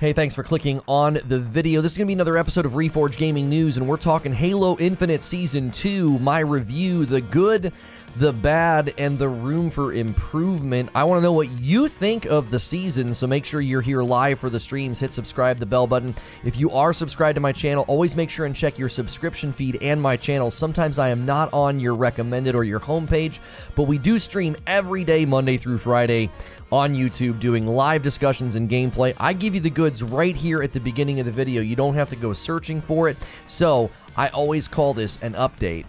Hey, thanks for clicking on the video. This is going to be another episode of Reforge Gaming News, and we're talking Halo Infinite Season 2, my review, the good, the bad, and the room for improvement. I want to know what you think of the season, so make sure you're here live for the streams. Hit subscribe, the bell button. If you are subscribed to my channel, always make sure and check your subscription feed and my channel. Sometimes I am not on your recommended or your homepage, but we do stream every day, Monday through Friday on YouTube doing live discussions and gameplay. I give you the goods right here at the beginning of the video. You don't have to go searching for it. So I always call this an update.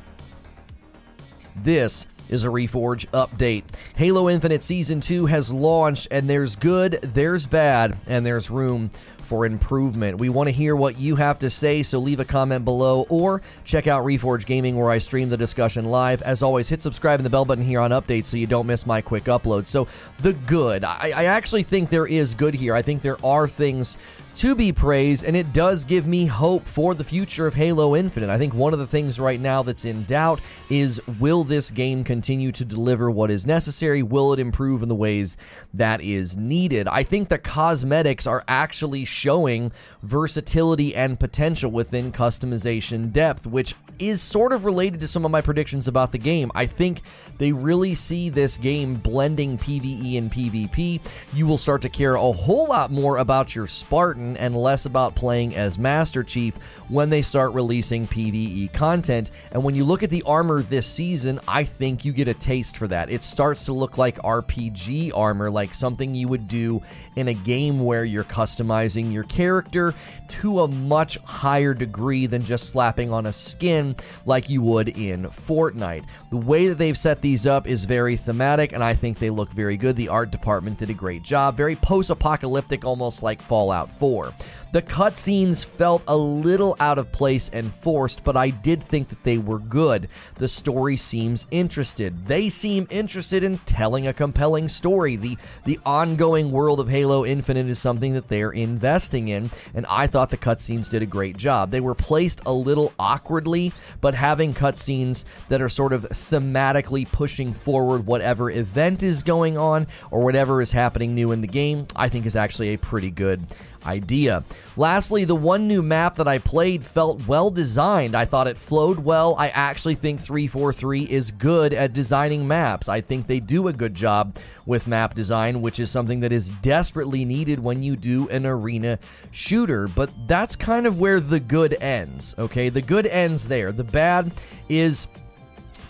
This is a Reforge update. Halo Infinite Season 2 has launched, and there's good, there's bad, and there's room for improvement. We want to hear what you have to say, so leave a comment below or check out Reforge Gaming where I stream the discussion live. As always, hit subscribe and the bell button here on updates so you don't miss my quick upload. So, the good. I, I actually think there is good here. I think there are things to be praised, and it does give me hope for the future of Halo Infinite. I think one of the things right now that's in doubt is will this game continue to deliver what is necessary? Will it improve in the ways that is needed? I think the cosmetics are actually showing versatility and potential within customization depth, which is sort of related to some of my predictions about the game. I think they really see this game blending PvE and PvP. You will start to care a whole lot more about your Spartan and less about playing as Master Chief when they start releasing PvE content. And when you look at the armor this season, I think you get a taste for that. It starts to look like RPG armor, like something you would do in a game where you're customizing your character to a much higher degree than just slapping on a skin like you would in Fortnite. The way that they've set these up is very thematic, and I think they look very good. The art department did a great job. Very post apocalyptic, almost like Fallout 4. The cutscenes felt a little out of place and forced, but I did think that they were good. The story seems interested. They seem interested in telling a compelling story. The the ongoing world of Halo Infinite is something that they're investing in, and I thought the cutscenes did a great job. They were placed a little awkwardly, but having cutscenes that are sort of thematically pushing forward whatever event is going on or whatever is happening new in the game, I think is actually a pretty good idea. Lastly, the one new map that I played felt well designed. I thought it flowed well. I actually think 343 is good at designing maps. I think they do a good job with map design, which is something that is desperately needed when you do an arena shooter. But that's kind of where the good ends, okay? The good ends there. The bad is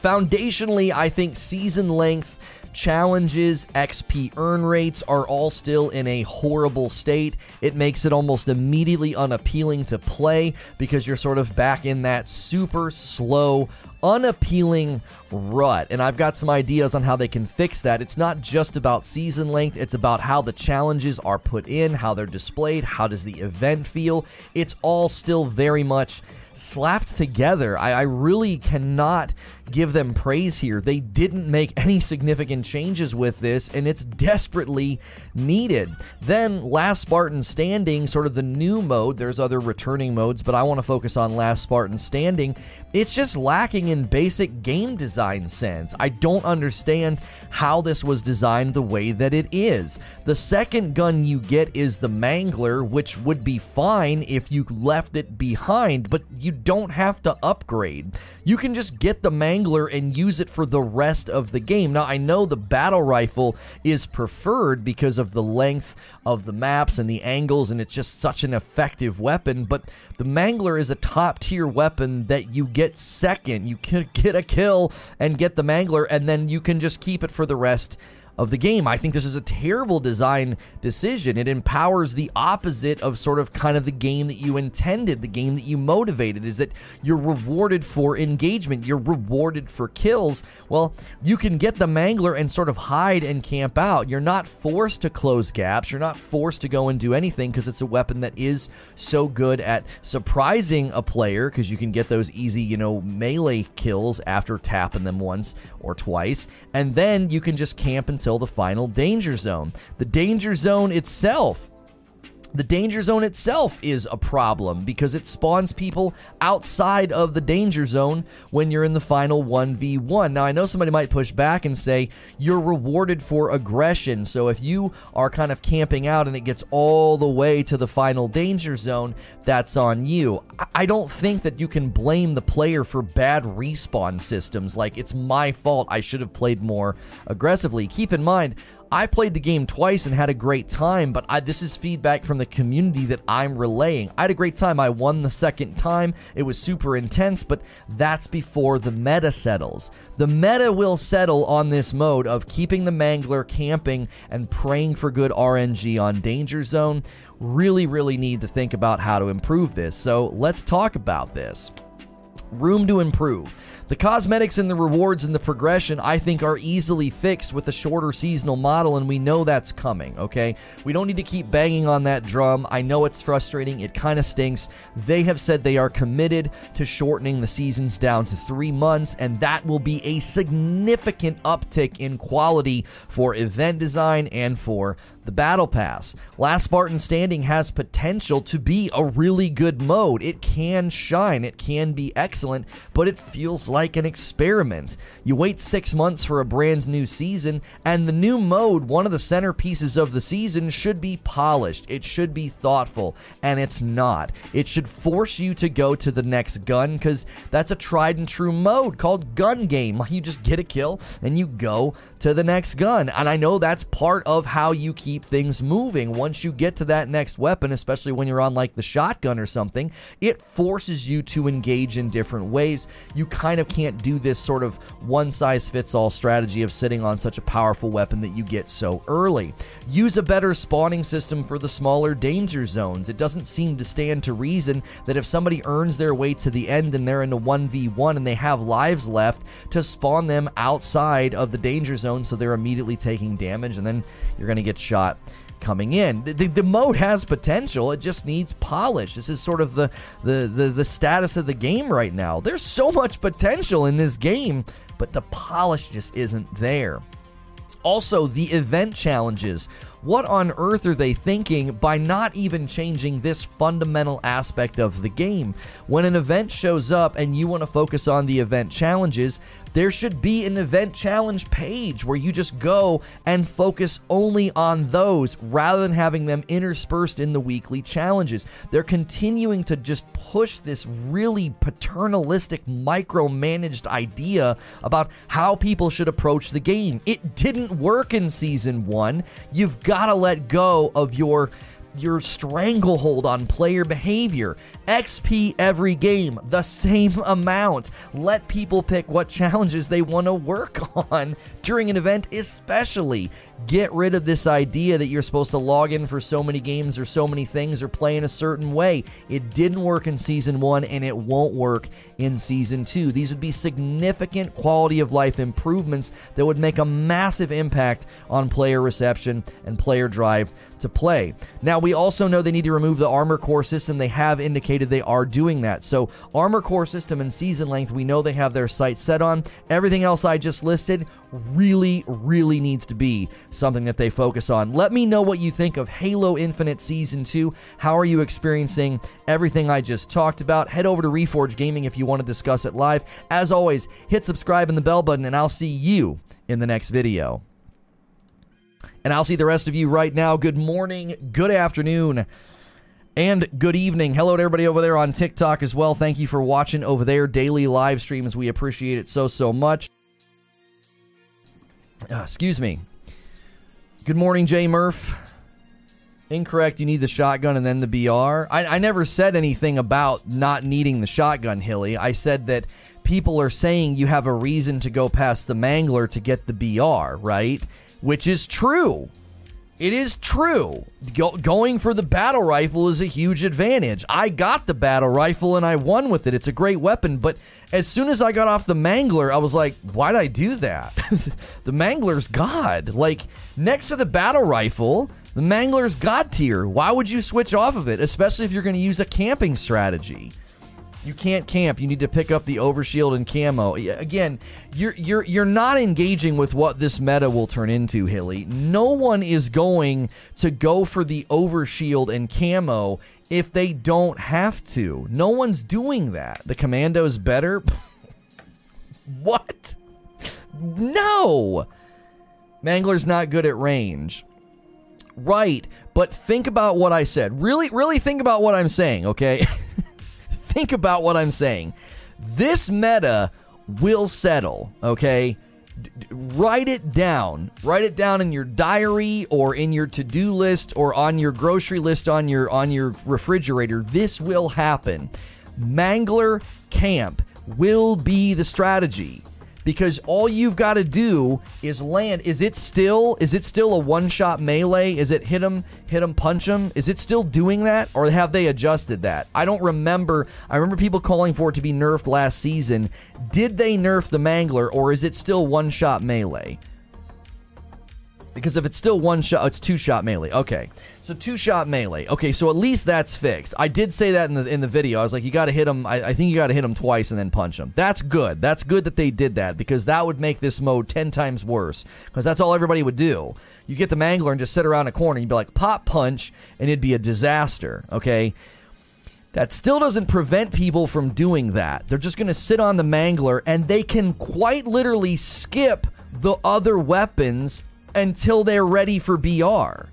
foundationally, I think season length challenges, XP earn rates are all still in a horrible state. It makes it almost immediately unappealing to play because you're sort of back in that super slow, unappealing rut. And I've got some ideas on how they can fix that. It's not just about season length, it's about how the challenges are put in, how they're displayed, how does the event feel. It's all still very much slapped together. I, I, really cannot give them praise here. They didn't make any significant changes with this, and it's desperately needed. Then, Last Spartan Standing, sort of the new mode. There's other returning modes, but I want to focus on Last Spartan Standing. It's just lacking in basic game design sense. I don't understand how this was designed the way that it is. The second gun you get is the Mangler, which would be fine if you left it behind, but you don't have to upgrade. You can just get the Mangler and use it for the rest of the game. Now, I know the battle rifle is preferred because of the length of the maps and the angles, and it's just such an effective weapon, but the Mangler is a top tier weapon that you get second. You can get a kill and get the Mangler, and then you can just keep it for the rest of the game. I think this is a terrible design decision. It empowers the opposite of sort of kind of the game that you intended, the game that you motivated, is that you're rewarded for engagement, you're rewarded for kills. Well, you can get the Mangler and sort of hide and camp out. You're not forced to close gaps, you're not forced to go and do anything because it's a weapon that is so good at surprising a player because you can get those easy, you know, melee kills after tapping them once or twice. And then you can just camp until until the final danger zone. The danger zone itself the danger zone itself is a problem because it spawns people outside of the danger zone when you're in the final 1v1. Now, I know somebody might push back and say you're rewarded for aggression. So if you are kind of camping out and it gets all the way to the final danger zone, that's on you. I don't think that you can blame the player for bad respawn systems. Like, it's my fault. I should have played more aggressively. Keep in mind, I played the game twice and had a great time, but I, this is feedback from the community that I'm relaying. I had a great time. I won the second time. It was super intense, but that's before the meta settles. The meta will settle on this mode of keeping the mangler camping and praying for good RNG on Danger Zone. Really, really need to think about how to improve this. So let's talk about this. Room to improve. The cosmetics and the rewards and the progression, I think, are easily fixed with a shorter seasonal model, and we know that's coming, okay? We don't need to keep banging on that drum. I know it's frustrating. It kind of stinks. They have said they are committed to shortening the seasons down to three months, and that will be a significant uptick in quality for event design and for the Battle Pass. Last Spartan Standing has potential to be a really good mode. It can shine, it can be excellent, but it feels like an experiment. You wait six months for a brand new season, and the new mode, one of the centerpieces of the season, should be polished. It should be thoughtful, and it's not. It should force you to go to the next gun because that's a tried and true mode called Gun Game. You just get a kill and you go to the next gun. And I know that's part of how you keep keep things moving. Once you get to that next weapon, especially when you're on like the shotgun or something, it forces you to engage in different ways. You kind of can't do this sort of one size fits all strategy of sitting on such a powerful weapon that you get so early. Use a better spawning system for the smaller danger zones. It doesn't seem to stand to reason that if somebody earns their way to the end and they're in a 1v1 and they have lives left, to spawn them outside of the danger zone so they're immediately taking damage and then you're going to get shot coming in. The, the, the, mode has potential. It just needs polish. This is sort of the, the, the, the status of the game right now. There's so much potential in this game, but the polish just isn't there. Also, the event challenges. What on earth are they thinking by not even changing this fundamental aspect of the game? When an event shows up and you want to focus on the event challenges, there should be an event challenge page where you just go and focus only on those rather than having them interspersed in the weekly challenges. They're continuing to just push this really paternalistic, micromanaged idea about how people should approach the game. It didn't work in season one. You've got to let go of your your stranglehold on player behavior. XP every game, the same amount. Let people pick what challenges they want to work on during an event, especially. Get rid of this idea that you're supposed to log in for so many games or so many things or play in a certain way. It didn't work in season one and it won't work in season two. These would be significant quality of life improvements that would make a massive impact on player reception and player drive to play. Now, we also know they need to remove the armor core system. They have indicated they are doing that. So, armor core system and season length, we know they have their sights set on. Everything else I just listed really, really needs to be something that they focus on. Let me know what you think of Halo Infinite Season 2. How are you experiencing everything I just talked about? Head over to Reforge Gaming if you want to discuss it live. As always, hit subscribe and the bell button, and I'll see you in the next video. And I'll see the rest of you right now. Good morning, good afternoon, and good evening. Hello to everybody over there on TikTok as well. Thank you for watching over there. Daily live streams. We appreciate it so, so much. Uh, excuse me. Good morning, Jay Murph. Incorrect. You need the shotgun and then the BR. I, I never said anything about not needing the shotgun, Hilly. I said that people are saying you have a reason to go past the Mangler to get the BR, right? Which is true. It is true. Go- going for the battle rifle is a huge advantage. I got the battle rifle and I won with it. It's a great weapon, but as soon as I got off the Mangler, I was like, why'd I do that? the Mangler's God. Like, next to the battle rifle, the Mangler's God tier. Why would you switch off of it, especially if you're going to use a camping strategy? You can't camp. You need to pick up the overshield and camo. Again, you're you're you're not engaging with what this meta will turn into, Hilly. No one is going to go for the overshield and camo if they don't have to. No one's doing that. The commando's better. what? No. Mangler's not good at range. Right, but think about what I said. Really, really think about what I'm saying, okay? think about what I'm saying. This meta will settle, okay? D- write it down. Write it down in your diary or in your to-do list or on your grocery list on your on your refrigerator. This will happen. Mangler camp will be the strategy because all you've got to do is land. Is it still is it still a one shot melee? Is it hit him, hit him, punch him? Is it still doing that, or have they adjusted that? I don't remember. I remember people calling for it to be nerfed last season. Did they nerf the Mangler, or is it still one shot melee? Because if it's still one shot, it's two shot melee. Okay. So two shot melee. Okay, so at least that's fixed. I did say that in the in the video. I was like, you got to hit him. I, I, think you got to hit him twice and then punch him. That's good. That's good that they did that because that would make this mode ten times worse. Because that's all everybody would do. You get the mangler and just sit around a corner. And you'd be like pop punch, and it'd be a disaster. Okay. That still doesn't prevent people from doing that. They're just going to sit on the mangler and they can quite literally skip the other weapons until they're ready for BR.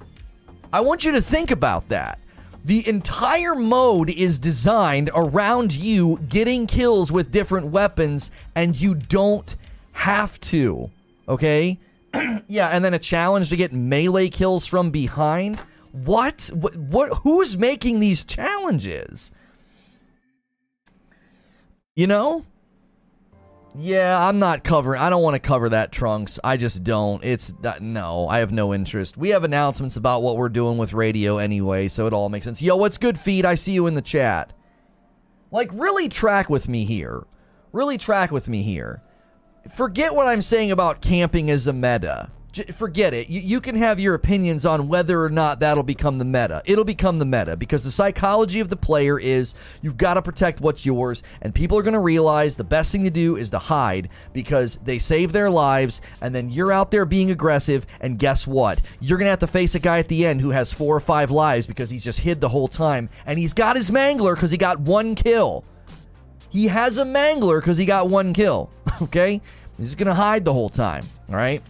I want you to think about that. The entire mode is designed around you getting kills with different weapons, and you don't have to. Okay? yeah, and then a challenge to get melee kills from behind. What? What? What? Who's making these challenges? You know? Yeah, I'm not covering. I don't want to cover that, Trunks. I just don't. It's that. No, I have no interest. We have announcements about what we're doing with radio anyway, so it all makes sense. Yo, what's good, feed? I see you in the chat. Like, really track with me here. Really track with me here. Forget what I'm saying about camping as a meta forget it. You, you, can have your opinions on whether or not that'll become the meta. It'll become the meta because the psychology of the player is you've got to protect what's yours, and people are going to realize the best thing to do is to hide because they save their lives, and then you're out there being aggressive, and guess what? You're going to have to face a guy at the end who has four or five lives because he's just hid the whole time, and he's got his mangler because he got one kill. He has a mangler because he got one kill, okay? He's going to hide the whole time, all right?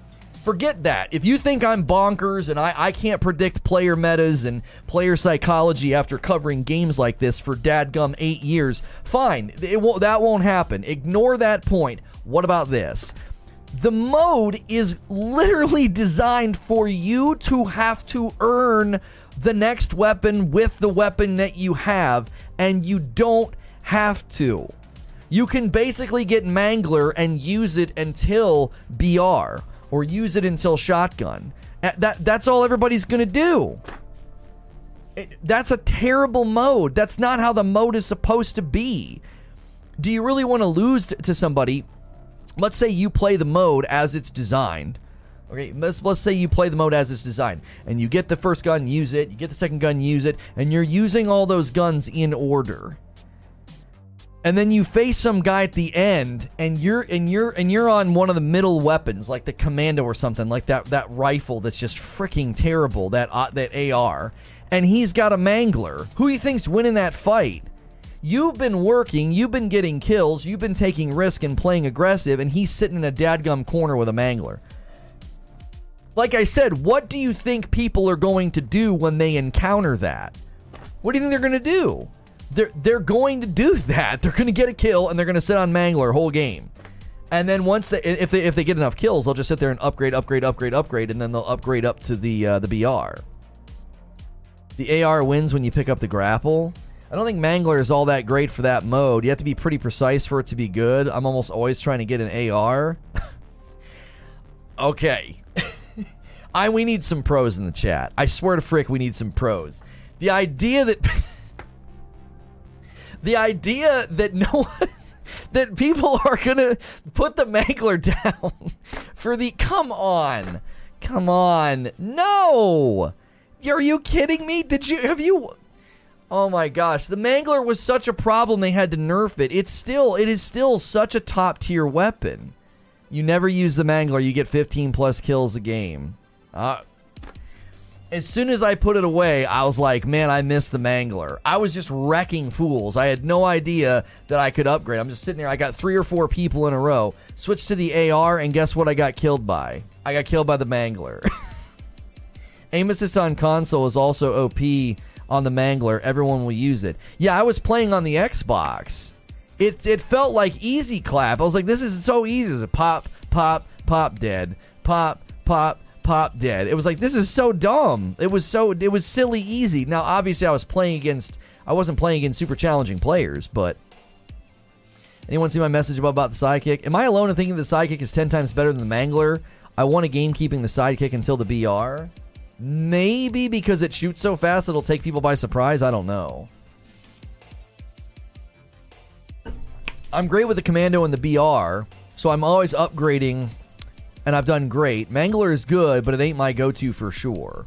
Forget that. If you think I'm bonkers and I, I can't predict player metas and player psychology after covering games like this for dadgum eight years, fine. It won't, that won't happen. Ignore that point. What about this? The mode is literally designed for you to have to earn the next weapon with the weapon that you have, and you don't have to. You can basically get Mangler and use it until BR or use it until shotgun. That that's all everybody's going to do. It, that's a terrible mode. That's not how the mode is supposed to be. Do you really want to lose to somebody? Let's say you play the mode as it's designed. Okay, let's, let's say you play the mode as it's designed, and you get the first gun, use it, you get the second gun, use it, and you're using all those guns in order and then you face some guy at the end and you're and you're and you're on one of the middle weapons like the commando or something like that that rifle that's just freaking terrible that uh, that AR and he's got a mangler. Who you think's winning that fight? You've been working you've been getting kills you've been taking risk and playing aggressive and he's sitting in a dadgum corner with a mangler. Like I said what do you think people are going to do when they encounter that? What do you think they're going to do they're they're going to do that. They're going to get a kill and they're going to sit on Mangler whole game. And then once they if they if they get enough kills, they'll just sit there and upgrade, upgrade, upgrade, upgrade, and then they'll upgrade up to the uh, the BR. The AR wins when you pick up the grapple. I don't think Mangler is all that great for that mode. You have to be pretty precise for it to be good. I'm almost always trying to get an AR. okay. I we need some pros in the chat. I swear to frick we need some pros. The idea that the idea that no that people are gonna put the Mangler down for the come on, come on, no. Are you kidding me? Did you have you? Oh my gosh, the Mangler was such a problem they had to nerf it. It's still it is still such a top tier weapon. You never use the Mangler, you get 15 plus kills a game. Uh, as soon as I put it away, I was like, man, I miss the Mangler. I was just wrecking fools. I had no idea that I could upgrade. I'm just sitting there. I got three or four people in a row. Switched to the AR, and guess what I got killed by? I got killed by the Mangler. Aim assist on console is also OP on the Mangler. Everyone will use it. Yeah, I was playing on the Xbox. It it felt like easy clap. I was like, this is so easy. It's a pop, pop, pop, dead, pop, pop, pop, dead. It was like this is so dumb. It was so it was silly easy. Now, obviously, I was playing against. I wasn't playing against super challenging players, but. Anyone see my message about, about the sidekick? Am I alone in thinking the sidekick is 10 times better than the Mangler? I want a game keeping the sidekick until the BR. Maybe because it shoots so fast it'll take people by surprise. I don't know. I'm great with the Commando and the BR, so I'm always upgrading, and I've done great. Mangler is good, but it ain't my go to for sure.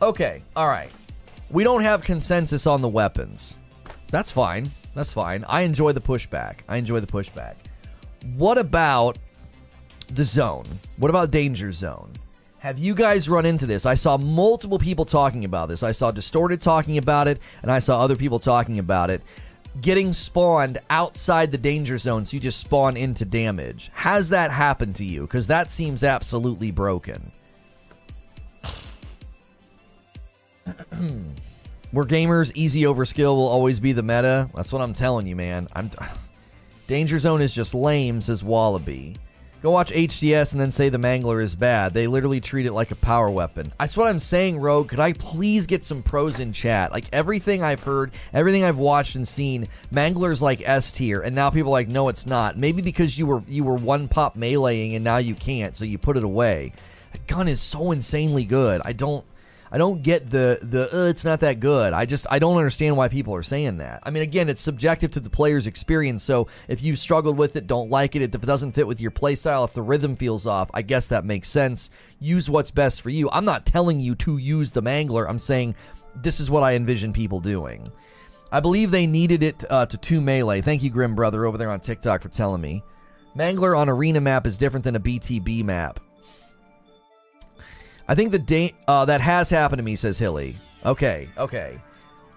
Okay, alright. We don't have consensus on the weapons. That's fine. That's fine. I enjoy the pushback. I enjoy the pushback. What about the zone? What about danger zone? Have you guys run into this? I saw multiple people talking about this. I saw Distorted talking about it, and I saw other people talking about it. Getting spawned outside the danger zone, so you just spawn into damage. Has that happened to you? Because that seems absolutely broken. We're gamers, easy over skill will always be the meta. That's what I'm telling you, man. I'm Danger Zone is just lame, says Wallaby. Go watch HDS and then say the Mangler is bad. They literally treat it like a power weapon. That's what I'm saying, Rogue. Could I please get some pros in chat? Like everything I've heard, everything I've watched and seen, Mangler's like S tier, and now people are like, no, it's not. Maybe because you were you were one pop meleeing and now you can't, so you put it away. The gun is so insanely good. I don't I don't get the the uh, it's not that good. I just I don't understand why people are saying that. I mean, again, it's subjective to the player's experience. So if you've struggled with it, don't like it, if it doesn't fit with your playstyle, if the rhythm feels off, I guess that makes sense. Use what's best for you. I'm not telling you to use the mangler. I'm saying this is what I envision people doing. I believe they needed it uh, to two melee. Thank you, Grim Brother, over there on TikTok for telling me. Mangler on arena map is different than a BTB map. I think the da- uh, that has happened to me, says Hilly. Okay, okay.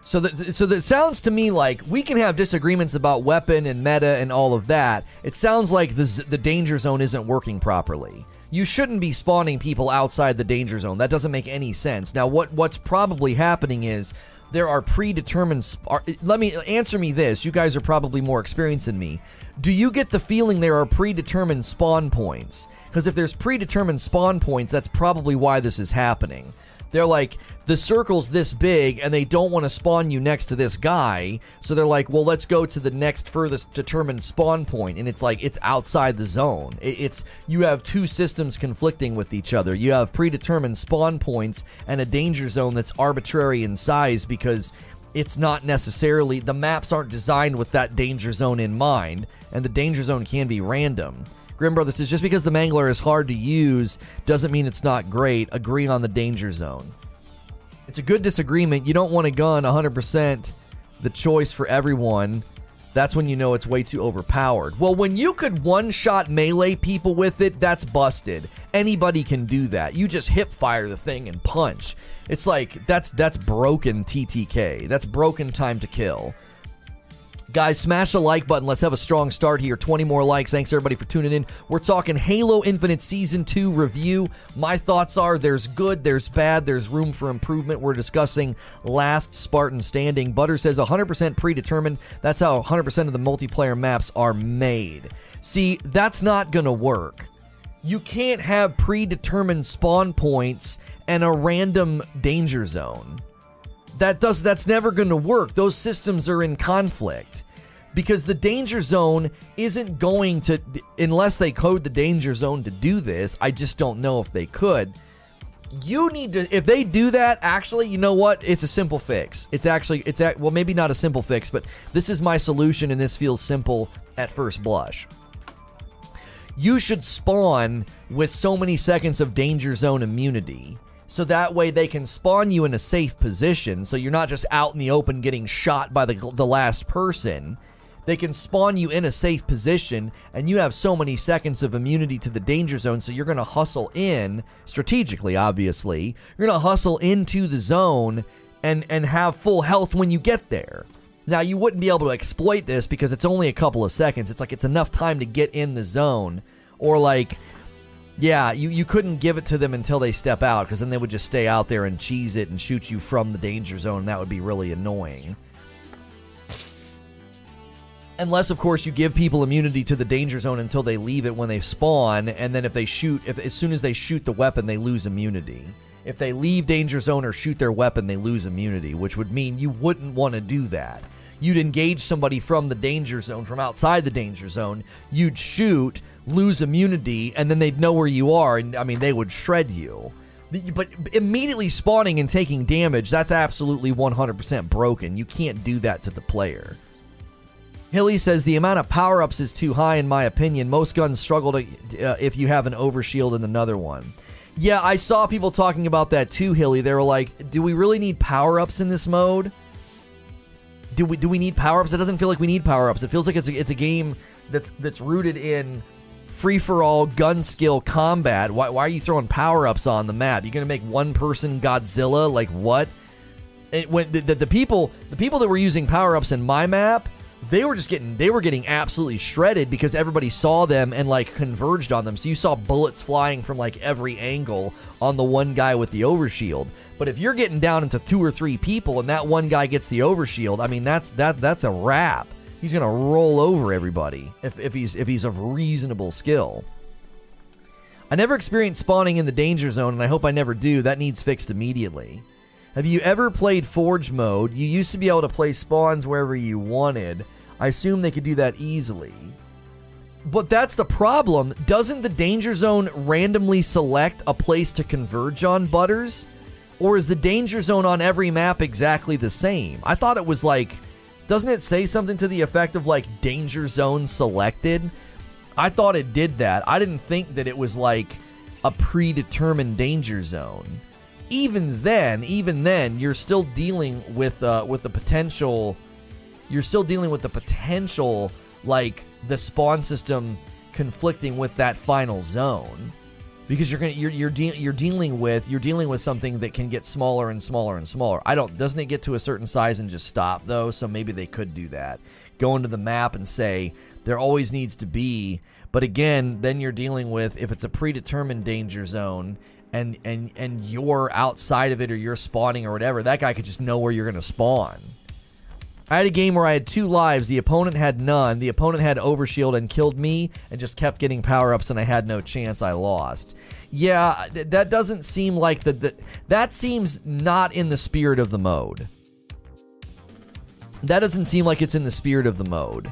So that so that sounds to me like we can have disagreements about weapon and meta and all of that. It sounds like the the danger zone isn't working properly. You shouldn't be spawning people outside the danger zone. That doesn't make any sense. Now, what what's probably happening is there are predetermined. Sp- are, let me answer me this. You guys are probably more experienced than me. Do you get the feeling there are predetermined spawn points? Because if there's predetermined spawn points, that's probably why this is happening. They're like, the circle's this big and they don't want to spawn you next to this guy. So they're like, well, let's go to the next furthest determined spawn point. And it's like, it's outside the zone. it's, you have two systems conflicting with each other. You have predetermined spawn points and a danger zone that's arbitrary in size because it's not necessarily, the maps aren't designed with that danger zone in mind. And the danger zone can be random. Grim Brother says just because the Mangler is hard to use doesn't mean it's not great. Agree on the danger zone. It's a good disagreement. You don't want a gun 100% the choice for everyone. That's when you know it's way too overpowered. Well, when you could one shot melee people with it, that's busted. Anybody can do that. You just hip fire the thing and punch. It's like that's that's broken TTK. That's broken time to kill. Guys, smash the like button. Let's have a strong start here. 20 more likes. Thanks everybody for tuning in. We're talking Halo Infinite Season 2 review. My thoughts are there's good, there's bad, there's room for improvement. We're discussing Last Spartan Standing. Butter says 100% predetermined. That's how 100% of the multiplayer maps are made. See, that's not going to work. You can't have predetermined spawn points and a random danger zone that does that's never going to work. Those systems are in conflict because the danger zone isn't going to unless they code the danger zone to do this i just don't know if they could. You need to if they do that actually you know what? It's a simple fix. It's actually it's at, well maybe not a simple fix but this is my solution and this feels simple at first blush. You should spawn with so many seconds of danger zone immunity so that way they can spawn you in a safe position so you're not just out in the open getting shot by the, the last person they can spawn you in a safe position and you have so many seconds of immunity to the danger zone so you're going to hustle in strategically obviously you're going to hustle into the zone and and have full health when you get there now you wouldn't be able to exploit this because it's only a couple of seconds it's like it's enough time to get in the zone or like yeah, you, you couldn't give it to them until they step out because then they would just stay out there and cheese it and shoot you from the danger zone. That would be really annoying. Unless, of course, you give people immunity to the danger zone until they leave it when they spawn, and then if they shoot, if as soon as they shoot the weapon, they lose immunity. If they leave danger zone or shoot their weapon, they lose immunity, which would mean you wouldn't want to do that. You'd engage somebody from the danger zone, from outside the danger zone. You'd shoot, lose immunity, and then they'd know where you are, and I mean, they would shred you. But immediately spawning and taking damage, that's absolutely 100% broken. You can't do that to the player. Hilly says the amount of power ups is too high, in my opinion. Most guns struggle to uh, if you have an overshield and another one. Yeah, I saw people talking about that too, Hilly. They were like, "Do we really need power ups in this mode? Do we do we need power ups? It doesn't feel like we need power ups. It feels like it's a, it's a game that's that's rooted in free for all gun skill combat. Why, why are you throwing power ups on the map? You're gonna make one person Godzilla? Like what? It, when the, the, the people the people that were using power ups in my map they were just getting they were getting absolutely shredded because everybody saw them and like converged on them. So you saw bullets flying from like every angle on the one guy with the overshield. But if you're getting down into two or three people and that one guy gets the overshield, I mean that's that that's a wrap. He's gonna roll over everybody if, if he's if he's of reasonable skill. I never experienced spawning in the danger zone, and I hope I never do. That needs fixed immediately. Have you ever played Forge mode? You used to be able to play spawns wherever you wanted. I assume they could do that easily. But that's the problem. Doesn't the danger zone randomly select a place to converge on Butters? Or is the danger zone on every map exactly the same? I thought it was like. Doesn't it say something to the effect of like danger zone selected? I thought it did that. I didn't think that it was like a predetermined danger zone. Even then, even then, you're still dealing with uh, with the potential you're still dealing with the potential, like the spawn system conflicting with that final zone, because you're gonna you're you're, de- you're dealing with you're dealing with something that can get smaller and smaller and smaller. I don't doesn't it get to a certain size and just stop though? So maybe they could do that. Go into the map and say there always needs to be. But again, then you're dealing with if it's a predetermined danger zone and and and you're outside of it or you're spawning or whatever, that guy could just know where you're going to spawn. I had a game where I had two lives. The opponent had none. The opponent had overshield and killed me and just kept getting power ups, and I had no chance. I lost. Yeah, th- that doesn't seem like the, the. That seems not in the spirit of the mode. That doesn't seem like it's in the spirit of the mode.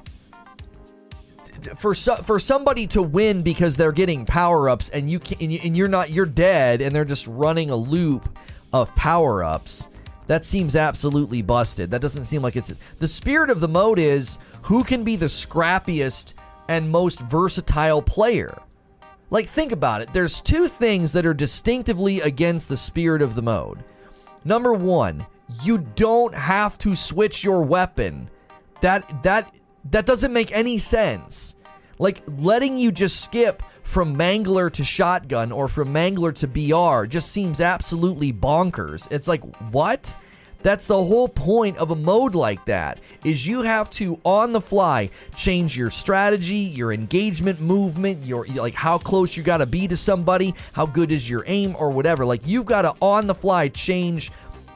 For so, for somebody to win because they're getting power ups and you can and you're not you're dead and they're just running a loop of power ups that seems absolutely busted. That doesn't seem like it's the spirit of the mode is who can be the scrappiest and most versatile player. Like think about it. There's two things that are distinctively against the spirit of the mode. Number 1, you don't have to switch your weapon. That that that doesn't make any sense. Like letting you just skip from Mangler to shotgun or from Mangler to BR just seems absolutely bonkers. It's like, what? That's the whole point of a mode like that is you have to on the fly change your strategy, your engagement movement, your like how close you got to be to somebody, how good is your aim or whatever. Like you've got to on the fly change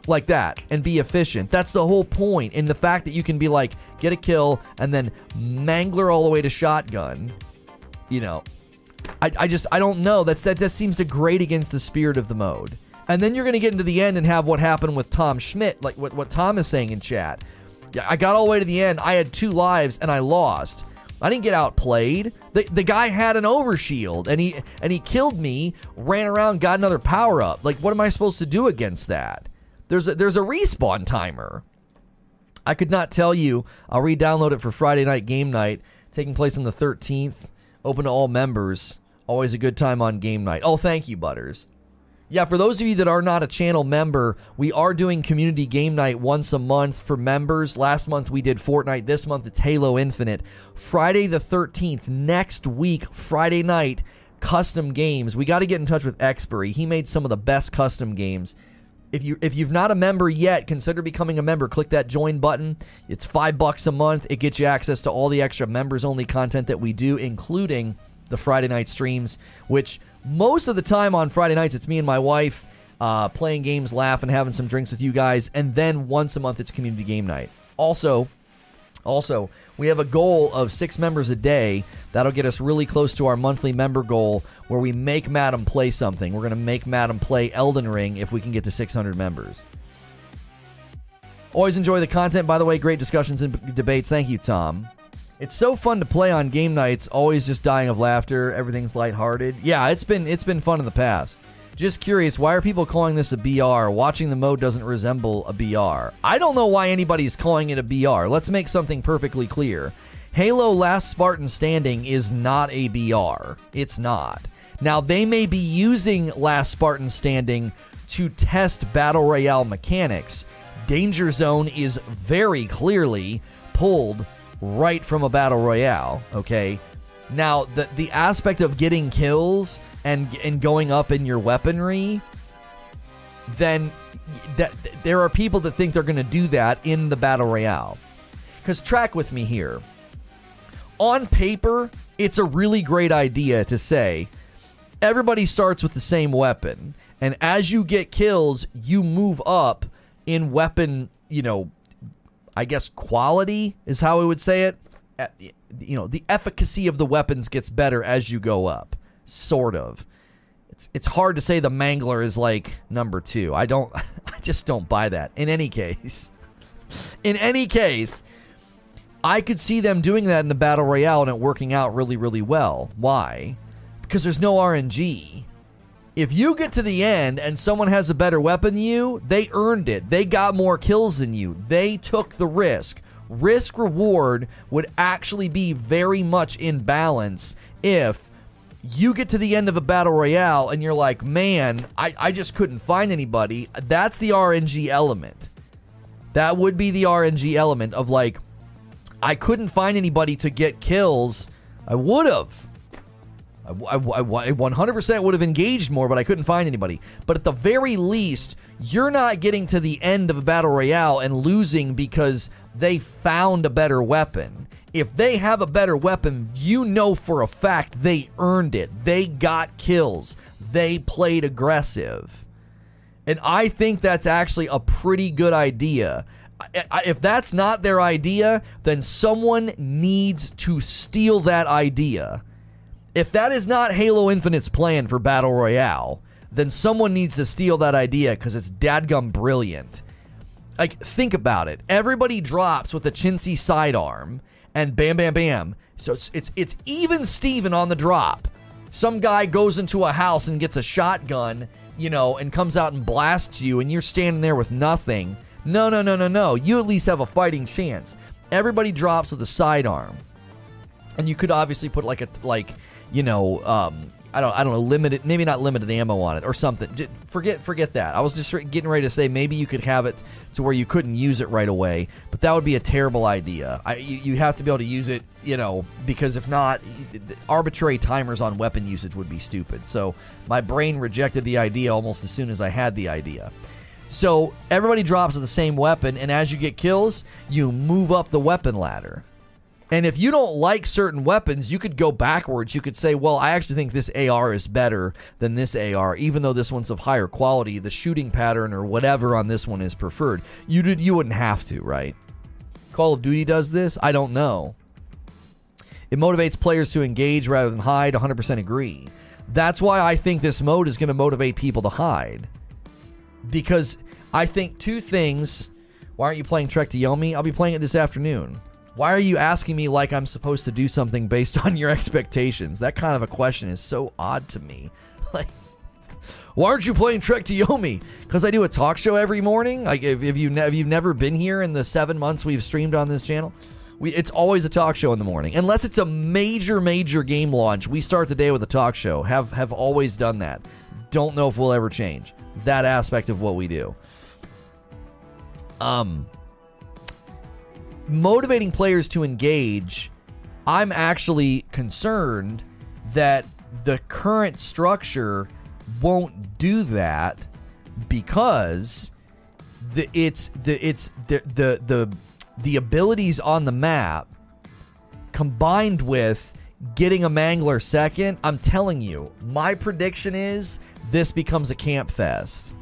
like that and be efficient. That's the whole point. In the fact that you can be like get a kill and then mangler all the way to shotgun, you know, I, I just I don't know. That's that just seems to grate against the spirit of the mode. And then you're to get into the end and have what happened with Tom Schmidt, like what, what Tom is saying in chat. Yeah, I got all the way to the end. I had two lives and I lost. I didn't get outplayed. The, the guy had an overshield and he and he killed me, ran around, got another power up. Like what am I supposed to do against that? There's a, there's a respawn timer. I could not tell you. I'll re-download it for Friday night game night, taking place on the 13th. Open to all members. Always a good time on game night. Oh, thank you, Butters. Yeah, for those of you that are not a channel member, we are doing community game night once a month for members. Last month we did Fortnite. This month it's Halo Infinite. Friday the 13th, next week, Friday night, custom games. We got to get in touch with Expiry. He made some of the best custom games. If you if you've not a member yet, consider becoming a member. Click that join button. It's 5 bucks a month. It gets you access to all the extra members only content that we do including the Friday night streams, which most of the time on Friday nights, it's me and my wife uh, playing games, laughing, having some drinks with you guys, and then once a month it's community game night. Also, also we have a goal of six members a day. That'll get us really close to our monthly member goal, where we make Madam play something. We're going to make Madam play Elden Ring if we can get to 600 members. Always enjoy the content, by the way. Great discussions and debates. Thank you, Tom. It's so fun to play on game nights, always just dying of laughter, everything's lighthearted. Yeah, it's been it's been fun in the past. Just curious, why are people calling this a BR? Watching the mode doesn't resemble a BR. I don't know why anybody's calling it a BR. Let's make something perfectly clear. Halo Last Spartan Standing is not a BR. It's not. Now, they may be using Last Spartan Standing to test Battle Royale mechanics. Danger Zone is very clearly pulled right from a battle royale. Okay, now the the aspect of getting kills and and going up in your weaponry, then that there are people that think they're going to do that in the battle royale. Because track with me here. On paper, it's a really great idea to say everybody starts with the same weapon, and as you get kills, you move up in weapon, you know, I guess quality is how I would say it. You know, the efficacy of the weapons gets better as you go up, sort of. It's it's hard to say the Mangler is like number two. I don't, I just don't buy that. In any case, in any case, I could see them doing that in the battle royale and it working out really, really well. Why? Because there's no RNG if you get to the end and someone has a better weapon than you, they earned it. They got more kills than you. They took the risk. Risk reward would actually be very much in balance if you get to the end of a battle royale and you're like, man, I, I just couldn't find anybody. That's the RNG element. That would be the RNG element of like, I couldn't find anybody to get kills. I would have. I, I, I 100% would have engaged more, but I couldn't find anybody. But at the very least, you're not getting to the end of a battle royale and losing because they found a better weapon. If they have a better weapon, you know for a fact they earned it. They got kills. They played aggressive. And I think that's actually a pretty good idea. If that's not their idea, then someone needs to steal that idea if that is not Halo Infinite's plan for Battle Royale, then someone needs to steal that idea because it's dadgum brilliant. Like, think about it. Everybody drops with a chintzy sidearm, and bam, bam, bam. So it's it's it's even Steven on the drop. Some guy goes into a house and gets a shotgun, you know, and comes out and blasts you, and you're standing there with nothing. No, no, no, no, no. You at least have a fighting chance. Everybody drops with a sidearm, and you could obviously put like a like you know, um, I don't, I don't know, limited, maybe not limited ammo on it or something. Just forget, forget that. I was just getting ready to say maybe you could have it to where you couldn't use it right away, but that would be a terrible idea. I, you, you have to be able to use it, you know, because if not, arbitrary timers on weapon usage would be stupid. So my brain rejected the idea almost as soon as I had the idea. So everybody drops the same weapon, and as you get kills, you move up the weapon ladder. And if you don't like certain weapons, you could go backwards. You could say, well, I actually think this AR is better than this AR, even though this one's of higher quality. The shooting pattern or whatever on this one is preferred. You did, you wouldn't have to, right? Call of Duty does this? I don't know. It motivates players to engage rather than hide. 100% agree. That's why I think this mode is going to motivate people to hide. Because I think two things. Why aren't you playing Trek to Yomi? I'll be playing it this afternoon. Why are you asking me like I'm supposed to do something based on your expectations? That kind of a question is so odd to me. Like, why aren't you playing Trek to Yomi? Because I do a talk show every morning. Like, if, if you ne- if you've never been here in the seven months we've streamed on this channel, we it's always a talk show in the morning. Unless it's a major major game launch, we start the day with a talk show. Have have always done that. don't know if we'll ever change that aspect of what we do. Um, motivating players to engage, I'm actually concerned that the current structure won't do that because the it's the it's the the the the abilities on the map combined with getting a mangler second, I'm telling you, my prediction is this becomes a camp fest.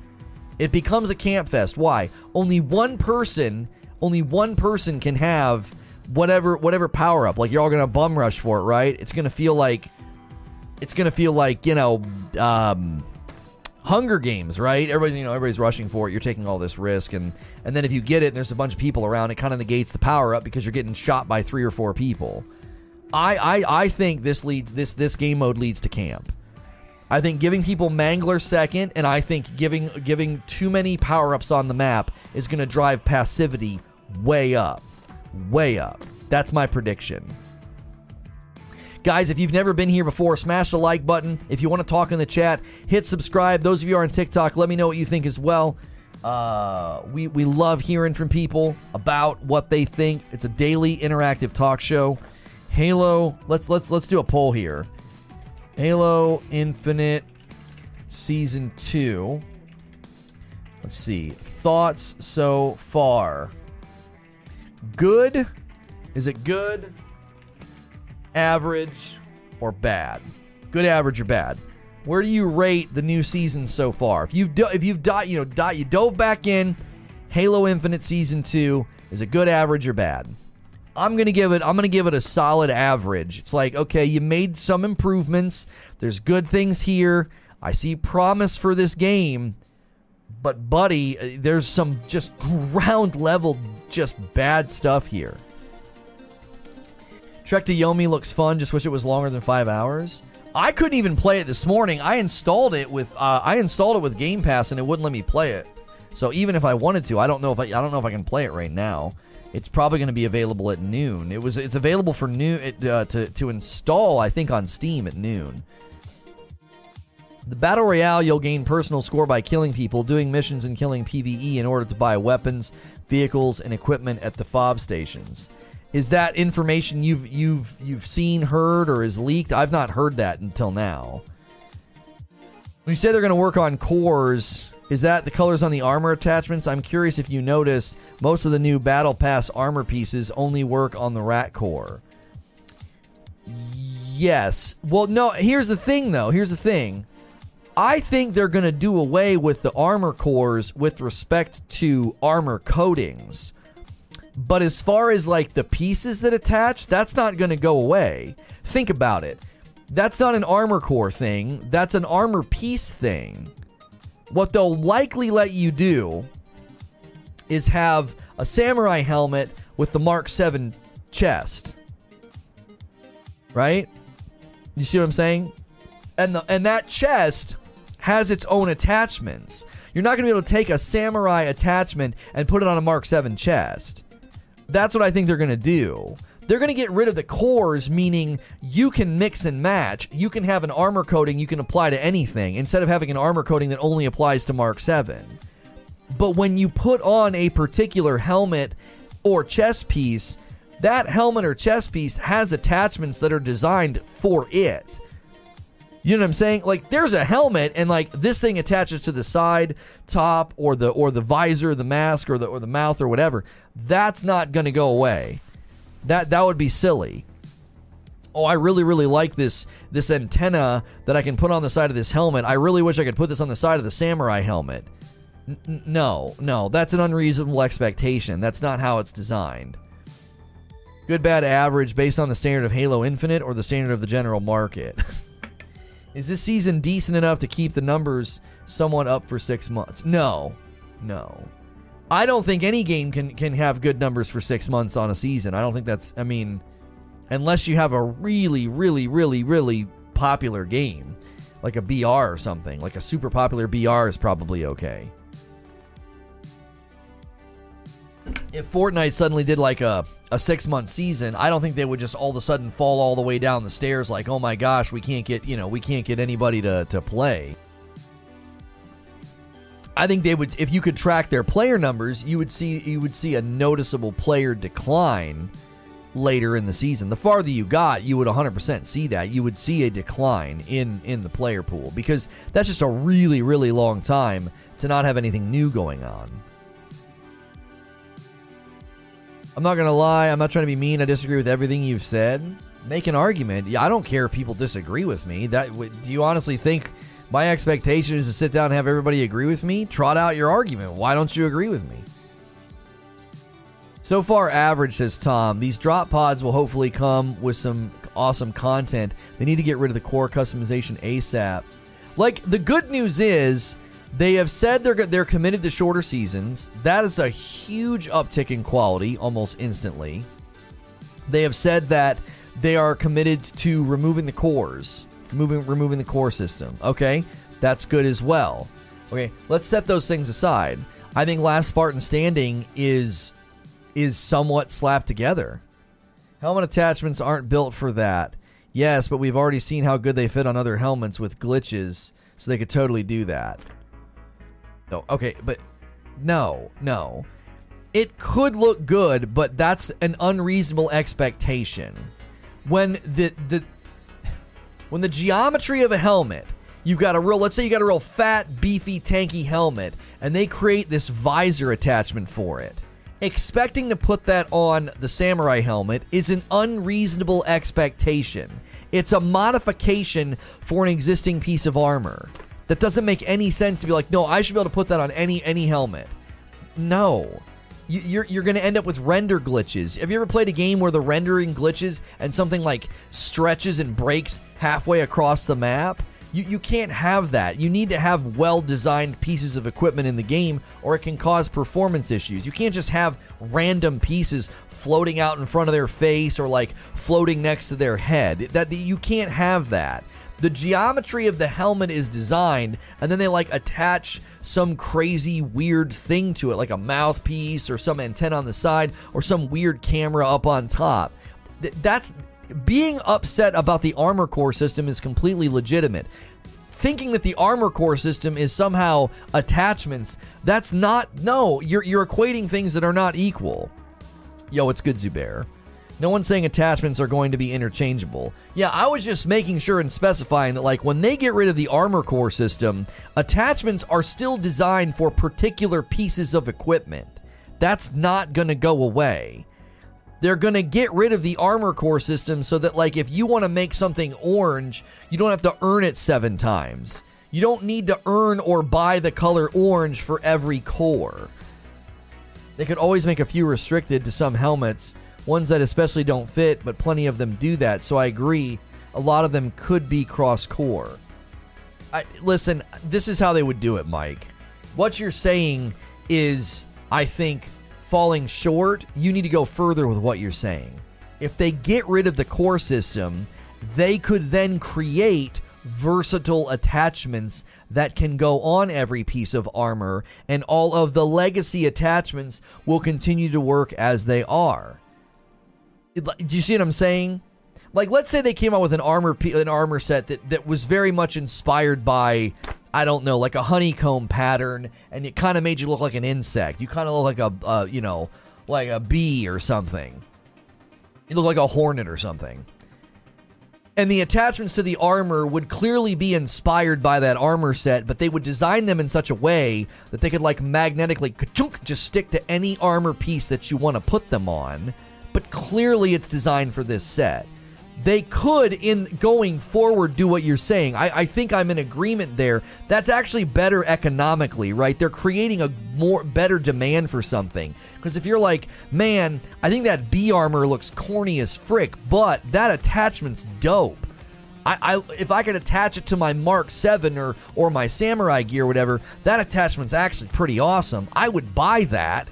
It becomes a camp fest. Why? Only one person, only one person can have whatever whatever power up. Like you're all gonna bum rush for it, right? It's gonna feel like it's gonna feel like you know um, Hunger Games, right? Everybody, you know, everybody's rushing for it. You're taking all this risk, and and then if you get it, and there's a bunch of people around. It kind of negates the power up because you're getting shot by three or four people. I I I think this leads this this game mode leads to camp. I think giving people Mangler second, and I think giving giving too many power ups on the map is going to drive passivity way up, way up. That's my prediction. Guys, if you've never been here before, smash the like button. If you want to talk in the chat, hit subscribe. Those of you are on TikTok, let me know what you think as well. Uh, we we love hearing from people about what they think. It's a daily interactive talk show. Halo, let's let's let's do a poll here. Halo Infinite Season 2. Let's see. Thoughts so far. Good? Is it good? Average or bad? Good, average, or bad? Where do you rate the new season so far? If you've do, if you've died, you know, dot you dove back in, Halo Infinite Season 2 is it good, average, or bad? I'm gonna give it. I'm gonna give it a solid average. It's like okay, you made some improvements. There's good things here. I see promise for this game, but buddy, uh, there's some just ground level, just bad stuff here. Trek to Yomi looks fun. Just wish it was longer than five hours. I couldn't even play it this morning. I installed it with uh, I installed it with Game Pass and it wouldn't let me play it. So even if I wanted to, I don't know if I, I don't know if I can play it right now. It's probably going to be available at noon. It was it's available for noon uh, to to install. I think on Steam at noon. The battle royale, you'll gain personal score by killing people, doing missions, and killing PVE in order to buy weapons, vehicles, and equipment at the fob stations. Is that information you've you've you've seen, heard, or is leaked? I've not heard that until now. When you say they're going to work on cores, is that the colors on the armor attachments? I'm curious if you noticed most of the new Battle Pass armor pieces only work on the Rat Core. Yes. Well, no, here's the thing, though. Here's the thing. I think they're going to do away with the armor cores with respect to armor coatings. But as far as like the pieces that attach, that's not going to go away. Think about it. That's not an armor core thing, that's an armor piece thing. What they'll likely let you do is have a samurai helmet with the Mark 7 chest. Right? You see what I'm saying? And the and that chest has its own attachments. You're not going to be able to take a samurai attachment and put it on a Mark 7 chest. That's what I think they're going to do. They're going to get rid of the cores, meaning you can mix and match. You can have an armor coating you can apply to anything instead of having an armor coating that only applies to Mark 7. But when you put on a particular helmet or chest piece, that helmet or chest piece has attachments that are designed for it. You know what I'm saying? Like there's a helmet and like this thing attaches to the side, top or the or the visor, the mask or the or the mouth or whatever. That's not going to go away. That that would be silly. Oh, I really really like this this antenna that I can put on the side of this helmet. I really wish I could put this on the side of the samurai helmet. N- no, no, that's an unreasonable expectation. That's not how it's designed. Good, bad, average based on the standard of Halo Infinite or the standard of the general market. Is this season decent enough to keep the numbers somewhat up for six months? No, no. I don't think any game can can have good numbers for six months on a season. I don't think that's. I mean, unless you have a really, really, really, really popular game, like a BR or something, like a super popular BR is probably okay. if Fortnite suddenly did like a, a six month season, I don't think they would just all of a sudden fall all the way down the stairs like, oh my gosh, we can't get you know we can't get anybody to, to play. I think they would if you could track their player numbers, you would see you would see a noticeable player decline later in the season. The farther you got, you would 100% see that. You would see a decline in in the player pool because that's just a really really long time to not have anything new going on. I'm not going to lie, I'm not trying to be mean. I disagree with everything you've said. Make an argument. I don't care if people disagree with me. That do you honestly think my expectation is to sit down and have everybody agree with me? Trot out your argument. Why don't you agree with me? So far, average, says Tom. These drop pods will hopefully come with some awesome content. They need to get rid of the core customization ASAP. Like, the good news is they have said they're, they're committed to shorter seasons. That is a huge uptick in quality almost instantly. They have said that they are committed to removing the cores, moving, removing the core system. Okay, that's good as well. Okay, let's set those things aside. I think Last Spartan Standing is is somewhat slapped together. Helmet attachments aren't built for that. Yes, but we've already seen how good they fit on other helmets with glitches, so they could totally do that. No, okay, but no, no. It could look good, but that's an unreasonable expectation. When the the when the geometry of a helmet, you've got a real let's say you got a real fat, beefy, tanky helmet, and they create this visor attachment for it expecting to put that on the samurai helmet is an unreasonable expectation. It's a modification for an existing piece of armor. That doesn't make any sense to be like, no, I should be able to put that on any any helmet. No. You're, you're going to end up with render glitches. Have you ever played a game where the rendering glitches and something like stretches and breaks halfway across the map? You, you can't have that. You need to have well designed pieces of equipment in the game, or it can cause performance issues. You can't just have random pieces floating out in front of their face or like floating next to their head. That you can't have that. The geometry of the helmet is designed, and then they like attach some crazy weird thing to it, like a mouthpiece or some antenna on the side or some weird camera up on top. That's being upset about the armor core system is completely legitimate. Thinking that the armor core system is somehow attachments, that's not no, you're you're equating things that are not equal. Yo, it's good Zubair. No one's saying attachments are going to be interchangeable. Yeah, I was just making sure and specifying that, like, when they get rid of the armor core system, attachments are still designed for particular pieces of equipment. That's not going to go away they're going to get rid of the armor core system so that like if you want to make something orange, you don't have to earn it 7 times. You don't need to earn or buy the color orange for every core. They could always make a few restricted to some helmets, ones that especially don't fit, but plenty of them do that. So I agree, a lot of them could be cross core. I, listen, this is how they would do it, Mike. What you're saying is, I think, falling short, you need to go further with what you're saying. If they get rid of the core system, they could then create versatile attachments that can go on every piece of armor, and all of the legacy attachments will continue to work as they are. Do you see what I'm saying? Like, let's say they came out with an armor an armor set that, that was very much inspired by I don't know, like a honeycomb pattern, and it kind of made you look like an insect. You kind of look like a, uh, you know, like a bee or something. You look like a hornet or something. And the attachments to the armor would clearly be inspired by that armor set, but they would design them in such a way that they could like magnetically just stick to any armor piece that you want to put them on. But clearly it's designed for this set. They could in going forward do what you're saying. I, I, think i'm in agreement there. That's actually better economically right? They're creating a more better demand for something. Because if you're like man i think that b armor looks corny as frick but that attachment's dope. I, I if i could attach it to my mark 7 or or my samurai gear or whatever that attachment's actually pretty awesome. I would buy that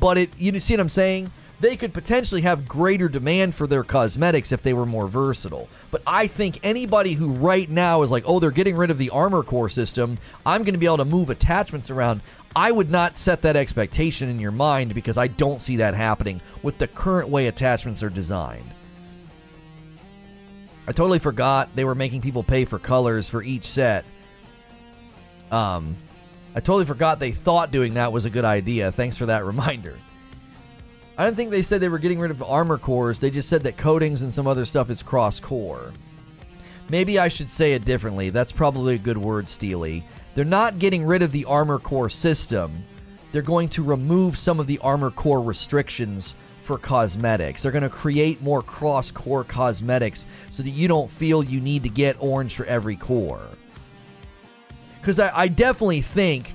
but it you see what i'm saying they could potentially have greater demand for their cosmetics if they were more versatile. But I think anybody who right now is like, oh, they're getting rid of the armor core system, I'm going to be able to move attachments around. I would not set that expectation in your mind because I don't see that happening with the current way attachments are designed. I totally forgot they were making people pay for colors for each set. Um, I totally forgot they thought doing that was a good idea. Thanks for that reminder. I don't think they said they were getting rid of armor cores. They just said that coatings and some other stuff is cross core. Maybe I should say it differently. That's probably a good word, Steely. They're not getting rid of the armor core system. They're going to remove some of the armor core restrictions for cosmetics. They're going to create more cross core cosmetics so that you don't feel you need to get orange for every core. Because I, I definitely think,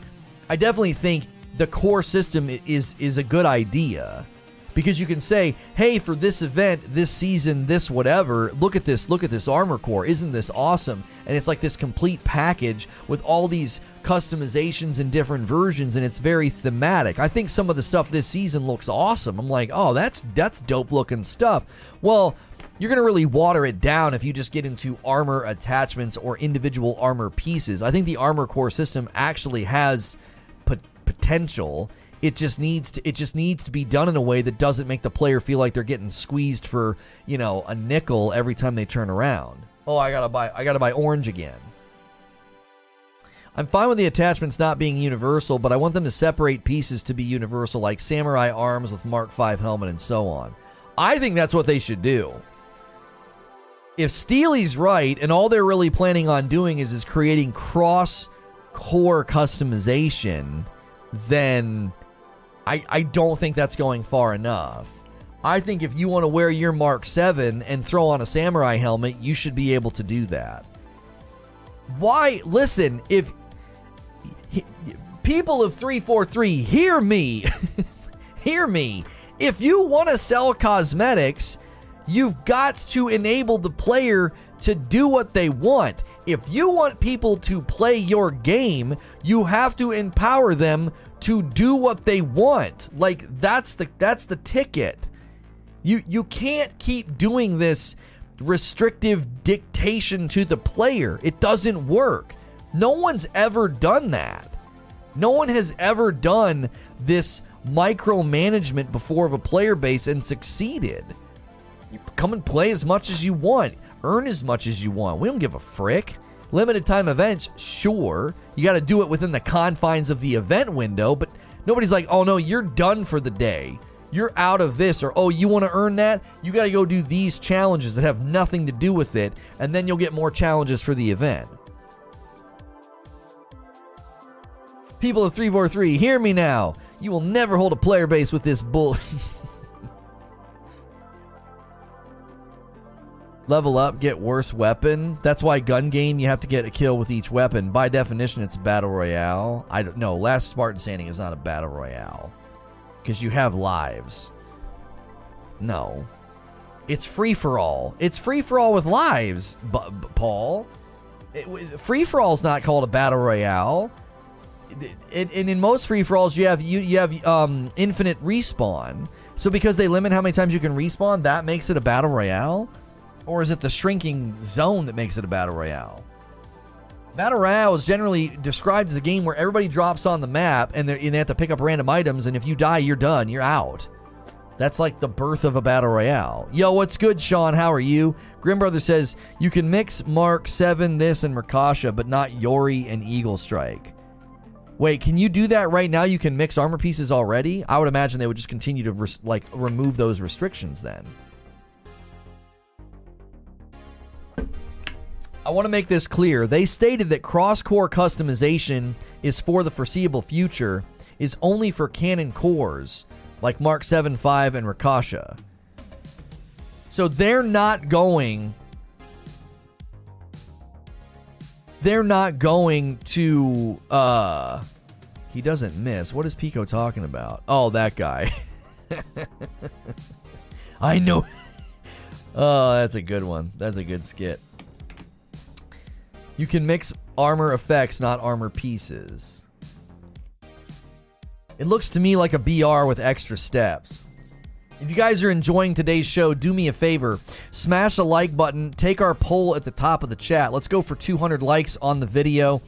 I definitely think the core system is is a good idea because you can say, hey, for this event, this season, this whatever, look at this, look at this armor core. Isn't this awesome? And it's like this complete package with all these customizations and different versions, and it's very thematic. I think some of the stuff this season looks awesome. I'm like, oh, that's that's dope looking stuff. Well, you're going to really water it down if you just get into armor attachments or individual armor pieces. I think the armor core system actually has potential it just needs to it just needs to be done in a way that doesn't make the player feel like they're getting squeezed for, you know, a nickel every time they turn around. Oh, I got to buy I got to buy orange again. I'm fine with the attachments not being universal, but I want them to separate pieces to be universal like samurai arms with Mark V helmet and so on. I think that's what they should do. If Steely's right and all they're really planning on doing is is creating cross core customization, then I, I don't think that's going far enough. I think if you want to wear your Mark 7 and throw on a samurai helmet, you should be able to do that. Why? Listen, if he, people of 343, hear me. hear me. If you want to sell cosmetics, you've got to enable the player to do what they want. If you want people to play your game, you have to empower them to do what they want. Like that's the that's the ticket. You you can't keep doing this restrictive dictation to the player. It doesn't work. No one's ever done that. No one has ever done this micromanagement before of a player base and succeeded. You come and play as much as you want, earn as much as you want. We don't give a frick. Limited time events, sure. You got to do it within the confines of the event window, but nobody's like, oh no, you're done for the day. You're out of this, or oh, you want to earn that? You got to go do these challenges that have nothing to do with it, and then you'll get more challenges for the event. People of 343, hear me now. You will never hold a player base with this bull. level up, get worse weapon. That's why gun game you have to get a kill with each weapon. By definition, it's a battle royale. I don't know. Last Spartan Standing is not a battle royale because you have lives. No, it's free for all. It's free for all with lives, B- B- Paul. free for all is not called a battle royale. And in most free for alls, you have you you have um, infinite respawn. So because they limit how many times you can respawn, that makes it a battle royale. Or is it the shrinking zone that makes it a battle royale? Battle Royale is generally described as a game where everybody drops on the map and, and they have to pick up random items, and if you die, you're done. You're out. That's like the birth of a battle royale. Yo, what's good, Sean? How are you? Grim Brother says you can mix Mark Seven, this, and Merkasha, but not Yoroi and Eagle Strike. Wait, can you do that right now? You can mix armor pieces already. I would imagine they would just continue to res- like remove those restrictions then. I want to make this clear. They stated that cross core customization is for the foreseeable future, is only for canon cores like Mark 7 5 and Rakshasa. So they're not going. They're not going to. uh He doesn't miss. What is Pico talking about? Oh, that guy. I know. oh, that's a good one. That's a good skit. You can mix armor effects, not armor pieces. It looks to me like a BR with extra steps. If you guys are enjoying today's show, do me a favor. Smash the like button. Take our poll at the top of the chat. Let's go for 200 likes on the video.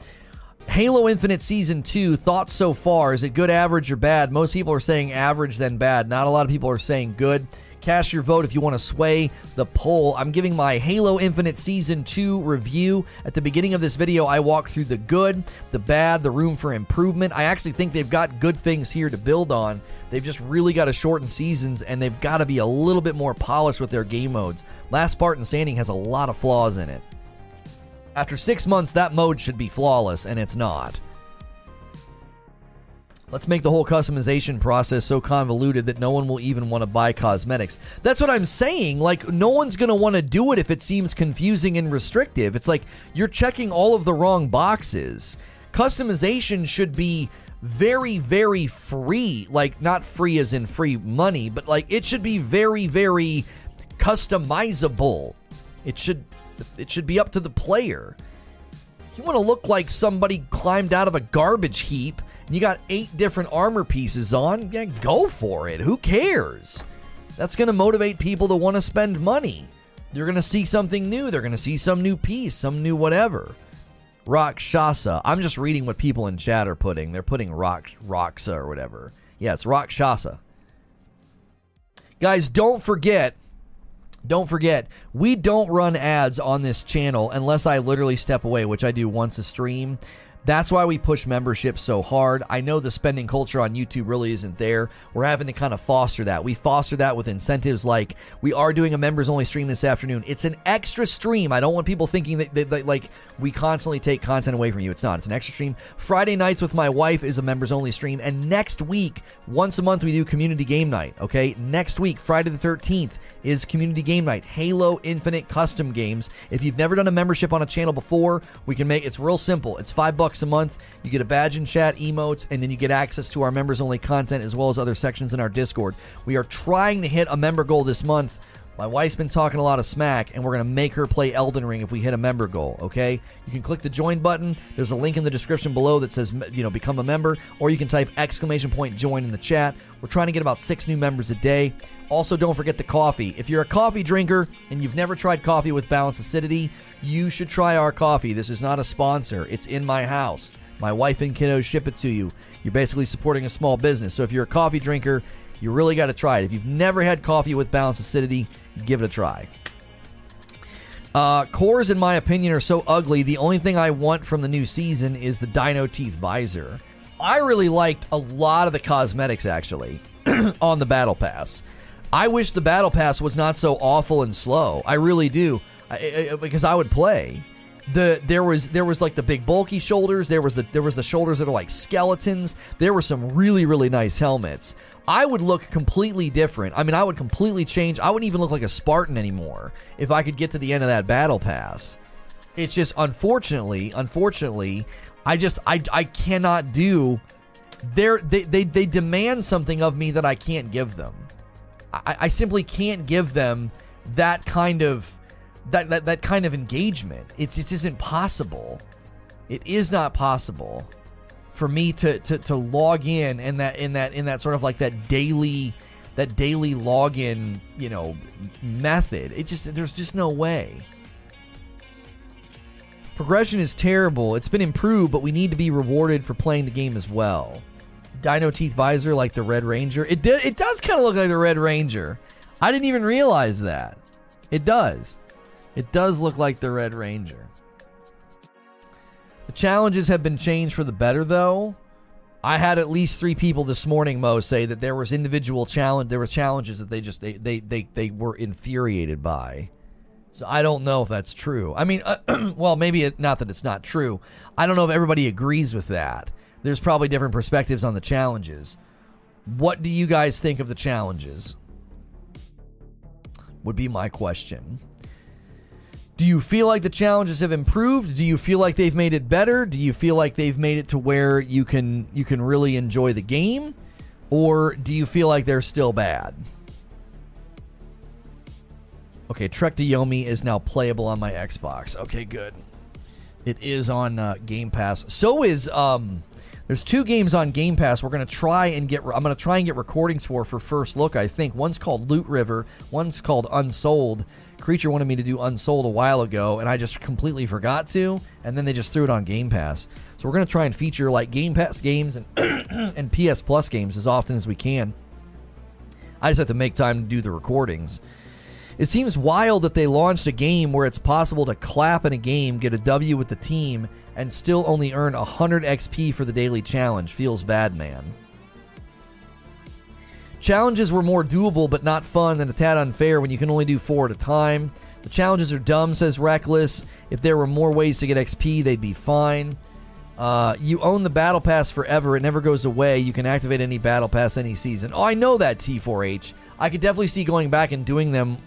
Halo Infinite Season 2, thoughts so far? Is it good, average, or bad? Most people are saying average, then bad. Not a lot of people are saying good. Cast your vote if you want to sway the poll. I'm giving my Halo Infinite Season 2 review. At the beginning of this video, I walked through the good, the bad, the room for improvement. I actually think they've got good things here to build on. They've just really got to shorten seasons and they've got to be a little bit more polished with their game modes. Last Spartan Standing has a lot of flaws in it. After six months, that mode should be flawless, and it's not. Let's make the whole customization process so convoluted that no one will even want to buy cosmetics. That's what I'm saying. Like, no one's going to want to do it if it seems confusing and restrictive. It's like you're checking all of the wrong boxes. Customization should be very, very free. Like, not free as in free money, but like it should be very, very customizable. It should it should be up to the player. You want to look like somebody climbed out of a garbage heap you got eight different armor pieces on, yeah, go for it. Who cares? That's going to motivate people to want to spend money. They're going to see something new. They're going to see some new piece, some new whatever. Rakshasa. I'm just reading what people in chat are putting. They're putting Rock Roxa or whatever. Yeah, it's Rakshasa. Guys, don't forget don't forget, we don't run ads on this channel unless I literally step away, which I do once a stream. That's why we push membership so hard. I know the spending culture on YouTube really isn't there. We're having to kind of foster that. We foster that with incentives like we are doing a members only stream this afternoon. It's an extra stream. I don't want people thinking that, that, that, like we constantly take content away from you. It's not. It's an extra stream. Friday nights with my wife is a members only stream. And next week, once a month, we do community game night. Okay. Next week, Friday the 13th, is community game night. Halo Infinite custom games. If you've never done a membership on a channel before, we can make it's real simple. It's five bucks bucks a month. You get a badge and chat, emotes, and then you get access to our members only content as well as other sections in our Discord. We are trying to hit a member goal this month. My wife's been talking a lot of smack, and we're going to make her play Elden Ring if we hit a member goal, okay? You can click the join button. There's a link in the description below that says, you know, become a member, or you can type exclamation point join in the chat. We're trying to get about six new members a day. Also, don't forget the coffee. If you're a coffee drinker and you've never tried coffee with balanced acidity, you should try our coffee. This is not a sponsor, it's in my house. My wife and kiddos ship it to you. You're basically supporting a small business. So if you're a coffee drinker, you really got to try it. If you've never had coffee with balanced acidity, give it a try. Uh, cores, in my opinion, are so ugly. The only thing I want from the new season is the Dino Teeth visor. I really liked a lot of the cosmetics actually on the Battle Pass. I wish the Battle Pass was not so awful and slow. I really do, I, I, because I would play. The there was there was like the big bulky shoulders. There was the there was the shoulders that are like skeletons. There were some really really nice helmets. I would look completely different. I mean, I would completely change. I wouldn't even look like a Spartan anymore if I could get to the end of that battle pass. It's just unfortunately, unfortunately, I just I I cannot do. They they they demand something of me that I can't give them. I, I simply can't give them that kind of that, that that kind of engagement. It just isn't possible. It is not possible for me to, to to log in and that in that in that sort of like that daily that daily login you know method. It just there's just no way. Progression is terrible. It's been improved but we need to be rewarded for playing the game as well. Dino teeth visor like the red ranger. It, do, it does kind of look like the red ranger. I didn't even realize that. It does. It does look like the red ranger the challenges have been changed for the better, though. I had at least three people this morning, Mo, say that there was individual challenge. There were challenges that they just they they they, they were infuriated by. So I don't know if that's true. I mean, uh, well, maybe it, not that it's not true. I don't know if everybody agrees with that. There's probably different perspectives on the challenges. What do you guys think of the challenges? Would be my question. Do you feel like the challenges have improved? Do you feel like they've made it better? Do you feel like they've made it to where you can you can really enjoy the game? Or do you feel like they're still bad? Okay, Trek to Yomi is now playable on my Xbox. Okay, good. It is on uh, Game Pass. So is um there's two games on Game Pass. We're gonna try and get. I'm gonna try and get recordings for for first look. I think one's called Loot River. One's called Unsouled. Creature wanted me to do Unsouled a while ago, and I just completely forgot to, and then they just threw it on Game Pass. So we're going to try and feature like Game Pass games and and PS Plus games as often as we can. I just have to make time to do the recordings. It seems wild that they launched a game where it's possible to clap in a game, get a W with the team, and still only earn 100 XP for the daily challenge. Feels bad, man. Challenges were more doable but not fun and a tad unfair when you can only do four at a time. The challenges are dumb, says Reckless. If there were more ways to get XP, they'd be fine. Uh, you own the battle pass forever. It never goes away. You can activate any battle pass any season. Oh, I know that T4H. I could definitely see going back and doing them.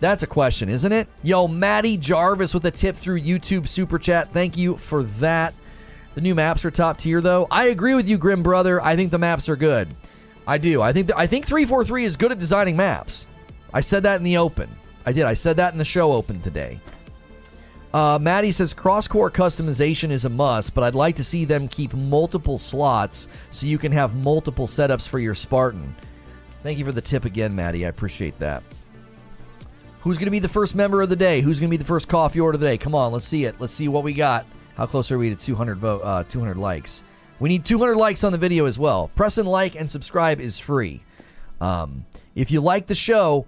That's a question, isn't it? Yo, Maddie Jarvis with a tip through YouTube Super Chat. Thank you for that. The new maps are top tier, though. I agree with you, Grim Brother. I think the maps are good. I do. I think th- I think 343 is good at designing maps. I said that in the open. I did. I said that in the show open today. Uh, Maddie says cross core customization is a must, but I'd like to see them keep multiple slots so you can have multiple setups for your Spartan. Thank you for the tip again, Maddie. I appreciate that. Who's going to be the first member of the day? Who's going to be the first coffee order of the day? Come on, let's see it. Let's see what we got. How close are we to 200 vote? Uh, 200 likes. We need 200 likes on the video as well. Press and like and subscribe is free. Um, if you like the show,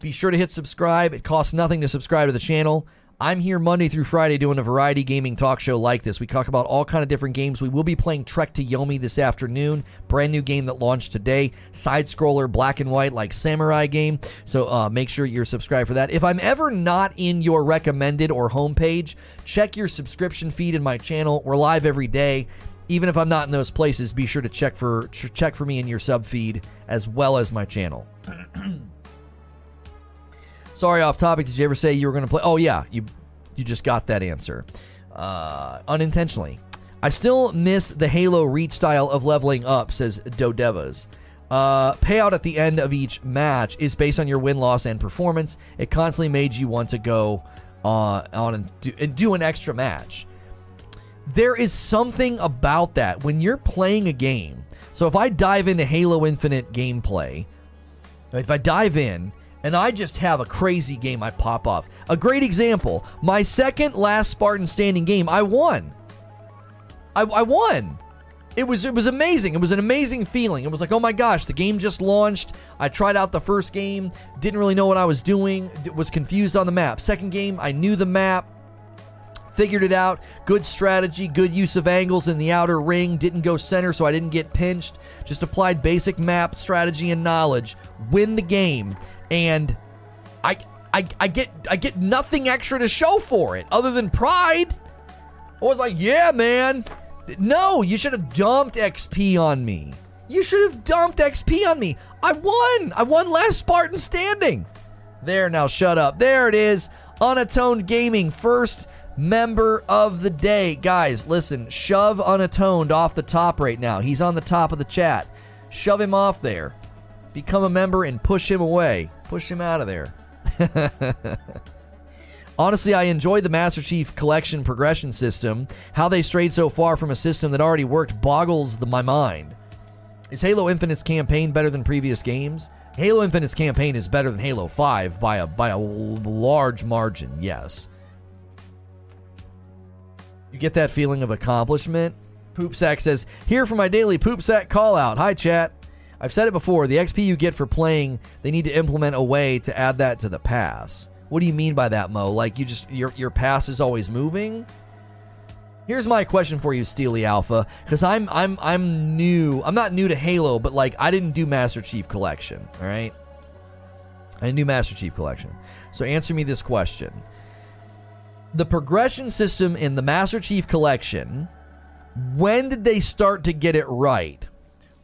be sure to hit subscribe. It costs nothing to subscribe to the channel. I'm here Monday through Friday doing a variety gaming talk show like this. We talk about all kind of different games. We will be playing Trek to Yomi this afternoon, brand new game that launched today, side scroller, black and white like samurai game. So uh, make sure you're subscribed for that. If I'm ever not in your recommended or homepage, check your subscription feed in my channel. We're live every day. Even if I'm not in those places, be sure to check for check for me in your sub feed as well as my channel. Sorry, off topic. Did you ever say you were going to play? Oh yeah, you you just got that answer uh, unintentionally. I still miss the Halo reach style of leveling up, says Dodevas. Uh, payout at the end of each match is based on your win loss and performance. It constantly made you want to go uh, on and do, and do an extra match. There is something about that when you're playing a game. So if I dive into Halo Infinite gameplay, if I dive in and I just have a crazy game I pop off. A great example, my second last Spartan standing game, I won. I, I won. It was it was amazing. It was an amazing feeling. It was like, oh my gosh, the game just launched. I tried out the first game, didn't really know what I was doing, was confused on the map. Second game, I knew the map, figured it out. Good strategy, good use of angles in the outer ring. Didn't go center, so I didn't get pinched. Just applied basic map strategy and knowledge. Win the game and I, I, I get I get nothing extra to show for it other than pride. I was like, yeah, man. No, you should have dumped XP on me. You should have dumped XP on me. I won. I won last Spartan standing. There, now shut up. There it is. Unatoned Gaming, first member of the day. Guys, listen, shove Unatoned off the top right now. He's on the top of the chat. Shove him off there. Become a member and push him away. Push him out of there. Honestly, I enjoyed the Master Chief Collection progression system. How they strayed so far from a system that already worked boggles the, my mind. Is Halo Infinite's campaign better than previous games? Halo Infinite's campaign is better than Halo 5 by a by a large margin, yes. You get that feeling of accomplishment? Poopsack says, Here for my daily Poopsack call out. Hi, chat. I've said it before. The XP you get for playing, they need to implement a way to add that to the pass. What do you mean by that, Mo? Like you just your your pass is always moving? Here's my question for you, Steely Alpha, because I'm I'm I'm new. I'm not new to Halo, but like I didn't do Master Chief Collection. All right, I didn't do Master Chief Collection. So answer me this question: The progression system in the Master Chief Collection, when did they start to get it right?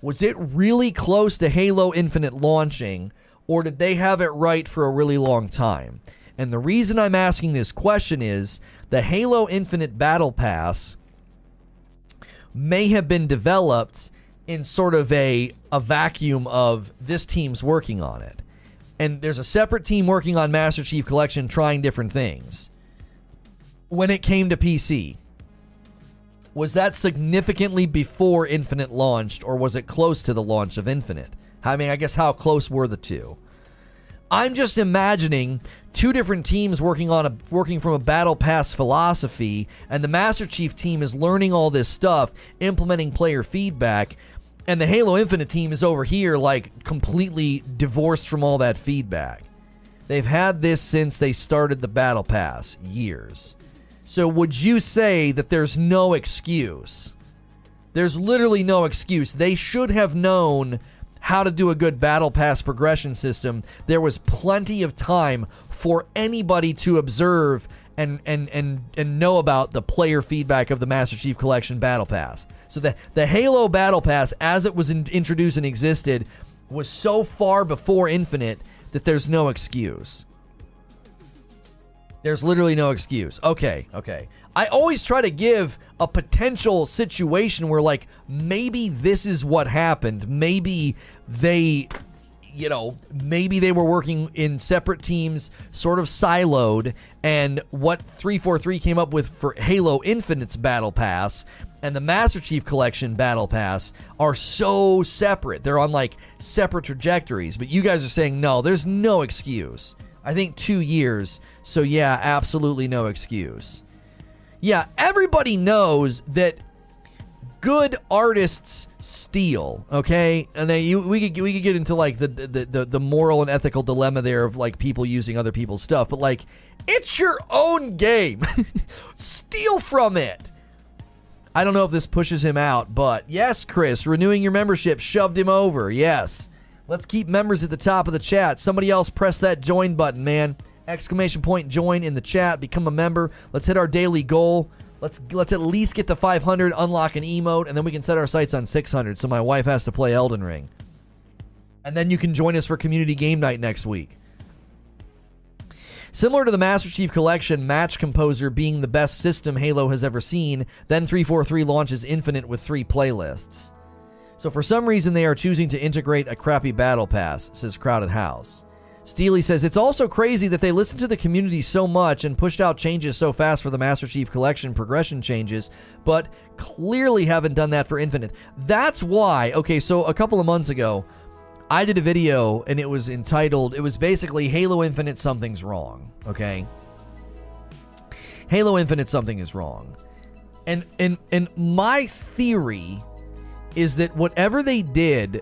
Was it really close to Halo Infinite launching, or did they have it right for a really long time? And the reason I'm asking this question is the Halo Infinite Battle Pass may have been developed in sort of a, a vacuum of this team's working on it. And there's a separate team working on Master Chief Collection trying different things. When it came to PC, was that significantly before Infinite launched, or was it close to the launch of Infinite? I mean, I guess how close were the two? I'm just imagining two different teams working on a working from a battle pass philosophy, and the Master Chief team is learning all this stuff, implementing player feedback, And the Halo Infinite team is over here, like, completely divorced from all that feedback. They've had this since they started the Battle Pass years. So, would you say that there's no excuse? There's literally no excuse. They should have known how to do a good Battle Pass progression system. There was plenty of time for anybody to observe and and and and know about the player feedback of the Master Chief Collection Battle Pass. So the the Halo Battle Pass, as it was in, introduced and existed, was so far before Infinite that there's no excuse. There's literally no excuse. Okay, okay. I always try to give a potential situation where, like, maybe this is what happened. Maybe they you know, maybe they were working in separate teams, sort of siloed, and what 343 came up with for Halo Infinite's Battle Pass and the Master Chief Collection Battle Pass are so separate. They're on like separate trajectories, but you guys are saying no, there's no excuse. I think two years, so yeah, absolutely no excuse. Yeah, everybody knows that good artists steal. Okay, and then you, we could we could get into like the, the the the moral and ethical dilemma there of like people using other people's stuff, but like it's your own game. steal from it. I don't know if this pushes him out, but yes, Chris, renewing your membership shoved him over. Yes. Let's keep members at the top of the chat. Somebody else press that join button, man. Exclamation point join in the chat. Become a member. Let's hit our daily goal. Let's let's at least get to 500, unlock an emote, and then we can set our sights on 600. So my wife has to play Elden Ring, and then you can join us for community game night next week. Similar to the Master Chief Collection, Match Composer being the best system Halo has ever seen, then 343 launches Infinite with three playlists. So for some reason, they are choosing to integrate a crappy battle pass, says Crowded House. Steely says it's also crazy that they listened to the community so much and pushed out changes so fast for the Master Chief Collection progression changes, but clearly haven't done that for Infinite. That's why, okay, so a couple of months ago, I did a video and it was entitled, it was basically Halo Infinite Something's Wrong, okay? Halo Infinite Something is Wrong. And and and my theory is that whatever they did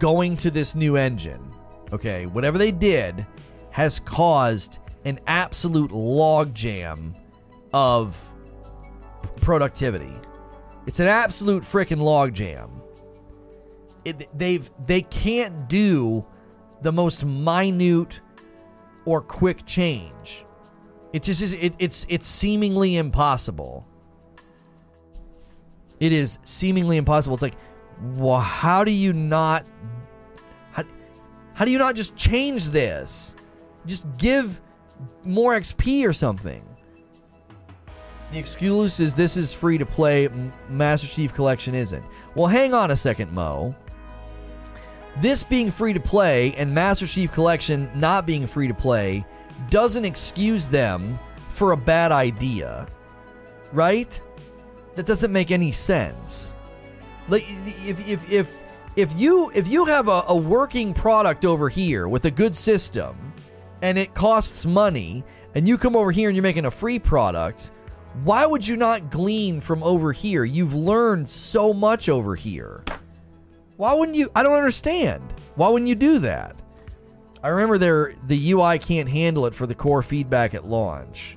going to this new engine okay, whatever they did has caused an absolute logjam of productivity. It's an absolute freaking logjam. They've they can't do the most minute or quick change. It just is. It, it's it's seemingly impossible. It is seemingly impossible. It's like, well, how do you not how do you not just change this? Just give more XP or something. The excuse is this is free to play, Master Chief Collection isn't. Well, hang on a second, Mo. This being free to play and Master Chief Collection not being free to play doesn't excuse them for a bad idea. Right? That doesn't make any sense. Like if if if if you if you have a, a working product over here with a good system and it costs money and you come over here and you're making a free product why would you not glean from over here? You've learned so much over here. Why wouldn't you? I don't understand. Why wouldn't you do that? I remember there the ui can't handle it for the core feedback at launch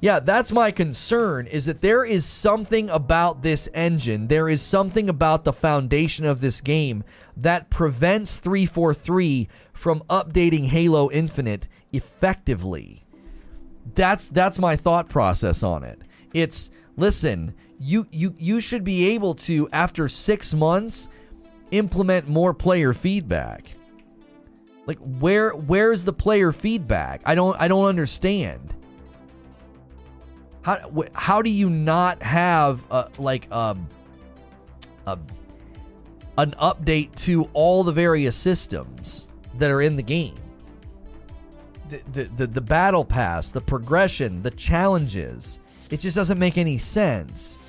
yeah, that's my concern is that there is something about this engine, there is something about the foundation of this game that prevents 343 from updating Halo Infinite effectively. That's that's my thought process on it. It's listen, you you you should be able to after 6 months implement more player feedback. Like where where's the player feedback? I don't I don't understand. How how do you not have a, like a, a an update to all the various systems that are in the game? The, the, the, the battle pass, the progression, the challenges. It just doesn't make any sense.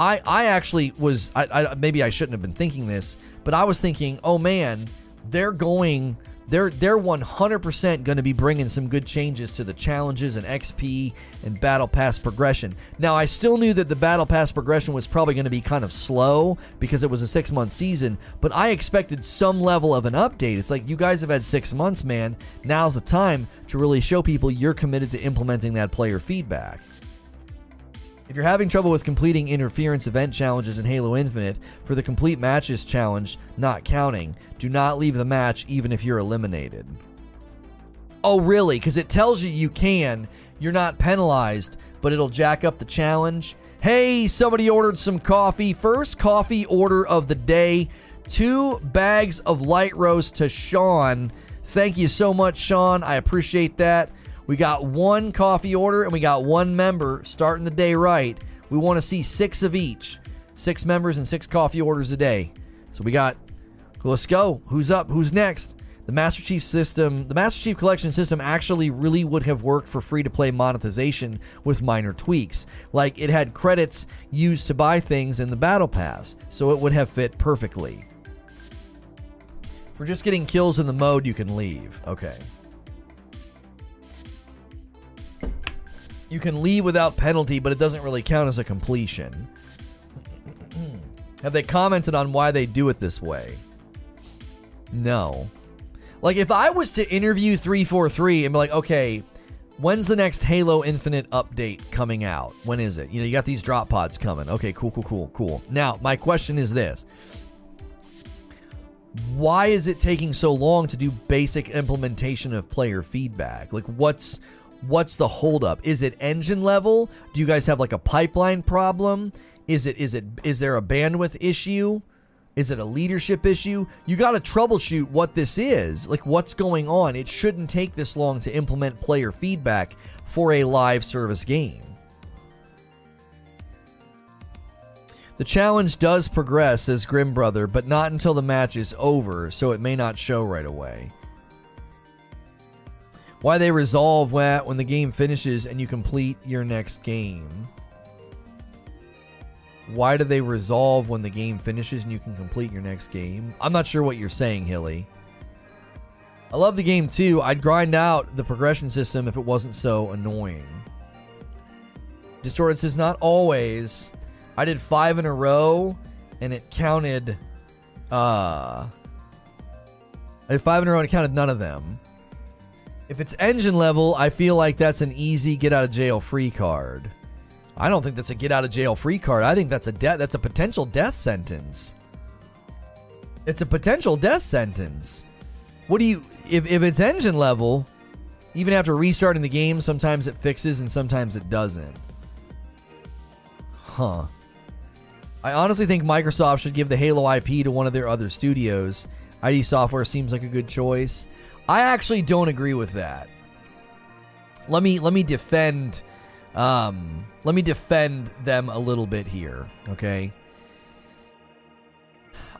I I actually was I, I maybe I shouldn't have been thinking this, but I was thinking, oh man, they're going they're they're 100% going to be bringing some good changes to the challenges and XP and battle pass progression. Now, I still knew that the battle pass progression was probably going to be kind of slow because it was a 6-month season, but I expected some level of an update. It's like you guys have had 6 months, man. Now's the time to really show people you're committed to implementing that player feedback. If you're having trouble with completing interference event challenges in Halo Infinite for the complete matches challenge not counting, do not leave the match even if you're eliminated. Oh, really? Because it tells you you can. You're not penalized, but it'll jack up the challenge. Hey, somebody ordered some coffee. First coffee order of the day. Two bags of light roast to Sean. Thank you so much, Sean. I appreciate that. We got one coffee order and we got one member starting the day right. We want to see six of each. Six members and six coffee orders a day. So we got, let's go. Who's up? Who's next? The Master Chief system, the Master Chief Collection system actually really would have worked for free to play monetization with minor tweaks. Like it had credits used to buy things in the Battle Pass, so it would have fit perfectly. For just getting kills in the mode, you can leave. Okay. You can leave without penalty, but it doesn't really count as a completion. Have they commented on why they do it this way? No. Like, if I was to interview 343 and be like, okay, when's the next Halo Infinite update coming out? When is it? You know, you got these drop pods coming. Okay, cool, cool, cool, cool. Now, my question is this Why is it taking so long to do basic implementation of player feedback? Like, what's what's the holdup? Is it engine level? Do you guys have like a pipeline problem? Is it is it is there a bandwidth issue? Is it a leadership issue? You got to troubleshoot what this is. Like what's going on? It shouldn't take this long to implement player feedback for a live service game. The challenge does progress, says Grim Brother, but not until the match is over, so it may not show right away why they resolve when the game finishes and you complete your next game. Why do they resolve when the game finishes and you can complete your next game? I'm not sure what you're saying, Hilly. I love the game too. I'd grind out the progression system if it wasn't so annoying. Distorted says not always. I did five in a row and it counted uh I did five in a row and it counted none of them. If it's engine level, I feel like that's an easy get out of jail free card. I don't think that's a get out of jail free card. I think that's a death that's a potential death sentence. It's a potential death sentence. What do you if if it's engine level, even after restarting the game, sometimes it fixes and sometimes it doesn't. Huh. I honestly think Microsoft should give the Halo IP to one of their other studios. ID Software seems like a good choice. I actually don't agree with that. Let me let me defend um let me defend them a little bit here, okay?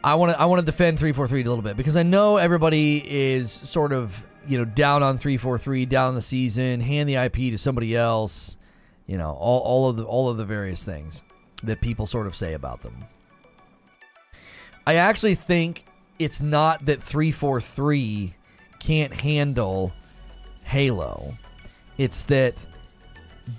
I want to I want to defend 343 a little bit because I know everybody is sort of, you know, down on 343, down the season, hand the IP to somebody else, you know, all, all of the all of the various things that people sort of say about them. I actually think it's not that 343 can't handle Halo. It's that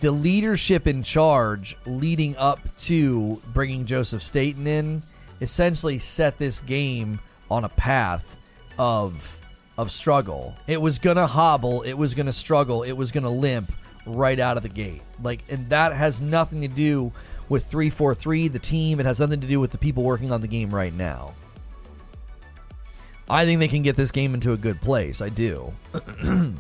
the leadership in charge leading up to bringing Joseph Staten in essentially set this game on a path of of struggle. It was going to hobble, it was going to struggle, it was going to limp right out of the gate. Like and that has nothing to do with 343 the team, it has nothing to do with the people working on the game right now. I think they can get this game into a good place. I do.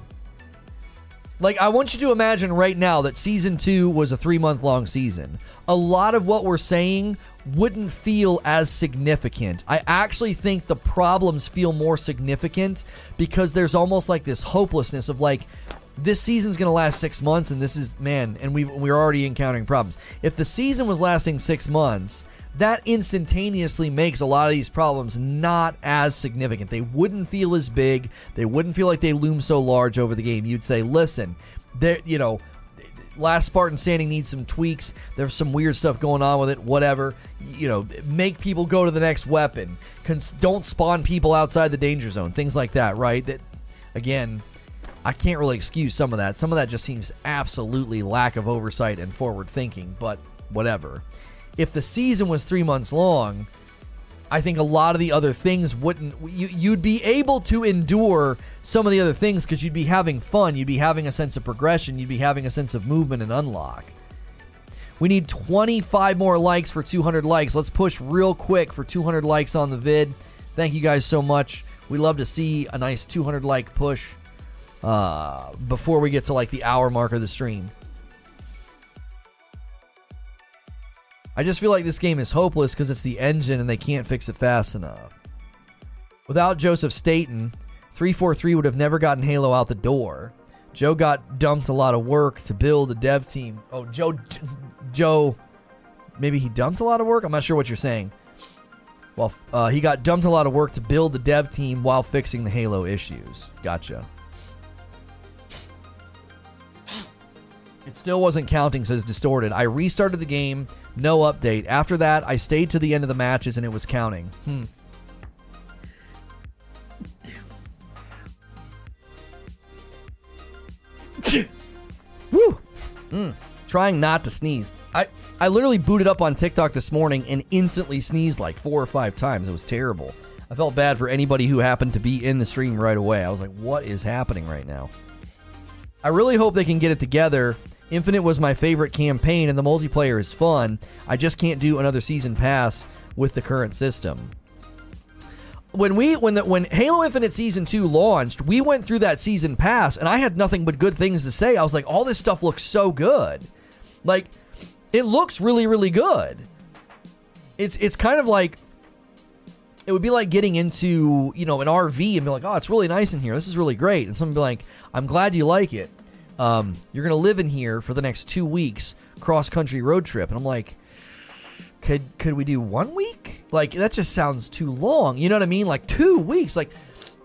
like, I want you to imagine right now that season two was a three month long season. A lot of what we're saying wouldn't feel as significant. I actually think the problems feel more significant because there's almost like this hopelessness of like, this season's going to last six months, and this is, man, and we, we're already encountering problems. If the season was lasting six months, that instantaneously makes a lot of these problems not as significant. They wouldn't feel as big. They wouldn't feel like they loom so large over the game. You'd say, listen, there, you know, last Spartan Standing needs some tweaks. There's some weird stuff going on with it. Whatever, you know, make people go to the next weapon. Cons- don't spawn people outside the danger zone. Things like that, right? That again, I can't really excuse some of that. Some of that just seems absolutely lack of oversight and forward thinking, but whatever. If the season was three months long, I think a lot of the other things wouldn't. You, you'd be able to endure some of the other things because you'd be having fun. You'd be having a sense of progression. You'd be having a sense of movement and unlock. We need 25 more likes for 200 likes. Let's push real quick for 200 likes on the vid. Thank you guys so much. We love to see a nice 200 like push uh, before we get to like the hour mark of the stream. I just feel like this game is hopeless because it's the engine and they can't fix it fast enough. Without Joseph Staten, 343 would have never gotten Halo out the door. Joe got dumped a lot of work to build a dev team. Oh, Joe, Joe, maybe he dumped a lot of work. I'm not sure what you're saying. Well, uh, he got dumped a lot of work to build the dev team while fixing the Halo issues. Gotcha. It still wasn't counting, says Distorted. I restarted the game, no update. After that, I stayed to the end of the matches and it was counting. Hmm. Woo! Mm. Trying not to sneeze. I, I literally booted up on TikTok this morning and instantly sneezed like four or five times. It was terrible. I felt bad for anybody who happened to be in the stream right away. I was like, what is happening right now? I really hope they can get it together. Infinite was my favorite campaign and the multiplayer is fun. I just can't do another season pass with the current system. When we when the, when Halo Infinite season 2 launched, we went through that season pass and I had nothing but good things to say. I was like, all this stuff looks so good. Like it looks really really good. It's it's kind of like it would be like getting into you know an RV and be like, oh, it's really nice in here. This is really great. And someone be like, I'm glad you like it. Um, you're gonna live in here for the next two weeks, cross country road trip. And I'm like, could could we do one week? Like that just sounds too long. You know what I mean? Like two weeks. Like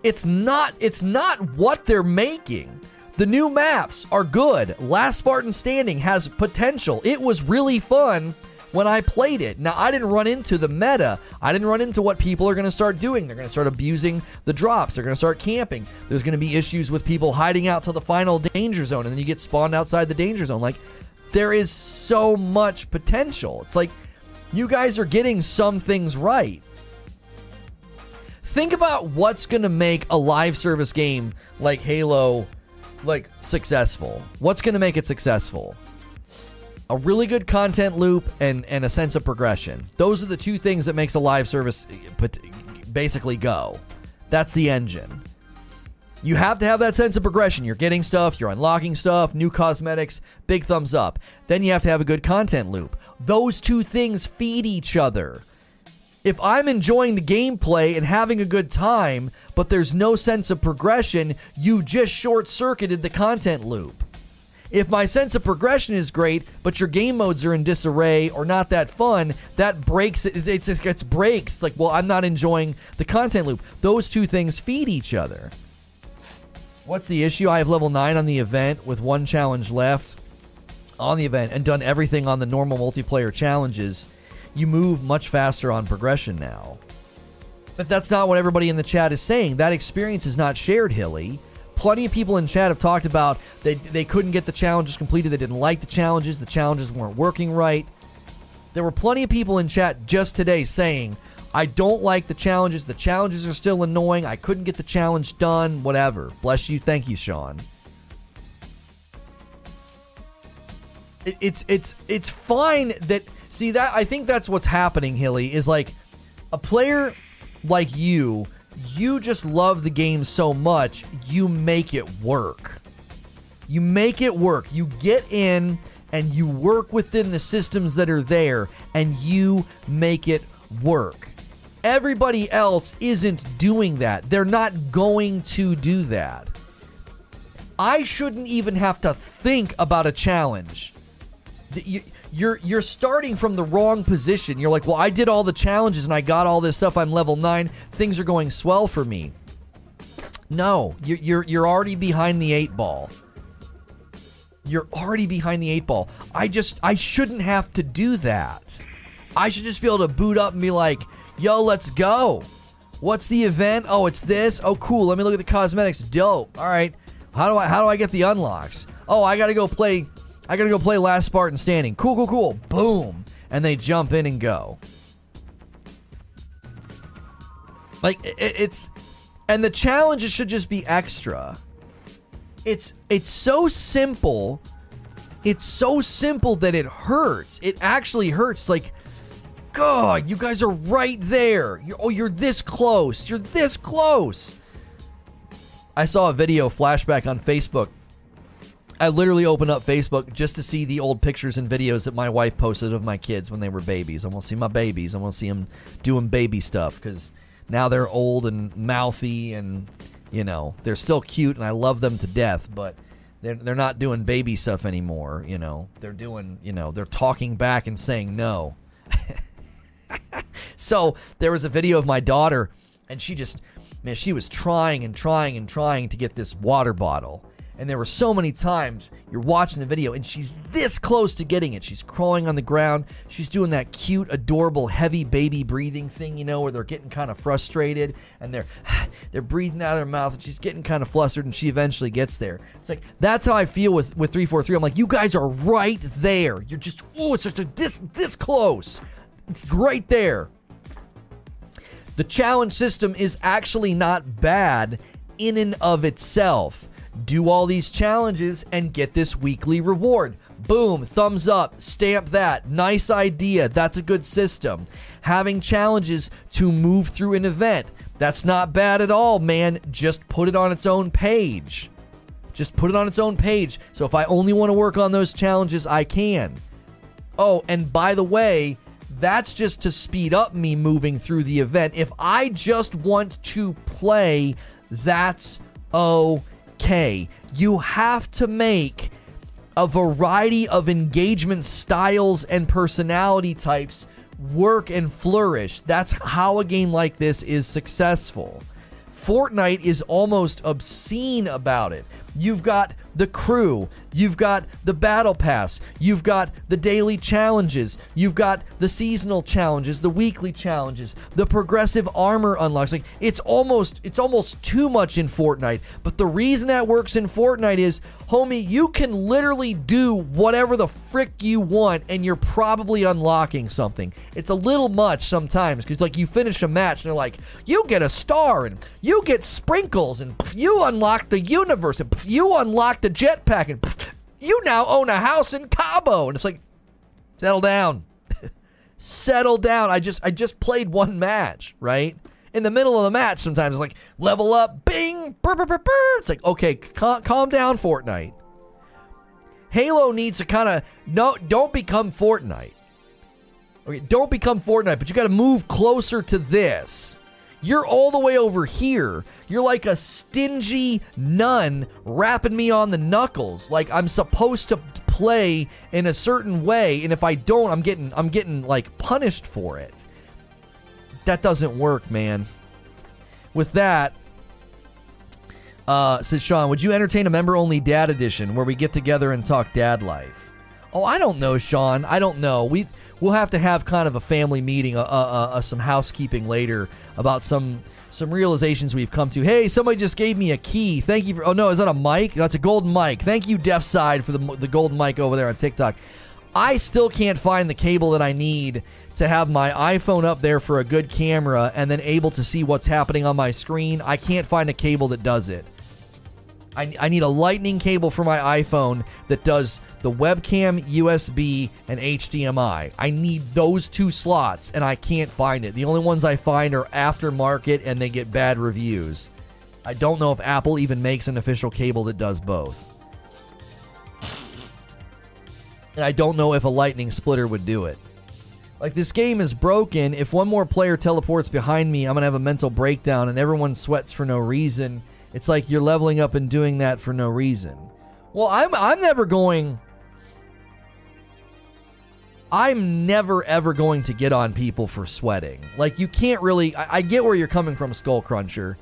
it's not it's not what they're making. The new maps are good. Last Spartan Standing has potential. It was really fun when I played it. Now, I didn't run into the meta. I didn't run into what people are going to start doing. They're going to start abusing the drops. They're going to start camping. There's going to be issues with people hiding out to the final danger zone, and then you get spawned outside the danger zone. Like, there is so much potential. It's like you guys are getting some things right. Think about what's going to make a live service game like Halo like successful. What's going to make it successful? A really good content loop and and a sense of progression. Those are the two things that makes a live service basically go. That's the engine. You have to have that sense of progression. You're getting stuff, you're unlocking stuff, new cosmetics, big thumbs up. Then you have to have a good content loop. Those two things feed each other. If I'm enjoying the gameplay and having a good time, but there's no sense of progression, you just short circuited the content loop. If my sense of progression is great, but your game modes are in disarray or not that fun, that breaks it. It's, breaks. It's like, well, I'm not enjoying the content loop. Those two things feed each other. What's the issue? I have level 9 on the event with one challenge left on the event and done everything on the normal multiplayer challenges you move much faster on progression now. But that's not what everybody in the chat is saying. That experience is not shared, Hilly. Plenty of people in chat have talked about they they couldn't get the challenges completed. They didn't like the challenges. The challenges weren't working right. There were plenty of people in chat just today saying, "I don't like the challenges. The challenges are still annoying. I couldn't get the challenge done. Whatever." Bless you. Thank you, Sean. It, it's it's it's fine that See that I think that's what's happening, Hilly, is like a player like you, you just love the game so much, you make it work. You make it work. You get in and you work within the systems that are there and you make it work. Everybody else isn't doing that. They're not going to do that. I shouldn't even have to think about a challenge. You, you're you're starting from the wrong position. You're like, well, I did all the challenges and I got all this stuff. I'm level nine. Things are going swell for me. No, you're you're, you're already behind the eight ball. You're already behind the eight ball. I just I shouldn't have to do that. I should just be able to boot up and be like, yo, let's go. What's the event? Oh, it's this. Oh, cool. Let me look at the cosmetics. Dope. All right. How do I how do I get the unlocks? Oh, I gotta go play. I gotta go play Last Spartan Standing. Cool, cool, cool. Boom, and they jump in and go. Like it, it's, and the challenges should just be extra. It's it's so simple. It's so simple that it hurts. It actually hurts. Like God, you guys are right there. You're, oh, you're this close. You're this close. I saw a video flashback on Facebook. I literally opened up Facebook just to see the old pictures and videos that my wife posted of my kids when they were babies. I want to see my babies. I want to see them doing baby stuff because now they're old and mouthy and, you know, they're still cute and I love them to death, but they're, they're not doing baby stuff anymore, you know. They're doing, you know, they're talking back and saying no. so there was a video of my daughter, and she just, man, she was trying and trying and trying to get this water bottle. And there were so many times you're watching the video and she's this close to getting it. She's crawling on the ground. She's doing that cute, adorable, heavy baby breathing thing, you know, where they're getting kind of frustrated and they're they're breathing out of their mouth and she's getting kind of flustered and she eventually gets there. It's like that's how I feel with with 343. I'm like, you guys are right there. You're just oh, it's just a, this this close. It's right there. The challenge system is actually not bad in and of itself. Do all these challenges and get this weekly reward. Boom, thumbs up, stamp that. Nice idea. That's a good system. Having challenges to move through an event. That's not bad at all, man. Just put it on its own page. Just put it on its own page. So if I only want to work on those challenges, I can. Oh, and by the way, that's just to speed up me moving through the event. If I just want to play, that's okay. You have to make a variety of engagement styles and personality types work and flourish. That's how a game like this is successful. Fortnite is almost obscene about it. You've got the crew, you've got the battle pass, you've got the daily challenges, you've got the seasonal challenges, the weekly challenges, the progressive armor unlocks. Like it's almost it's almost too much in Fortnite. But the reason that works in Fortnite is, homie, you can literally do whatever the frick you want and you're probably unlocking something. It's a little much sometimes because like you finish a match and they're like, you get a star and you get sprinkles and you unlock the universe and you unlock the jetpack, and you now own a house in Cabo. And it's like, settle down, settle down. I just I just played one match, right? In the middle of the match, sometimes it's like level up, bing, burr, burr, burr, burr. It's like okay, cal- calm down, Fortnite. Halo needs to kind of no, don't become Fortnite. Okay, don't become Fortnite, but you got to move closer to this. You're all the way over here. You're like a stingy nun rapping me on the knuckles. Like I'm supposed to play in a certain way, and if I don't, I'm getting I'm getting like punished for it. That doesn't work, man. With that, uh, says Sean, would you entertain a member only dad edition where we get together and talk dad life? Oh, I don't know, Sean. I don't know. We we'll have to have kind of a family meeting, uh, uh, uh, some housekeeping later about some some realizations we've come to. Hey, somebody just gave me a key. Thank you for. Oh no, is that a mic? That's a golden mic. Thank you, Deaf Side, for the the golden mic over there on TikTok. I still can't find the cable that I need to have my iPhone up there for a good camera and then able to see what's happening on my screen. I can't find a cable that does it. I, I need a lightning cable for my iPhone that does the webcam, USB, and HDMI. I need those two slots, and I can't find it. The only ones I find are aftermarket, and they get bad reviews. I don't know if Apple even makes an official cable that does both. And I don't know if a lightning splitter would do it. Like, this game is broken. If one more player teleports behind me, I'm going to have a mental breakdown, and everyone sweats for no reason it's like you're leveling up and doing that for no reason. Well, I'm I'm never going I'm never ever going to get on people for sweating. Like you can't really I, I get where you're coming from, Skull Cruncher.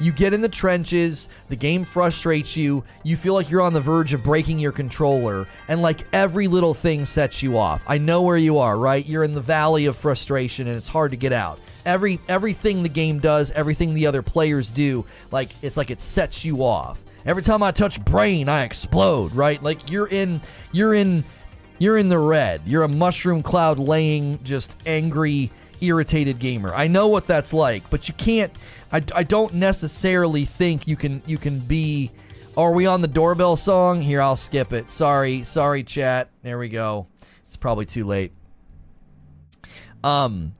You get in the trenches, the game frustrates you, you feel like you're on the verge of breaking your controller, and like every little thing sets you off. I know where you are, right? You're in the valley of frustration and it's hard to get out. Every everything the game does, everything the other players do, like it's like it sets you off. Every time I touch brain, I explode, right? Like you're in you're in you're in the red. You're a mushroom cloud laying just angry irritated gamer. I know what that's like, but you can't I, I don't necessarily think you can you can be. Are we on the doorbell song? Here, I'll skip it. Sorry, sorry, chat. There we go. It's probably too late. Um,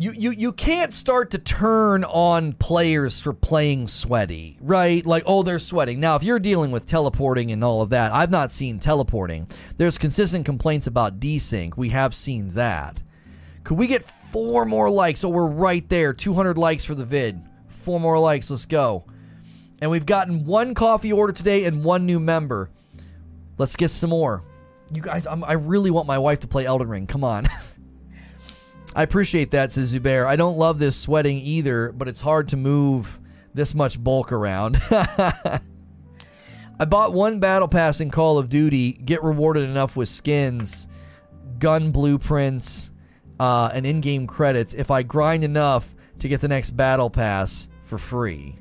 you you you can't start to turn on players for playing sweaty, right? Like, oh, they're sweating. Now, if you're dealing with teleporting and all of that, I've not seen teleporting. There's consistent complaints about desync. We have seen that. Could we get four more likes? So we're right there. 200 likes for the vid. Four more likes. Let's go. And we've gotten one coffee order today and one new member. Let's get some more. You guys, I'm, i really want my wife to play Elden Ring. Come on. I appreciate that, says Zubair. I don't love this sweating either, but it's hard to move this much bulk around. I bought one battle pass in Call of Duty, get rewarded enough with skins, gun blueprints, uh, and in-game credits if I grind enough to get the next battle pass for free.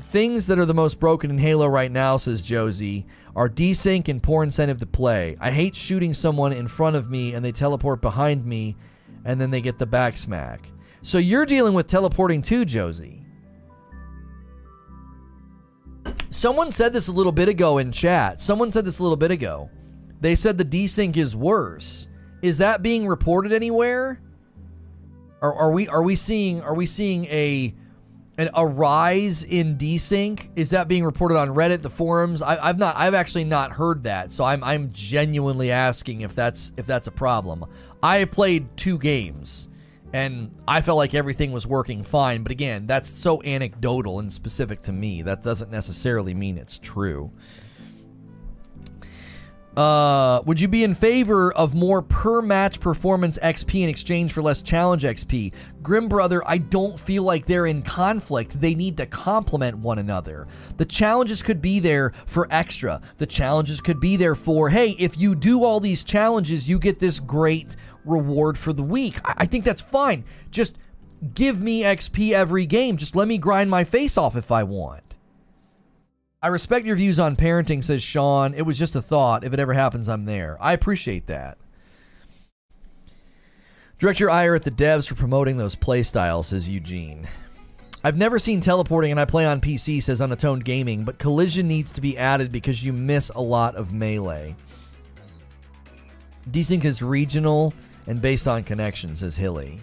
Things that are the most broken in Halo right now, says Josie, are desync and poor incentive to play. I hate shooting someone in front of me and they teleport behind me and then they get the back smack. So you're dealing with teleporting too, Josie. Someone said this a little bit ago in chat. Someone said this a little bit ago. They said the desync is worse. Is that being reported anywhere? Are, are we are we seeing are we seeing a an, a rise in desync? Is that being reported on Reddit, the forums? I, have not I've actually not heard that, so I'm I'm genuinely asking if that's if that's a problem. I played two games and I felt like everything was working fine, but again, that's so anecdotal and specific to me. That doesn't necessarily mean it's true. Uh, would you be in favor of more per match performance XP in exchange for less challenge XP? Grim Brother, I don't feel like they're in conflict. They need to complement one another. The challenges could be there for extra. The challenges could be there for, hey, if you do all these challenges, you get this great reward for the week. I, I think that's fine. Just give me XP every game. Just let me grind my face off if I want. I respect your views on parenting, says Sean. It was just a thought. If it ever happens, I'm there. I appreciate that. Direct your ire at the devs for promoting those playstyles, says Eugene. I've never seen teleporting and I play on PC, says Unatoned Gaming, but collision needs to be added because you miss a lot of melee. Desync is regional and based on connections, says Hilly.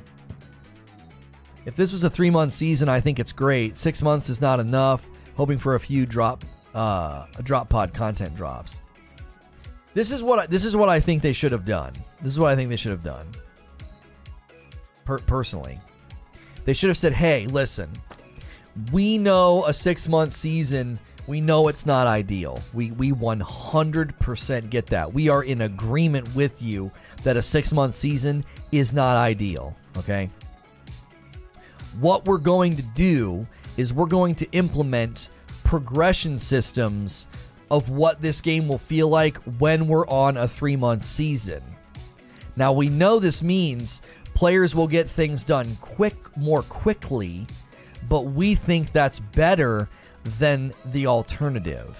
If this was a three month season, I think it's great. Six months is not enough hoping for a few drop uh, drop pod content drops. This is what I, this is what I think they should have done. This is what I think they should have done. Per- personally, they should have said, "Hey, listen, we know a six month season. We know it's not ideal. We we 100% get that. We are in agreement with you that a six month season is not ideal. Okay. What we're going to do is we're going to implement progression systems of what this game will feel like when we're on a three month season. Now, we know this means players will get things done quick, more quickly, but we think that's better than the alternative.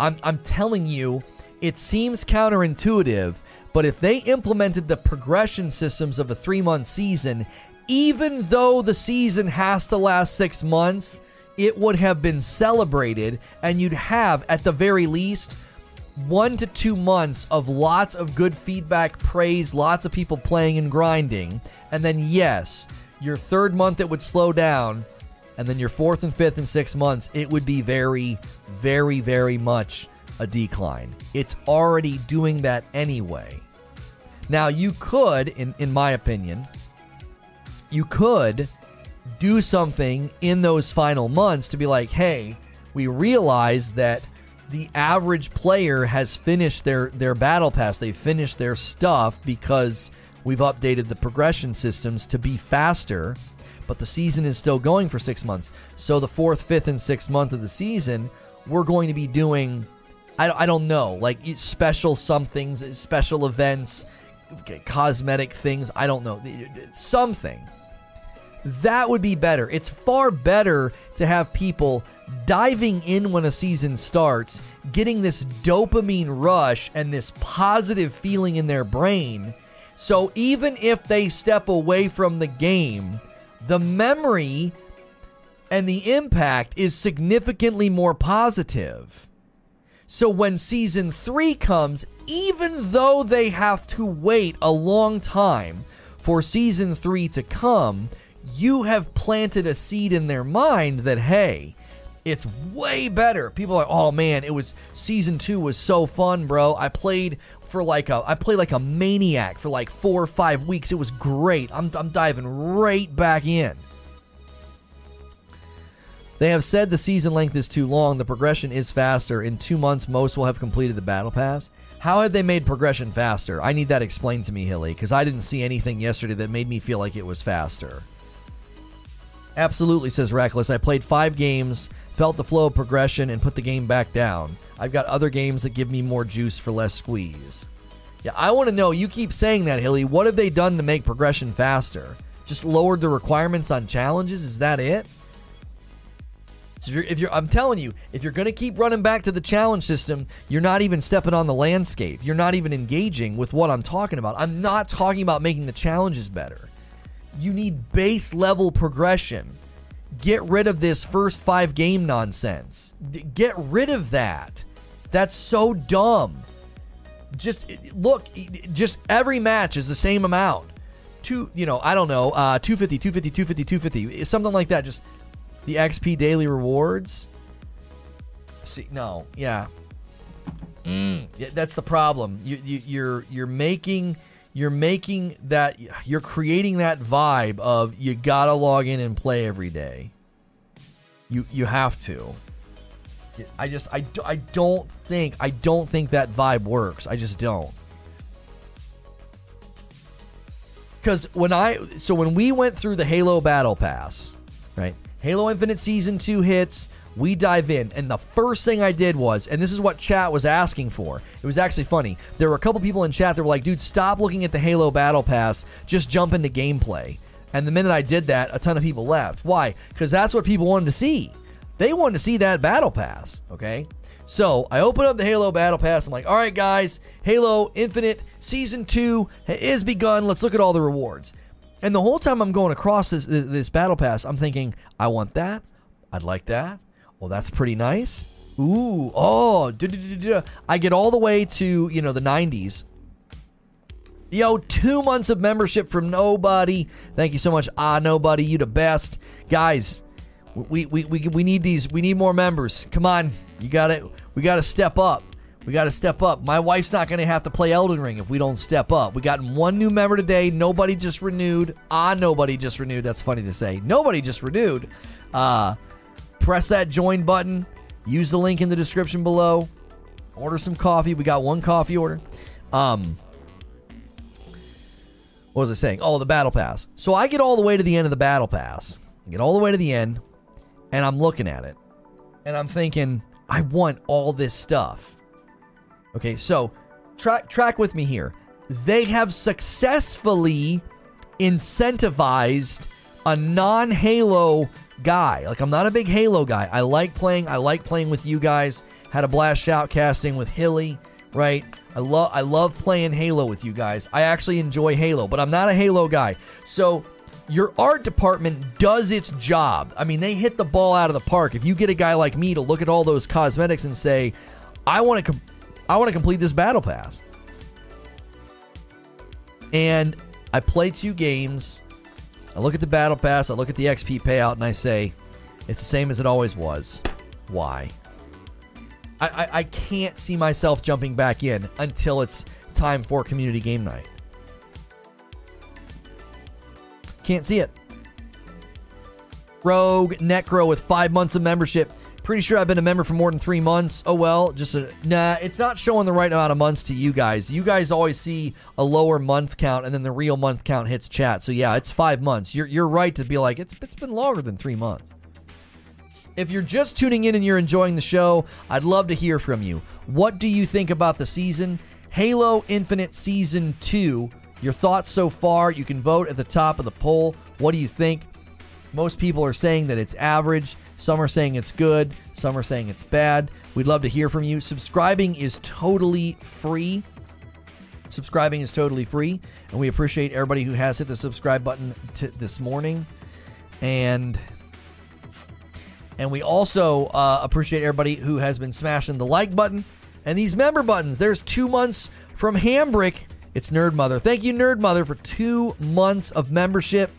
I'm, I'm telling you, it seems counterintuitive, but if they implemented the progression systems of a three month season even though the season has to last six months, it would have been celebrated, and you'd have, at the very least, one to two months of lots of good feedback, praise, lots of people playing and grinding. And then, yes, your third month it would slow down. And then your fourth and fifth and sixth months, it would be very, very, very much a decline. It's already doing that anyway. Now, you could, in, in my opinion, you could do something in those final months to be like, hey, we realize that the average player has finished their, their battle pass. They've finished their stuff because we've updated the progression systems to be faster. but the season is still going for six months. So the fourth, fifth, and sixth month of the season, we're going to be doing, I, I don't know, like special somethings, special events, cosmetic things. I don't know. Something. That would be better. It's far better to have people diving in when a season starts, getting this dopamine rush and this positive feeling in their brain. So even if they step away from the game, the memory and the impact is significantly more positive. So when season three comes, even though they have to wait a long time for season three to come, you have planted a seed in their mind that, hey, it's way better. People are like, oh man, it was season two was so fun, bro. I played for like a I played like a maniac for like four or five weeks. It was great. I'm I'm diving right back in. They have said the season length is too long. The progression is faster. In two months, most will have completed the battle pass. How have they made progression faster? I need that explained to me, Hilly, because I didn't see anything yesterday that made me feel like it was faster. Absolutely, says Reckless. I played five games, felt the flow of progression, and put the game back down. I've got other games that give me more juice for less squeeze. Yeah, I want to know. You keep saying that, Hilly. What have they done to make progression faster? Just lowered the requirements on challenges? Is that it? So you're, if you're, I'm telling you, if you're going to keep running back to the challenge system, you're not even stepping on the landscape. You're not even engaging with what I'm talking about. I'm not talking about making the challenges better. You need base level progression. Get rid of this first five game nonsense. D- get rid of that. That's so dumb. Just look, just every match is the same amount. Two, you know, I don't know, uh, 250, 250, 250, 250, something like that. Just the XP daily rewards. See, no, yeah. Mm, that's the problem. You, you, you're you're making you're making that you're creating that vibe of you gotta log in and play every day. You you have to. I just I, I don't think I don't think that vibe works. I just don't. Cuz when I so when we went through the Halo Battle Pass, right? Halo Infinite Season 2 hits, we dive in and the first thing I did was and this is what chat was asking for. It was actually funny. There were a couple people in chat that were like, "Dude, stop looking at the Halo Battle Pass. Just jump into gameplay." And the minute I did that, a ton of people left. Why? Cuz that's what people wanted to see. They wanted to see that battle pass, okay? So I open up the Halo Battle Pass. I'm like, all right, guys, Halo Infinite Season 2 is begun. Let's look at all the rewards. And the whole time I'm going across this, this Battle Pass, I'm thinking, I want that. I'd like that. Well, that's pretty nice. Ooh, oh, I get all the way to, you know, the 90s. Yo, two months of membership from nobody. Thank you so much. Ah, nobody, you the best. Guys, we, we, we, we need these. We need more members. Come on, you got to. We got to step up. We got to step up. My wife's not going to have to play Elden Ring if we don't step up. We got one new member today. Nobody just renewed. Ah, nobody just renewed. That's funny to say. Nobody just renewed. Uh, press that join button. Use the link in the description below. Order some coffee. We got one coffee order. Um, what was I saying? Oh, the battle pass. So I get all the way to the end of the battle pass. I get all the way to the end and I'm looking at it and I'm thinking, I want all this stuff. Okay, so track track with me here. They have successfully incentivized a non-Halo guy. Like I'm not a big Halo guy. I like playing. I like playing with you guys. Had a blast shoutcasting with Hilly, right? I love I love playing Halo with you guys. I actually enjoy Halo, but I'm not a Halo guy. So your art department does its job. I mean, they hit the ball out of the park. If you get a guy like me to look at all those cosmetics and say, "I want to, com- I want to complete this battle pass," and I play two games, I look at the battle pass, I look at the XP payout, and I say, "It's the same as it always was." Why? I, I, I can't see myself jumping back in until it's time for community game night. Can't see it. Rogue Necro with five months of membership. Pretty sure I've been a member for more than three months. Oh well, just a, nah. It's not showing the right amount of months to you guys. You guys always see a lower month count, and then the real month count hits chat. So yeah, it's five months. You're you're right to be like it's it's been longer than three months. If you're just tuning in and you're enjoying the show, I'd love to hear from you. What do you think about the season? Halo Infinite Season 2. Your thoughts so far. You can vote at the top of the poll. What do you think? Most people are saying that it's average. Some are saying it's good. Some are saying it's bad. We'd love to hear from you. Subscribing is totally free. Subscribing is totally free. And we appreciate everybody who has hit the subscribe button t- this morning. And and we also uh, appreciate everybody who has been smashing the like button and these member buttons. There's two months from Hambrick. It's Nerd Mother. Thank you, Nerd Mother, for two months of membership.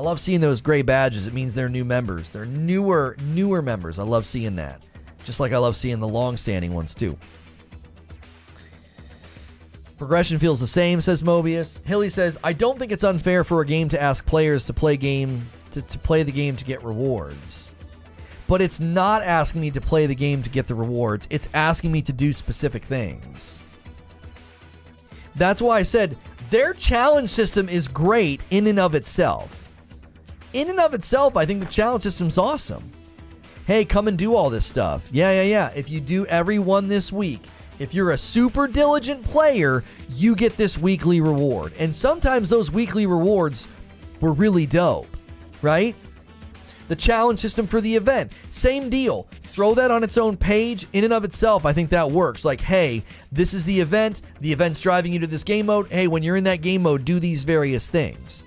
I love seeing those gray badges. It means they're new members. They're newer, newer members. I love seeing that. Just like I love seeing the long-standing ones too. Progression feels the same, says Mobius. Hilly says, I don't think it's unfair for a game to ask players to play game to, to play the game to get rewards but it's not asking me to play the game to get the rewards. It's asking me to do specific things. That's why I said their challenge system is great in and of itself. In and of itself, I think the challenge system's awesome. Hey, come and do all this stuff. Yeah, yeah, yeah. If you do every one this week, if you're a super diligent player, you get this weekly reward. And sometimes those weekly rewards were really dope, right? the challenge system for the event. Same deal. Throw that on its own page. In and of itself, I think that works. Like, hey, this is the event. The event's driving you to this game mode. Hey, when you're in that game mode, do these various things.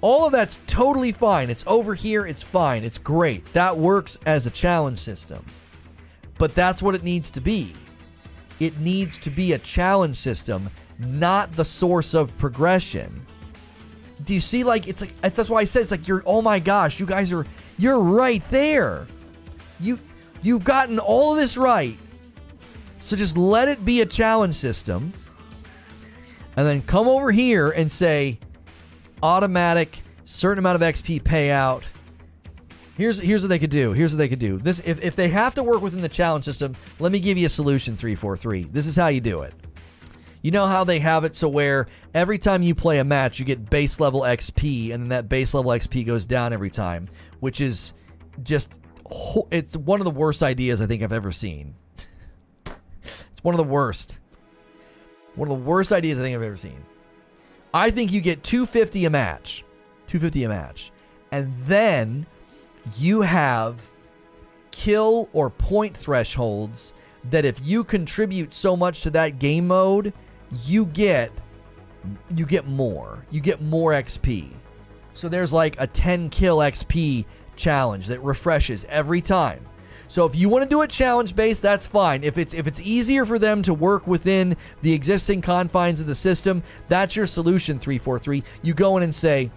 All of that's totally fine. It's over here. It's fine. It's great. That works as a challenge system. But that's what it needs to be. It needs to be a challenge system, not the source of progression do you see like it's like that's why I said it's like you're oh my gosh, you guys are you're right there. You you've gotten all of this right. So just let it be a challenge system. And then come over here and say automatic certain amount of XP payout. Here's here's what they could do. Here's what they could do. This if, if they have to work within the challenge system, let me give you a solution 343. This is how you do it. You know how they have it so where every time you play a match, you get base level XP, and then that base level XP goes down every time, which is just it's one of the worst ideas I think I've ever seen. it's one of the worst. One of the worst ideas I think I've ever seen. I think you get 250 a match. 250 a match. And then you have kill or point thresholds that if you contribute so much to that game mode, you get you get more. You get more XP. So there's like a 10 kill XP challenge that refreshes every time. So if you want to do it challenge based, that's fine. If it's if it's easier for them to work within the existing confines of the system, that's your solution 343. You go in and say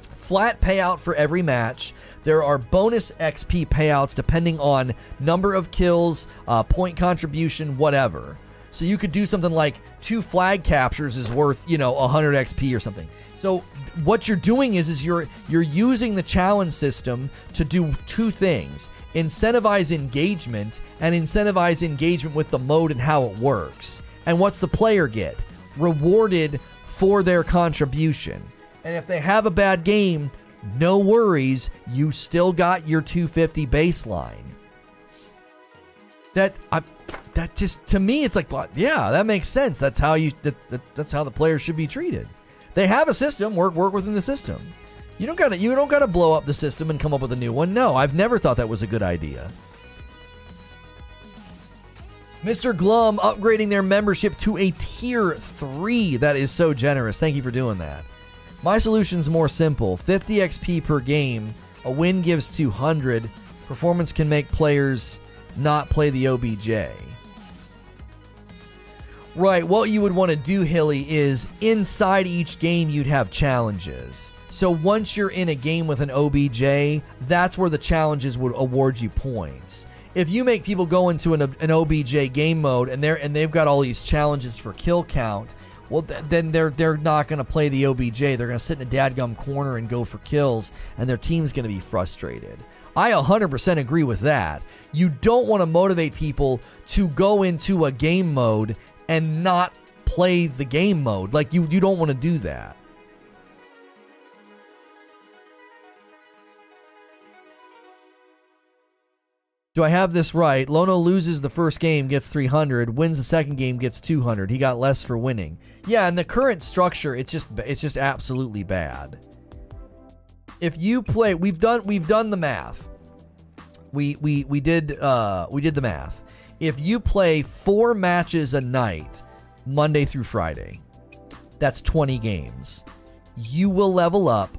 flat payout for every match. There are bonus XP payouts depending on number of kills, uh, point contribution, whatever. So you could do something like two flag captures is worth, you know, 100 XP or something. So what you're doing is is you're you're using the challenge system to do two things. Incentivize engagement and incentivize engagement with the mode and how it works. And what's the player get? Rewarded for their contribution. And if they have a bad game, no worries, you still got your 250 baseline. That I that just to me it's like yeah that makes sense that's how you that, that, that's how the players should be treated they have a system work work within the system you don't gotta you don't gotta blow up the system and come up with a new one no i've never thought that was a good idea Mr. Glum upgrading their membership to a tier 3. That is so generous. Thank you for doing that. My solution's more simple 50 XP per game. A win gives 200. Performance can make players not play the OBJ. Right, what you would want to do, Hilly, is inside each game you'd have challenges. So once you're in a game with an OBJ, that's where the challenges would award you points. If you make people go into an, an OBJ game mode and they're and they've got all these challenges for kill count, well th- then they're they're not going to play the OBJ. They're going to sit in a dadgum corner and go for kills, and their team's going to be frustrated. I 100% agree with that. you don't want to motivate people to go into a game mode and not play the game mode. Like you you don't want to do that. Do I have this right? Lono loses the first game, gets 300, wins the second game, gets 200. He got less for winning. Yeah, and the current structure, it's just it's just absolutely bad. If you play, we've done we've done the math. We we we did uh we did the math. If you play 4 matches a night, Monday through Friday, that's 20 games. You will level up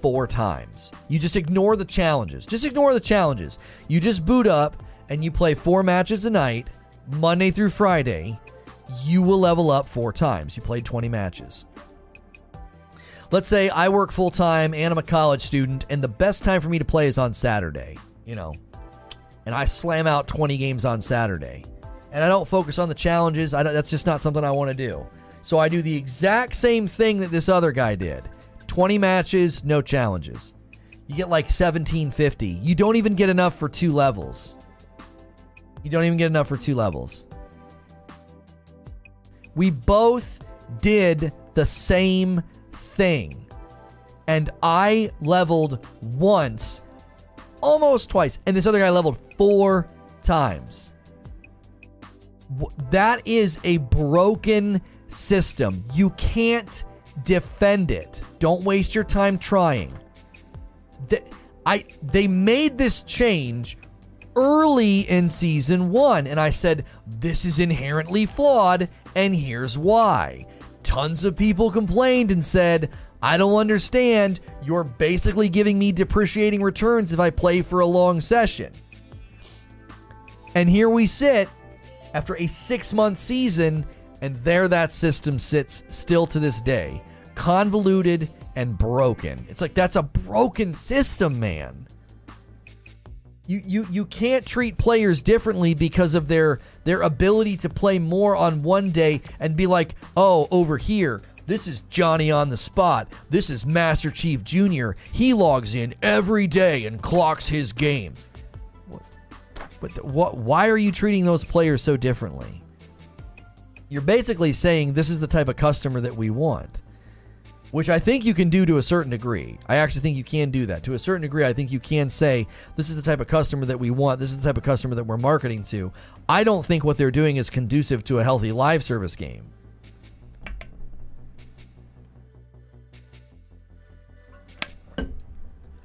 four times. You just ignore the challenges. Just ignore the challenges. You just boot up and you play four matches a night, Monday through Friday. You will level up four times. You played 20 matches. Let's say I work full time and I'm a college student, and the best time for me to play is on Saturday, you know, and I slam out 20 games on Saturday. And I don't focus on the challenges. I that's just not something I want to do. So I do the exact same thing that this other guy did. 20 matches, no challenges. You get like 1750. You don't even get enough for two levels. You don't even get enough for two levels. We both did the same thing. And I leveled once, almost twice. And this other guy leveled four times. That is a broken system. You can't defend it. Don't waste your time trying. They, I they made this change early in season 1 and I said this is inherently flawed and here's why. Tons of people complained and said, "I don't understand. You're basically giving me depreciating returns if I play for a long session." And here we sit after a 6-month season and there that system sits still to this day convoluted and broken. It's like that's a broken system, man. You, you you can't treat players differently because of their their ability to play more on one day and be like, "Oh, over here, this is Johnny on the spot. This is Master Chief Jr. He logs in every day and clocks his games." But what why are you treating those players so differently? You're basically saying this is the type of customer that we want which I think you can do to a certain degree. I actually think you can do that. To a certain degree, I think you can say, this is the type of customer that we want, this is the type of customer that we're marketing to. I don't think what they're doing is conducive to a healthy live service game.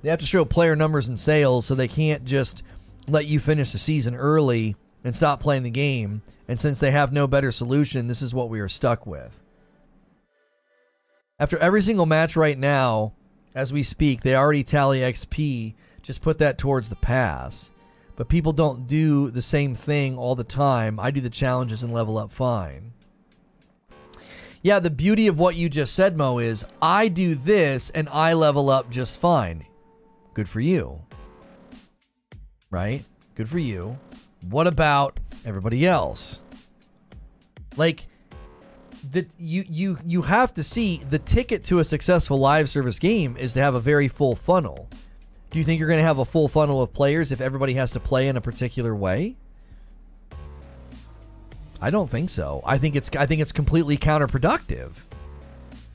They have to show player numbers and sales, so they can't just let you finish the season early and stop playing the game. And since they have no better solution, this is what we are stuck with. After every single match right now, as we speak, they already tally XP. Just put that towards the pass. But people don't do the same thing all the time. I do the challenges and level up fine. Yeah, the beauty of what you just said, Mo, is I do this and I level up just fine. Good for you. Right? Good for you. What about everybody else? Like, that you you you have to see the ticket to a successful live service game is to have a very full funnel. Do you think you're going to have a full funnel of players if everybody has to play in a particular way? I don't think so. I think it's I think it's completely counterproductive.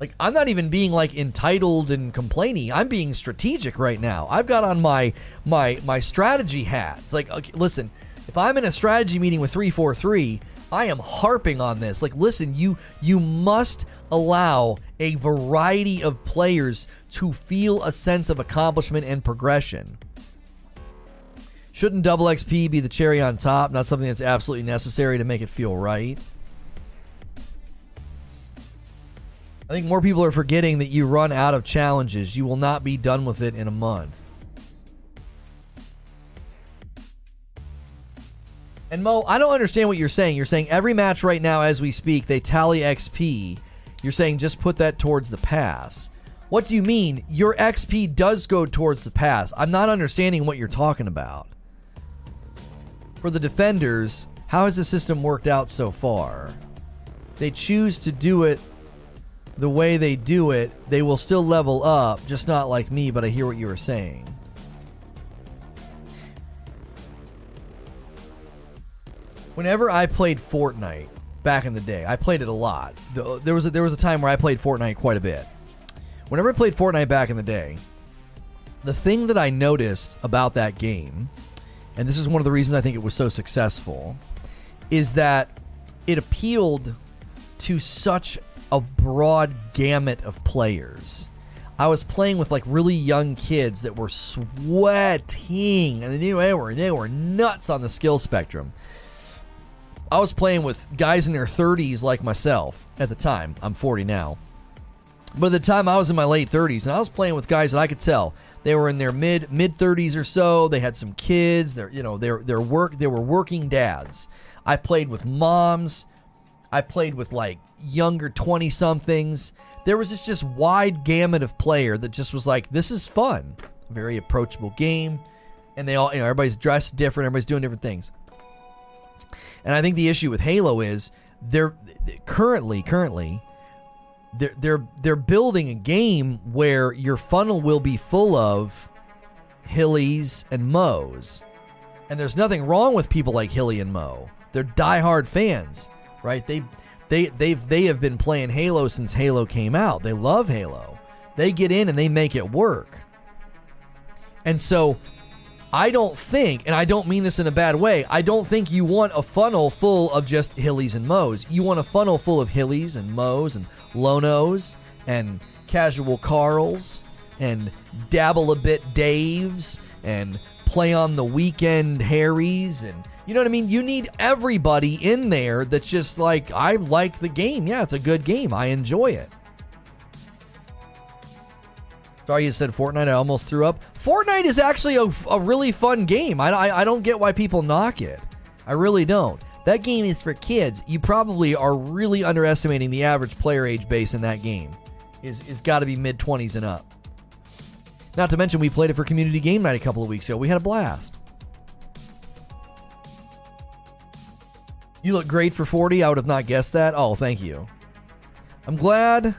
Like I'm not even being like entitled and complaining. I'm being strategic right now. I've got on my my my strategy hat. It's like okay, listen, if I'm in a strategy meeting with 343 I am harping on this. Like, listen, you you must allow a variety of players to feel a sense of accomplishment and progression. Shouldn't double XP be the cherry on top, not something that's absolutely necessary to make it feel right? I think more people are forgetting that you run out of challenges. You will not be done with it in a month. And Mo, I don't understand what you're saying. You're saying every match right now, as we speak, they tally XP. You're saying just put that towards the pass. What do you mean? Your XP does go towards the pass. I'm not understanding what you're talking about. For the defenders, how has the system worked out so far? They choose to do it the way they do it, they will still level up, just not like me, but I hear what you were saying. Whenever I played Fortnite back in the day, I played it a lot. There was a, there was a time where I played Fortnite quite a bit. Whenever I played Fortnite back in the day, the thing that I noticed about that game, and this is one of the reasons I think it was so successful, is that it appealed to such a broad gamut of players. I was playing with like really young kids that were sweating, and they were they were nuts on the skill spectrum. I was playing with guys in their 30s like myself at the time. I'm 40 now, but at the time I was in my late 30s, and I was playing with guys that I could tell they were in their mid mid 30s or so. They had some kids. They're you know they're they're work they were working dads. I played with moms. I played with like younger 20 somethings there was this just wide gamut of player that just was like, this is fun. Very approachable game. And they all, you know, everybody's dressed different, everybody's doing different things. And I think the issue with Halo is they're currently, currently, they're they're they're building a game where your funnel will be full of Hillies and Moes. And there's nothing wrong with people like Hilly and Mo. They're diehard fans, right? They they they've they have been playing Halo since Halo came out. They love Halo. They get in and they make it work. And so I don't think, and I don't mean this in a bad way, I don't think you want a funnel full of just Hillies and Moes. You want a funnel full of Hillies and Moes and Lonos and casual Carls and dabble a bit Daves and play on the weekend Harrys and you know what I mean? You need everybody in there that's just like, I like the game. Yeah, it's a good game. I enjoy it. Sorry, you said Fortnite. I almost threw up. Fortnite is actually a, a really fun game. I, I, I don't get why people knock it. I really don't. That game is for kids. You probably are really underestimating the average player age base in that game. Is is got to be mid 20s and up. Not to mention, we played it for community game night a couple of weeks ago. We had a blast. You look great for 40. I would have not guessed that. Oh, thank you. I'm glad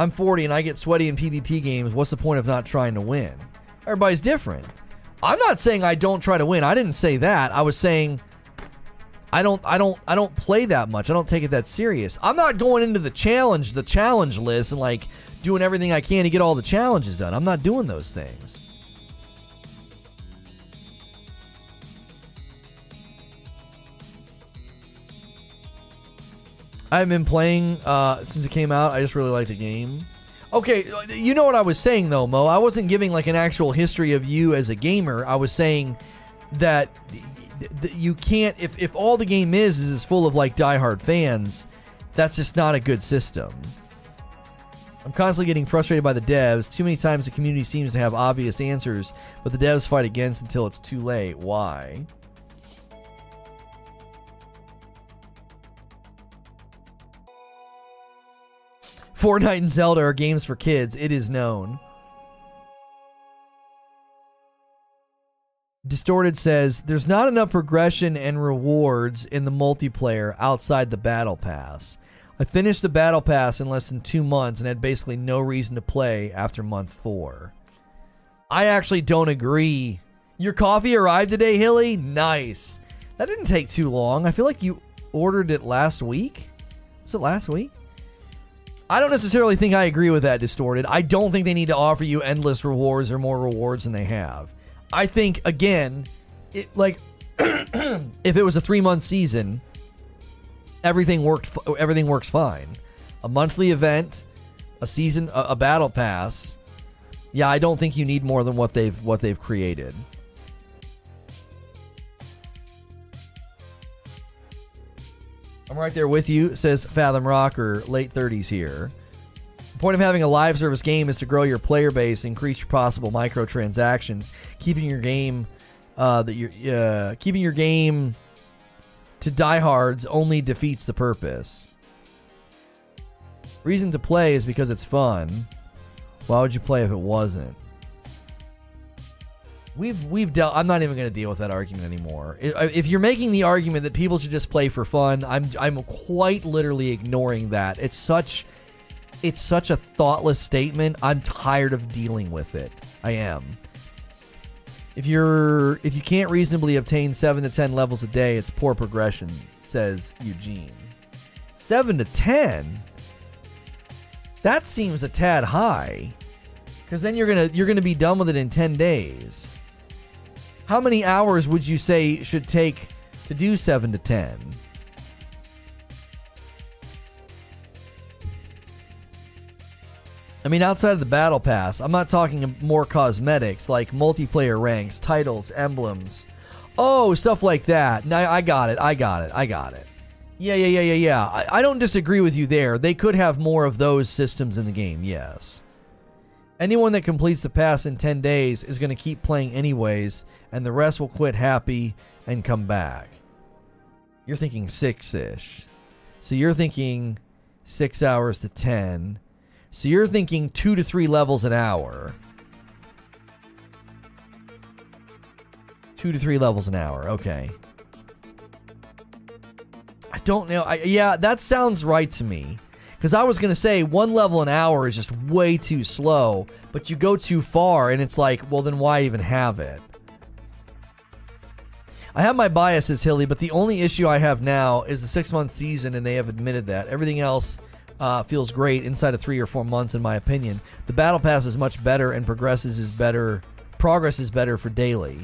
I'm 40 and I get sweaty in PvP games. What's the point of not trying to win? Everybody's different. I'm not saying I don't try to win. I didn't say that. I was saying I don't I don't I don't play that much. I don't take it that serious. I'm not going into the challenge, the challenge list and like doing everything I can to get all the challenges done. I'm not doing those things. I've been playing uh, since it came out. I just really like the game. Okay, you know what I was saying though, Mo. I wasn't giving like an actual history of you as a gamer. I was saying that you can't if if all the game is is, is full of like diehard fans, that's just not a good system. I'm constantly getting frustrated by the devs. Too many times the community seems to have obvious answers, but the devs fight against until it's too late. Why? Fortnite and Zelda are games for kids. It is known. Distorted says there's not enough progression and rewards in the multiplayer outside the battle pass. I finished the battle pass in less than two months and had basically no reason to play after month four. I actually don't agree. Your coffee arrived today, Hilly? Nice. That didn't take too long. I feel like you ordered it last week. Was it last week? I don't necessarily think I agree with that, Distorted. I don't think they need to offer you endless rewards or more rewards than they have. I think, again, it, like, if it was a three month season, everything worked. Everything works fine. A monthly event, a season, a, a battle pass. Yeah, I don't think you need more than what they've what they've created. I'm right there with you, says Fathom Rocker, late 30s here. The point of having a live service game is to grow your player base, increase your possible microtransactions, keeping your game uh, that you're uh, keeping your game to diehards only defeats the purpose. Reason to play is because it's fun. Why would you play if it wasn't? We've we've dealt. I'm not even going to deal with that argument anymore. Uh, if you're making the argument that people should just play for fun, I'm I'm quite literally ignoring that. It's such it's such a thoughtless statement. I'm tired of dealing with it. I am. If you're if you can't reasonably obtain 7 to 10 levels a day, it's poor progression, says Eugene. 7 to 10? That seems a tad high. Cuz then you're going to you're going to be done with it in 10 days. How many hours would you say should take to do 7 to 10? I mean, outside of the battle pass, I'm not talking more cosmetics like multiplayer ranks, titles, emblems. Oh, stuff like that. No, I got it. I got it. I got it. Yeah, yeah, yeah, yeah, yeah. I, I don't disagree with you there. They could have more of those systems in the game, yes. Anyone that completes the pass in 10 days is going to keep playing anyways, and the rest will quit happy and come back. You're thinking six ish. So you're thinking six hours to 10 so you're thinking two to three levels an hour. Two to three levels an hour. Okay. I don't know. I, yeah, that sounds right to me. Because I was going to say one level an hour is just way too slow, but you go too far and it's like, well, then why even have it? I have my biases, Hilly, but the only issue I have now is the six month season, and they have admitted that. Everything else uh, feels great inside of three or four months, in my opinion. The battle pass is much better, and progresses is better. Progress is better for daily.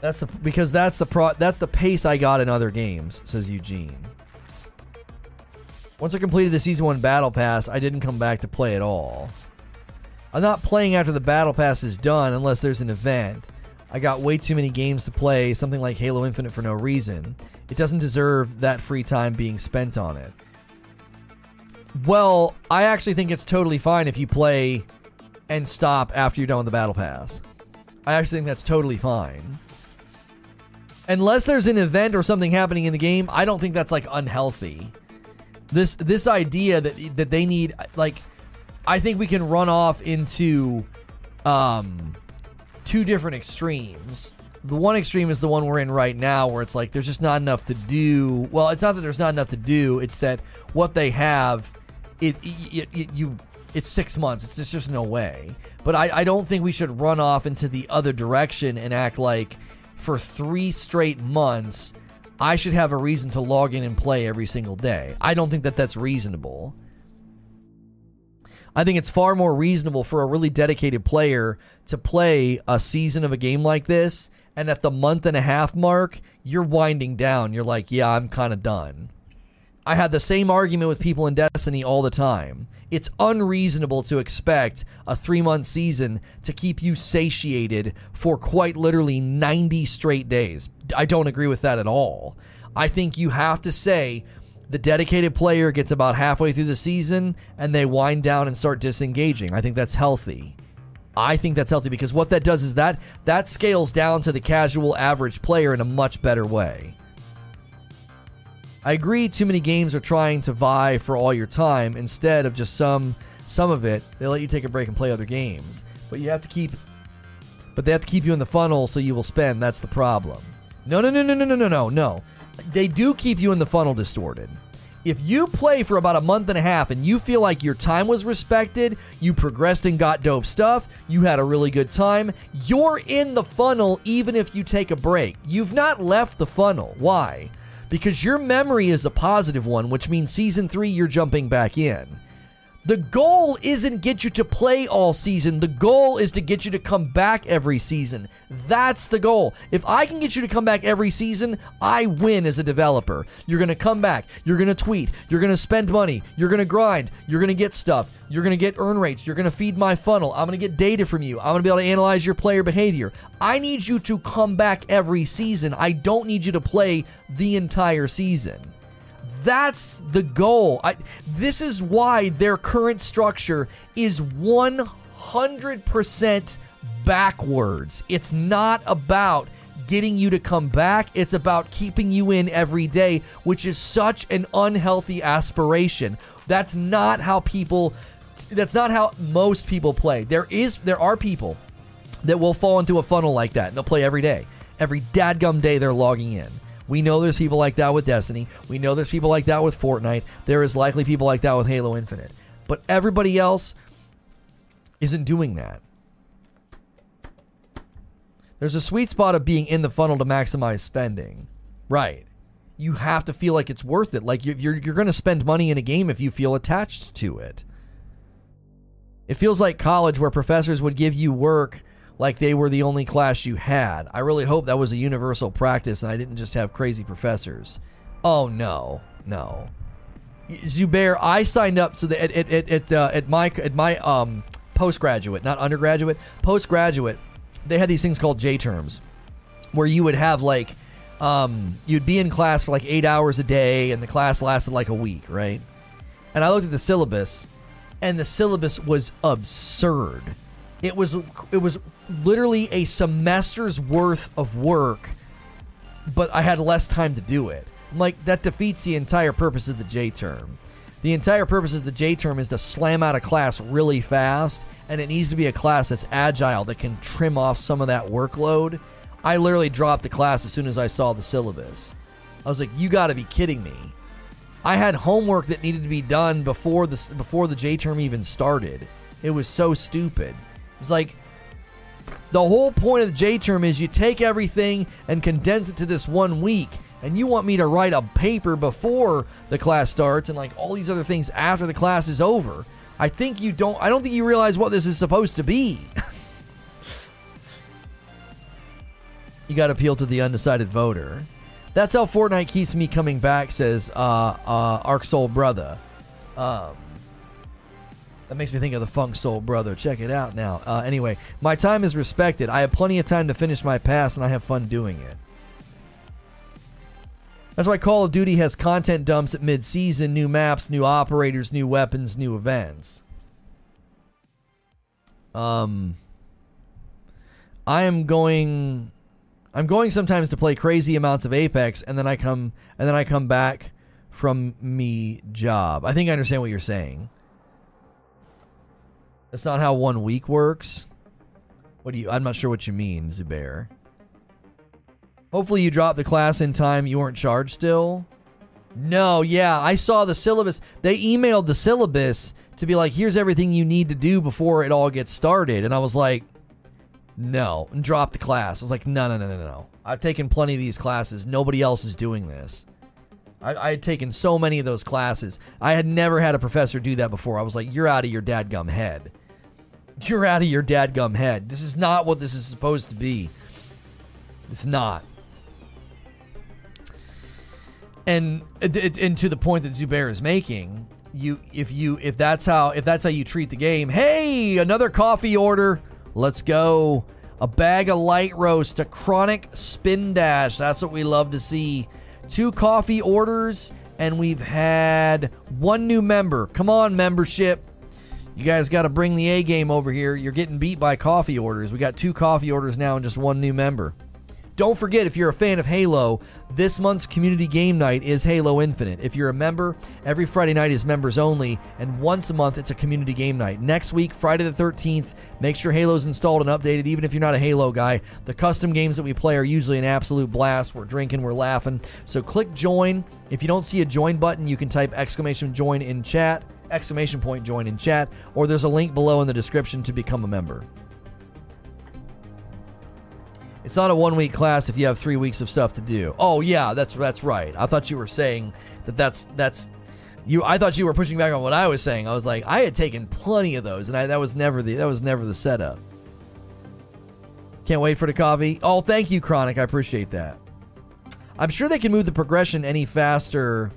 That's the because that's the pro that's the pace I got in other games, says Eugene. Once I completed the season one battle pass, I didn't come back to play at all. I'm not playing after the battle pass is done unless there's an event. I got way too many games to play, something like Halo Infinite for no reason. It doesn't deserve that free time being spent on it. Well, I actually think it's totally fine if you play and stop after you're done with the battle pass. I actually think that's totally fine. Unless there's an event or something happening in the game, I don't think that's like unhealthy. This this idea that that they need like I think we can run off into um two different extremes. The one extreme is the one we're in right now where it's like there's just not enough to do. Well it's not that there's not enough to do it's that what they have it, it, it you it's six months it's just, just no way. But I, I don't think we should run off into the other direction and act like for three straight months i should have a reason to log in and play every single day. I don't think that that's reasonable I think it's far more reasonable for a really dedicated player to play a season of a game like this and at the month and a half mark, you're winding down. You're like, yeah, I'm kind of done. I had the same argument with people in Destiny all the time. It's unreasonable to expect a three month season to keep you satiated for quite literally 90 straight days. I don't agree with that at all. I think you have to say the dedicated player gets about halfway through the season and they wind down and start disengaging. I think that's healthy. I think that's healthy because what that does is that that scales down to the casual average player in a much better way. I agree too many games are trying to vie for all your time instead of just some some of it. They let you take a break and play other games, but you have to keep but they have to keep you in the funnel so you will spend. That's the problem. No, no, no, no, no, no, no, no. They do keep you in the funnel distorted. If you play for about a month and a half and you feel like your time was respected, you progressed and got dope stuff, you had a really good time, you're in the funnel even if you take a break. You've not left the funnel. Why? Because your memory is a positive one, which means season three, you're jumping back in. The goal isn't get you to play all season. The goal is to get you to come back every season. That's the goal. If I can get you to come back every season, I win as a developer. You're going to come back. You're going to tweet. You're going to spend money. You're going to grind. You're going to get stuff. You're going to get earn rates. You're going to feed my funnel. I'm going to get data from you. I'm going to be able to analyze your player behavior. I need you to come back every season. I don't need you to play the entire season. That's the goal. I, this is why their current structure is 100% backwards. It's not about getting you to come back, it's about keeping you in every day, which is such an unhealthy aspiration. That's not how people that's not how most people play. There is there are people that will fall into a funnel like that. And they'll play every day. Every dadgum day they're logging in. We know there's people like that with Destiny. We know there's people like that with Fortnite. There is likely people like that with Halo Infinite. But everybody else, isn't doing that. There's a sweet spot of being in the funnel to maximize spending. Right. You have to feel like it's worth it. Like you're you're going to spend money in a game if you feel attached to it. It feels like college where professors would give you work like they were the only class you had. I really hope that was a universal practice and I didn't just have crazy professors. Oh no, no. Zubair, I signed up so that at at at, uh, at my at my um postgraduate, not undergraduate, postgraduate, they had these things called J terms, where you would have like um you'd be in class for like eight hours a day, and the class lasted like a week, right? And I looked at the syllabus, and the syllabus was absurd. It was it was literally a semester's worth of work, but I had less time to do it. I'm like that defeats the entire purpose of the J term. The entire purpose of the J term is to slam out a class really fast, and it needs to be a class that's agile that can trim off some of that workload. I literally dropped the class as soon as I saw the syllabus. I was like, "You got to be kidding me!" I had homework that needed to be done before the before the J term even started. It was so stupid. It was like the whole point of the J term is you take everything and condense it to this one week. And you want me to write a paper before the class starts and like all these other things after the class is over. I think you don't I don't think you realize what this is supposed to be. you got to appeal to the undecided voter. That's how Fortnite keeps me coming back, says uh, uh, Arc Soul Brother. Um, that makes me think of the Funk Soul Brother. Check it out now. Uh, anyway, my time is respected. I have plenty of time to finish my pass, and I have fun doing it. That's why Call of Duty has content dumps at mid season new maps, new operators, new weapons, new events. Um, I am going. I'm going sometimes to play crazy amounts of Apex, and then I come and then I come back from me job. I think I understand what you're saying. That's not how one week works. What do you? I'm not sure what you mean, Zubair. Hopefully, you dropped the class in time. You weren't charged still. No, yeah, I saw the syllabus. They emailed the syllabus to be like, "Here's everything you need to do before it all gets started," and I was like, "No," and dropped the class. I was like, "No, no, no, no, no. I've taken plenty of these classes. Nobody else is doing this." I, I had taken so many of those classes. I had never had a professor do that before. I was like, "You're out of your dadgum head. You're out of your dadgum head. This is not what this is supposed to be. It's not." and and to the point that Zubair is making, you if you if that's how if that's how you treat the game, hey, another coffee order. Let's go. A bag of light roast, a chronic spin dash. That's what we love to see. Two coffee orders, and we've had one new member. Come on, membership. You guys got to bring the A game over here. You're getting beat by coffee orders. We got two coffee orders now and just one new member. Don't forget, if you're a fan of Halo, this month's community game night is Halo Infinite. If you're a member, every Friday night is members only, and once a month it's a community game night. Next week, Friday the 13th, make sure Halo's installed and updated, even if you're not a Halo guy. The custom games that we play are usually an absolute blast. We're drinking, we're laughing. So click join. If you don't see a join button, you can type exclamation join in chat, exclamation point join in chat, or there's a link below in the description to become a member. It's not a one week class if you have three weeks of stuff to do. Oh yeah, that's that's right. I thought you were saying that that's that's you. I thought you were pushing back on what I was saying. I was like, I had taken plenty of those, and I, that was never the that was never the setup. Can't wait for the coffee. Oh, thank you, Chronic. I appreciate that. I'm sure they can move the progression any faster.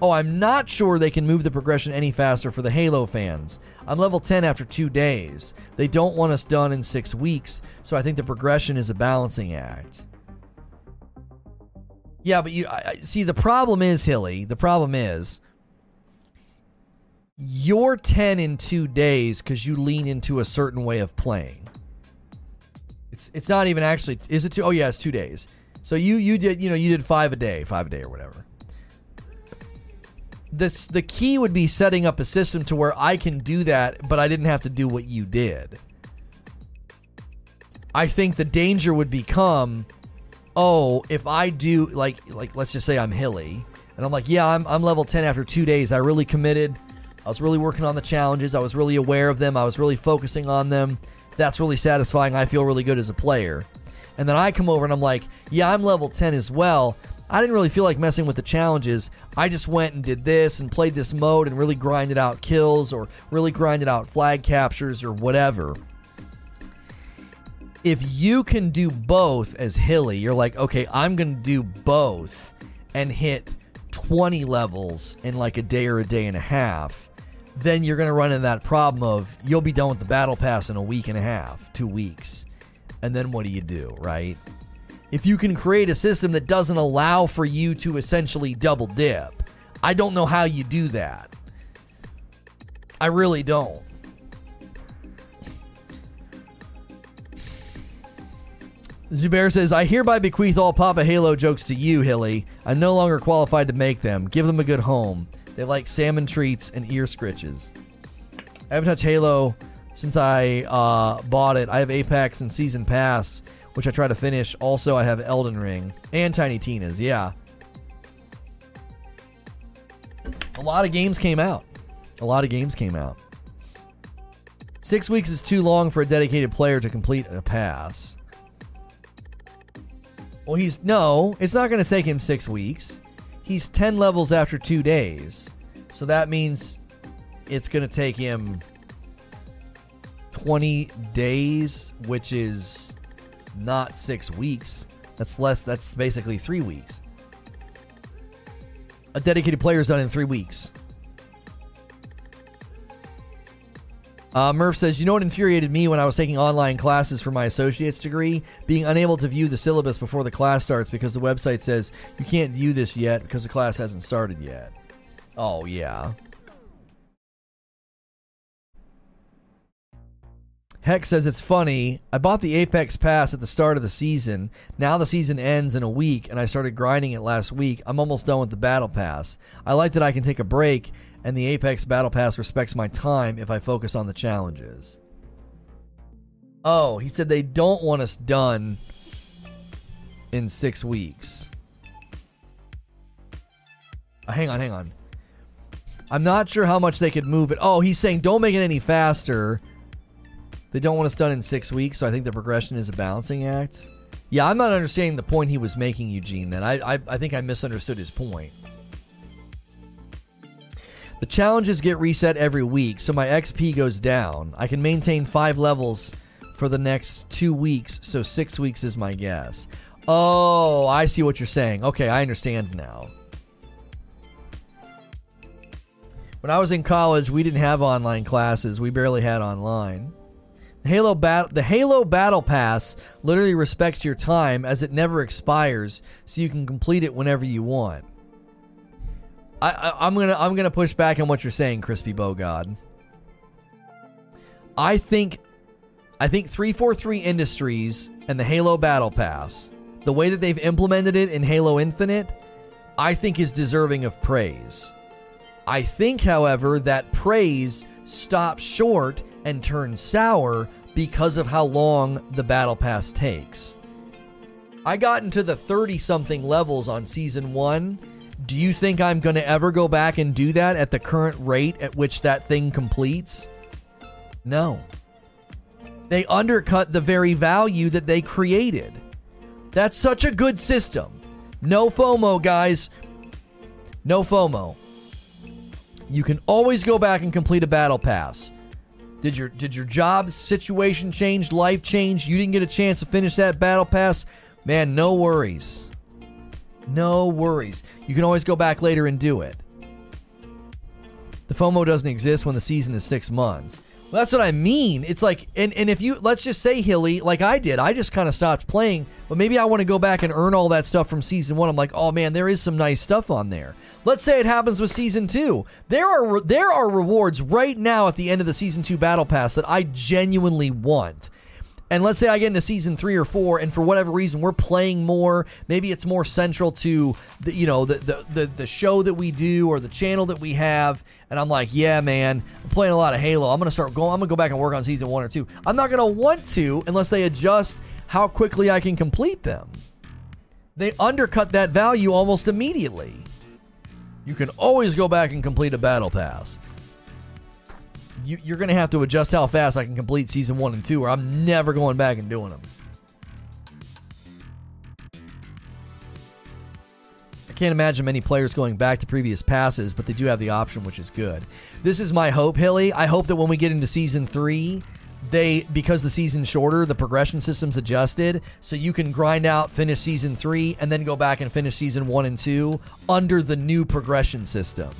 Oh, I'm not sure they can move the progression any faster for the Halo fans. I'm level 10 after two days. They don't want us done in six weeks, so I think the progression is a balancing act. Yeah, but you I, see the problem is Hilly. The problem is you're 10 in two days because you lean into a certain way of playing. It's it's not even actually is it two? Oh yeah, it's two days. So you you did you know you did five a day, five a day or whatever the the key would be setting up a system to where I can do that, but I didn't have to do what you did. I think the danger would become, oh, if I do like like let's just say I'm hilly, and I'm like, yeah, I'm I'm level ten after two days. I really committed. I was really working on the challenges. I was really aware of them. I was really focusing on them. That's really satisfying. I feel really good as a player. And then I come over and I'm like, yeah, I'm level 10 as well. I didn't really feel like messing with the challenges. I just went and did this and played this mode and really grinded out kills or really grinded out flag captures or whatever. If you can do both as Hilly, you're like, okay, I'm going to do both and hit 20 levels in like a day or a day and a half, then you're going to run into that problem of you'll be done with the battle pass in a week and a half, two weeks. And then what do you do, right? If you can create a system that doesn't allow for you to essentially double dip, I don't know how you do that. I really don't. Zubair says, I hereby bequeath all Papa Halo jokes to you, Hilly. I'm no longer qualified to make them. Give them a good home. They like salmon treats and ear scritches. I haven't touched Halo since I uh, bought it. I have Apex and Season Pass, which I try to finish. Also, I have Elden Ring and Tiny Tina's. Yeah. A lot of games came out. A lot of games came out. Six weeks is too long for a dedicated player to complete a pass. Well, he's no, it's not going to take him six weeks. He's 10 levels after two days. So that means it's going to take him 20 days, which is not six weeks. That's less, that's basically three weeks. A dedicated player is done in three weeks. Uh, Murph says, You know what infuriated me when I was taking online classes for my associate's degree? Being unable to view the syllabus before the class starts because the website says you can't view this yet because the class hasn't started yet. Oh, yeah. Heck says it's funny. I bought the Apex Pass at the start of the season. Now the season ends in a week, and I started grinding it last week. I'm almost done with the Battle Pass. I like that I can take a break and the Apex Battle Pass respects my time if I focus on the challenges. Oh, he said they don't want us done in six weeks. Uh, hang on, hang on. I'm not sure how much they could move it. Oh, he's saying don't make it any faster. They don't want us done in six weeks, so I think the progression is a balancing act. Yeah, I'm not understanding the point he was making, Eugene. Then I, I, I think I misunderstood his point. The challenges get reset every week, so my XP goes down. I can maintain five levels for the next two weeks, so six weeks is my guess. Oh, I see what you're saying. Okay, I understand now. When I was in college, we didn't have online classes. We barely had online. Halo bat- the Halo Battle Pass literally respects your time as it never expires, so you can complete it whenever you want. I, am gonna I'm gonna push back on what you're saying, Crispy Bogod. I think I think 343 Industries and the Halo Battle Pass, the way that they've implemented it in Halo Infinite, I think is deserving of praise. I think, however, that praise stops short and turn sour because of how long the Battle Pass takes. I got into the 30 something levels on season 1 do you think I'm going to ever go back and do that at the current rate at which that thing completes? No. They undercut the very value that they created. That's such a good system. No FOMO, guys. No FOMO. You can always go back and complete a battle pass. Did your did your job situation change, life change? You didn't get a chance to finish that battle pass? Man, no worries. No worries. You can always go back later and do it. The FOMO doesn't exist when the season is six months. Well, that's what I mean. It's like, and, and if you, let's just say, Hilly, like I did, I just kind of stopped playing, but maybe I want to go back and earn all that stuff from season one. I'm like, oh man, there is some nice stuff on there. Let's say it happens with season two. There are there are rewards right now at the end of the season two battle pass that I genuinely want. And let's say I get into season three or four, and for whatever reason we're playing more. Maybe it's more central to the you know the the the, the show that we do or the channel that we have. And I'm like, yeah, man, I'm playing a lot of Halo. I'm gonna start going. I'm gonna go back and work on season one or two. I'm not gonna want to unless they adjust how quickly I can complete them. They undercut that value almost immediately. You can always go back and complete a battle pass. You, you're going to have to adjust how fast I can complete season one and two, or I'm never going back and doing them. I can't imagine many players going back to previous passes, but they do have the option, which is good. This is my hope, Hilly. I hope that when we get into season three, they because the season's shorter, the progression system's adjusted, so you can grind out, finish season three, and then go back and finish season one and two under the new progression system.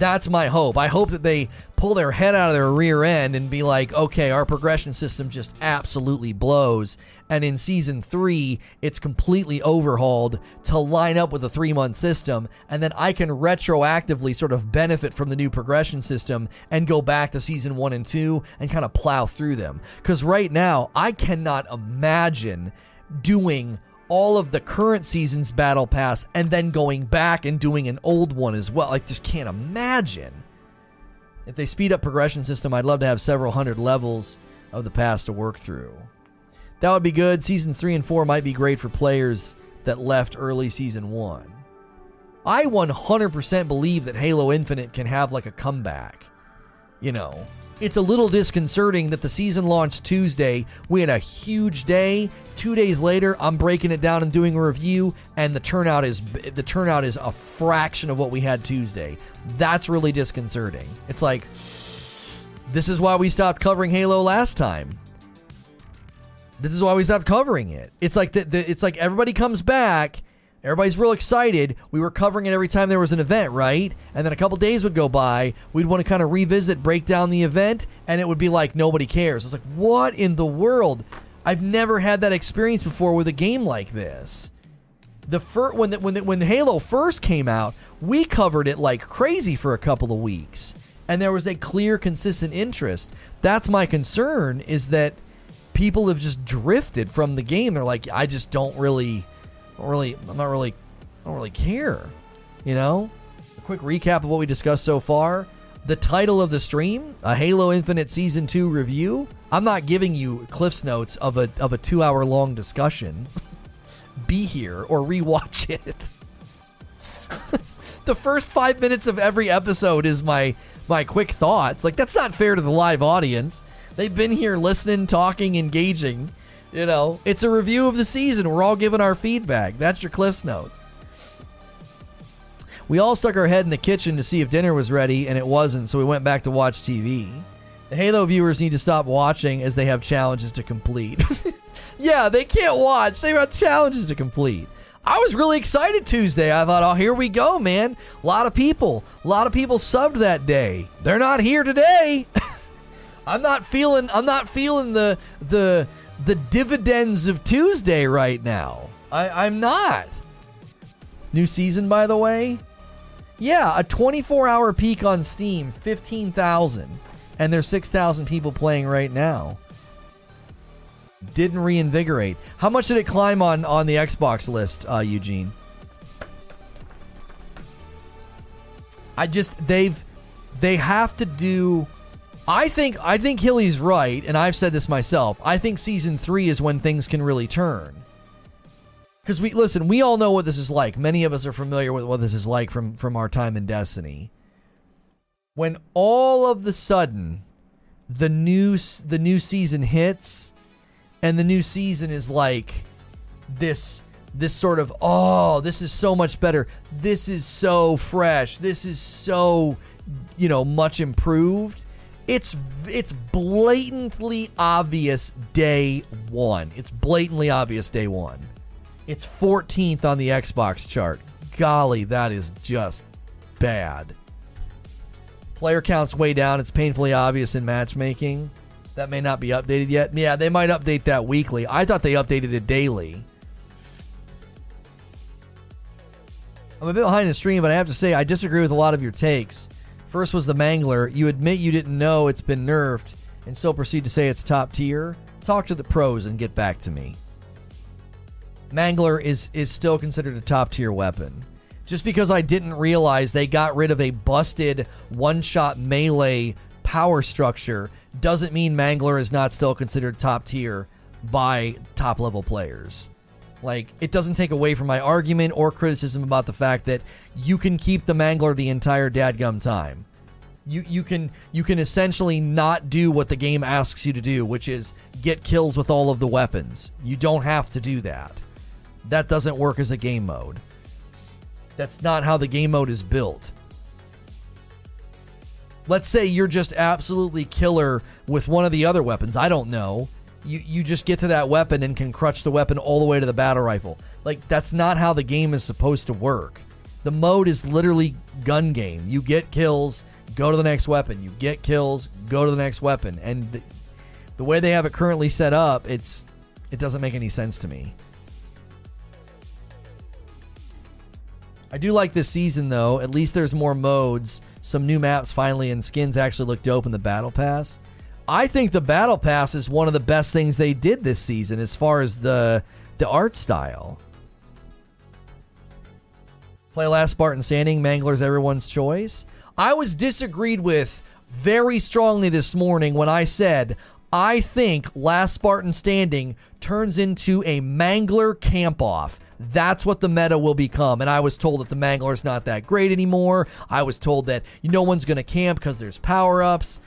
That's my hope. I hope that they pull their head out of their rear end and be like, okay, our progression system just absolutely blows. And in season three, it's completely overhauled to line up with the three month system. And then I can retroactively sort of benefit from the new progression system and go back to season one and two and kind of plow through them. Because right now, I cannot imagine doing all of the current season's battle pass and then going back and doing an old one as well. I just can't imagine. If they speed up progression system, I'd love to have several hundred levels of the pass to work through. That would be good. Seasons 3 and 4 might be great for players that left early season 1. I 100% believe that Halo Infinite can have like a comeback. You know, it's a little disconcerting that the season launched Tuesday. We had a huge day. Two days later, I'm breaking it down and doing a review, and the turnout is the turnout is a fraction of what we had Tuesday. That's really disconcerting. It's like this is why we stopped covering Halo last time. This is why we stopped covering it. It's like the, the it's like everybody comes back Everybody's real excited. We were covering it every time there was an event, right? And then a couple days would go by. We'd want to kind of revisit, break down the event, and it would be like nobody cares. It's like, what in the world? I've never had that experience before with a game like this. The first when the, when the, when Halo first came out, we covered it like crazy for a couple of weeks, and there was a clear, consistent interest. That's my concern is that people have just drifted from the game. They're like, I just don't really don't really, I'm not really, I don't really care. You know, a quick recap of what we discussed so far. The title of the stream, a Halo Infinite Season Two review. I'm not giving you Cliff's notes of a of a two hour long discussion. Be here or rewatch it. the first five minutes of every episode is my my quick thoughts. Like that's not fair to the live audience. They've been here listening, talking, engaging. You know, it's a review of the season. We're all giving our feedback. That's your Cliff's Notes. We all stuck our head in the kitchen to see if dinner was ready, and it wasn't, so we went back to watch TV. The Halo viewers need to stop watching as they have challenges to complete. yeah, they can't watch. They have challenges to complete. I was really excited Tuesday. I thought, oh, here we go, man. A lot of people. A lot of people subbed that day. They're not here today. I'm not feeling I'm not feeling the the the dividends of Tuesday right now. I, I'm not. New season, by the way. Yeah, a 24 hour peak on Steam, 15,000. And there's 6,000 people playing right now. Didn't reinvigorate. How much did it climb on, on the Xbox list, uh, Eugene? I just, they've, they have to do I think I think Hilly's right, and I've said this myself. I think season three is when things can really turn. Because we listen, we all know what this is like. Many of us are familiar with what this is like from from our time in Destiny. When all of the sudden the new the new season hits, and the new season is like this this sort of oh this is so much better this is so fresh this is so you know much improved it's it's blatantly obvious day one. It's blatantly obvious day one. It's 14th on the Xbox chart. Golly, that is just bad. Player count's way down. It's painfully obvious in matchmaking. That may not be updated yet. Yeah, they might update that weekly. I thought they updated it daily. I'm a bit behind the stream, but I have to say I disagree with a lot of your takes. First was the Mangler. You admit you didn't know it's been nerfed and still proceed to say it's top tier. Talk to the pros and get back to me. Mangler is is still considered a top tier weapon. Just because I didn't realize they got rid of a busted one-shot melee power structure doesn't mean Mangler is not still considered top tier by top level players. Like, it doesn't take away from my argument or criticism about the fact that you can keep the Mangler the entire dadgum time. You you can you can essentially not do what the game asks you to do, which is get kills with all of the weapons. You don't have to do that. That doesn't work as a game mode. That's not how the game mode is built. Let's say you're just absolutely killer with one of the other weapons. I don't know. You you just get to that weapon and can crutch the weapon all the way to the battle rifle. Like that's not how the game is supposed to work. The mode is literally gun game. You get kills, go to the next weapon. You get kills, go to the next weapon. And the, the way they have it currently set up, it's it doesn't make any sense to me. I do like this season though. At least there's more modes, some new maps finally, and skins actually look dope in the battle pass. I think the battle pass is one of the best things they did this season as far as the the art style. Play last Spartan standing, Mangler's everyone's choice. I was disagreed with very strongly this morning when I said I think Last Spartan Standing turns into a Mangler camp off. That's what the meta will become. And I was told that the Mangler's not that great anymore. I was told that no one's going to camp because there's power ups.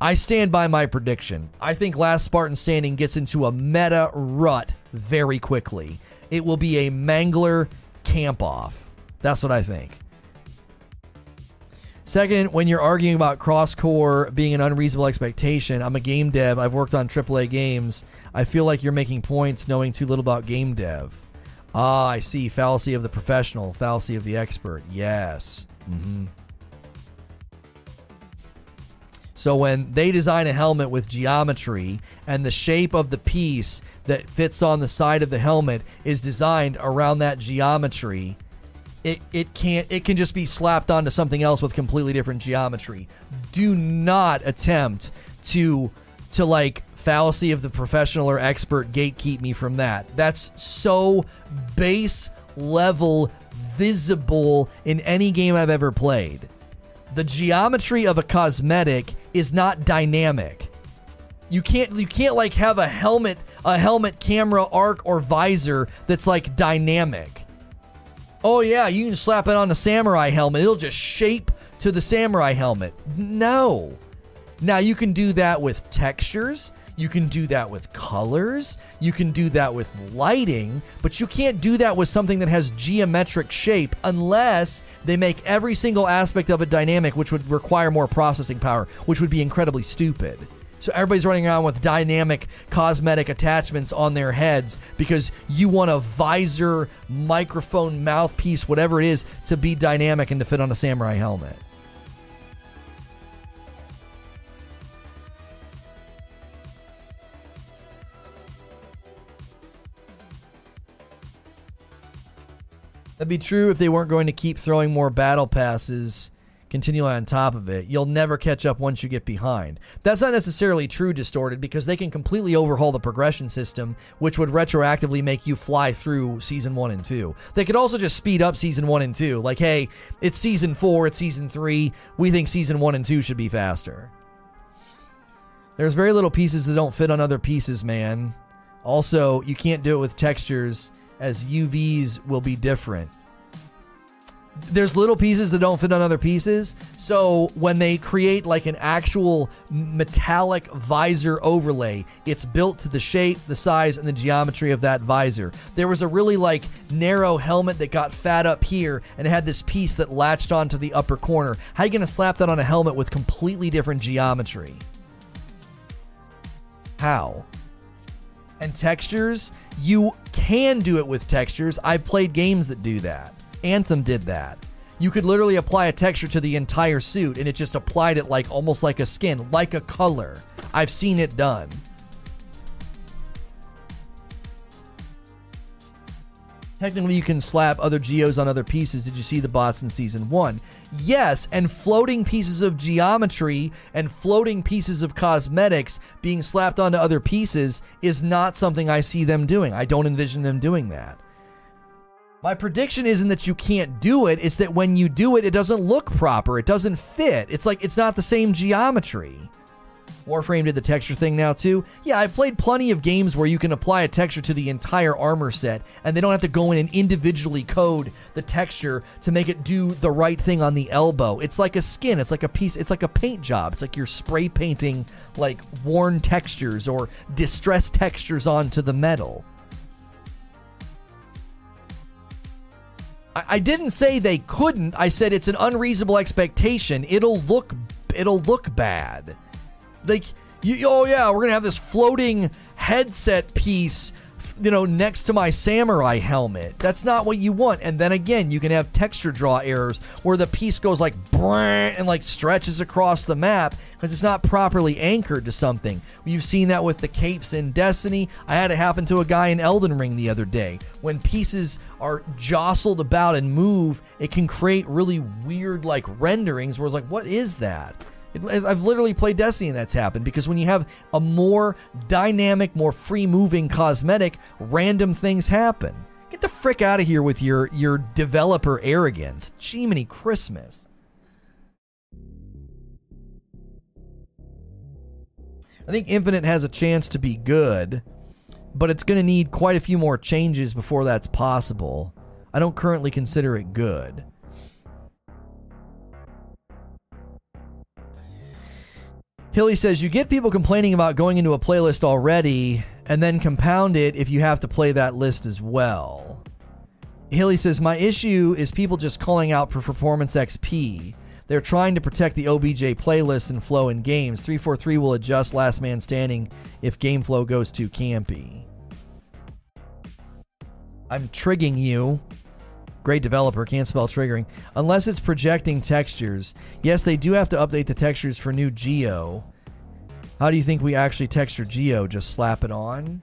I stand by my prediction. I think Last Spartan Standing gets into a meta rut very quickly. It will be a Mangler camp off. That's what I think. Second, when you're arguing about cross core being an unreasonable expectation, I'm a game dev. I've worked on AAA games. I feel like you're making points knowing too little about game dev. Ah, I see. Fallacy of the professional, fallacy of the expert. Yes. Mm-hmm. So when they design a helmet with geometry and the shape of the piece that fits on the side of the helmet is designed around that geometry, it, it can't it can just be slapped onto something else with completely different geometry. Do not attempt to to like fallacy of the professional or expert gatekeep me from that. That's so base level visible in any game I've ever played. The geometry of a cosmetic is not dynamic. You can't you can't like have a helmet a helmet camera arc or visor that's like dynamic. Oh yeah, you can slap it on the samurai helmet. It'll just shape to the samurai helmet. No. Now you can do that with textures. You can do that with colors. You can do that with lighting, but you can't do that with something that has geometric shape unless they make every single aspect of it dynamic, which would require more processing power, which would be incredibly stupid. So everybody's running around with dynamic cosmetic attachments on their heads because you want a visor, microphone, mouthpiece, whatever it is, to be dynamic and to fit on a samurai helmet. That'd be true if they weren't going to keep throwing more battle passes continually on top of it. You'll never catch up once you get behind. That's not necessarily true, Distorted, because they can completely overhaul the progression system, which would retroactively make you fly through season one and two. They could also just speed up season one and two. Like, hey, it's season four, it's season three. We think season one and two should be faster. There's very little pieces that don't fit on other pieces, man. Also, you can't do it with textures as UVs will be different. There's little pieces that don't fit on other pieces. So when they create like an actual metallic visor overlay, it's built to the shape, the size, and the geometry of that visor. There was a really like narrow helmet that got fat up here and it had this piece that latched onto the upper corner. How are you going to slap that on a helmet with completely different geometry? How? And textures, you can do it with textures. I've played games that do that. Anthem did that. You could literally apply a texture to the entire suit and it just applied it like almost like a skin, like a color. I've seen it done. Technically, you can slap other geos on other pieces. Did you see the bots in season one? Yes, and floating pieces of geometry and floating pieces of cosmetics being slapped onto other pieces is not something I see them doing. I don't envision them doing that. My prediction isn't that you can't do it, it's that when you do it, it doesn't look proper. It doesn't fit. It's like it's not the same geometry. Warframe did the texture thing now too. Yeah, I've played plenty of games where you can apply a texture to the entire armor set and they don't have to go in and individually code the texture to make it do the right thing on the elbow. It's like a skin, it's like a piece, it's like a paint job. It's like you're spray painting like worn textures or distressed textures onto the metal. I, didn't say they couldn't. I said it's an unreasonable expectation. It'll look it'll look bad like you, oh yeah, we're gonna have this floating headset piece you know, next to my samurai helmet. That's not what you want. And then again, you can have texture draw errors where the piece goes like and like stretches across the map because it's not properly anchored to something. You've seen that with the capes in Destiny. I had it happen to a guy in Elden Ring the other day. When pieces are jostled about and move, it can create really weird like renderings where it's like, what is that? It, I've literally played Destiny and that's happened because when you have a more dynamic, more free moving cosmetic, random things happen. Get the frick out of here with your, your developer arrogance. Jiminy Christmas. I think Infinite has a chance to be good, but it's going to need quite a few more changes before that's possible. I don't currently consider it good. Hilly says you get people complaining about going into a playlist already and then compound it if you have to play that list as well. Hilly says my issue is people just calling out for performance XP. They're trying to protect the OBJ playlist and flow in games. 343 will adjust last man standing if game flow goes too campy. I'm trigging you. Great developer, can't spell triggering. Unless it's projecting textures. Yes, they do have to update the textures for new Geo. How do you think we actually texture Geo? Just slap it on?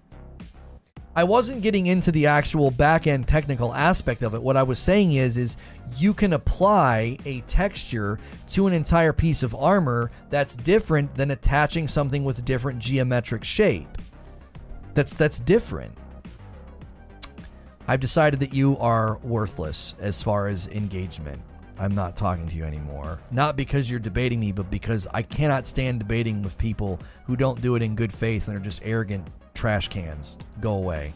I wasn't getting into the actual back end technical aspect of it. What I was saying is is you can apply a texture to an entire piece of armor that's different than attaching something with a different geometric shape. That's that's different. I've decided that you are worthless as far as engagement. I'm not talking to you anymore. Not because you're debating me, but because I cannot stand debating with people who don't do it in good faith and are just arrogant trash cans. Go away.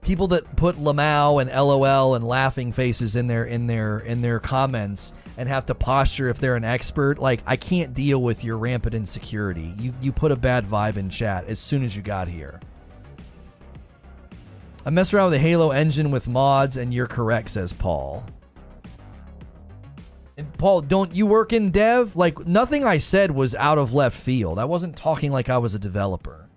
People that put LMAO and LOL and laughing faces in their in their in their comments and have to posture if they're an expert, like I can't deal with your rampant insecurity. You you put a bad vibe in chat as soon as you got here. I messed around with the Halo engine with mods, and you're correct, says Paul. And Paul, don't you work in dev? Like, nothing I said was out of left field. I wasn't talking like I was a developer.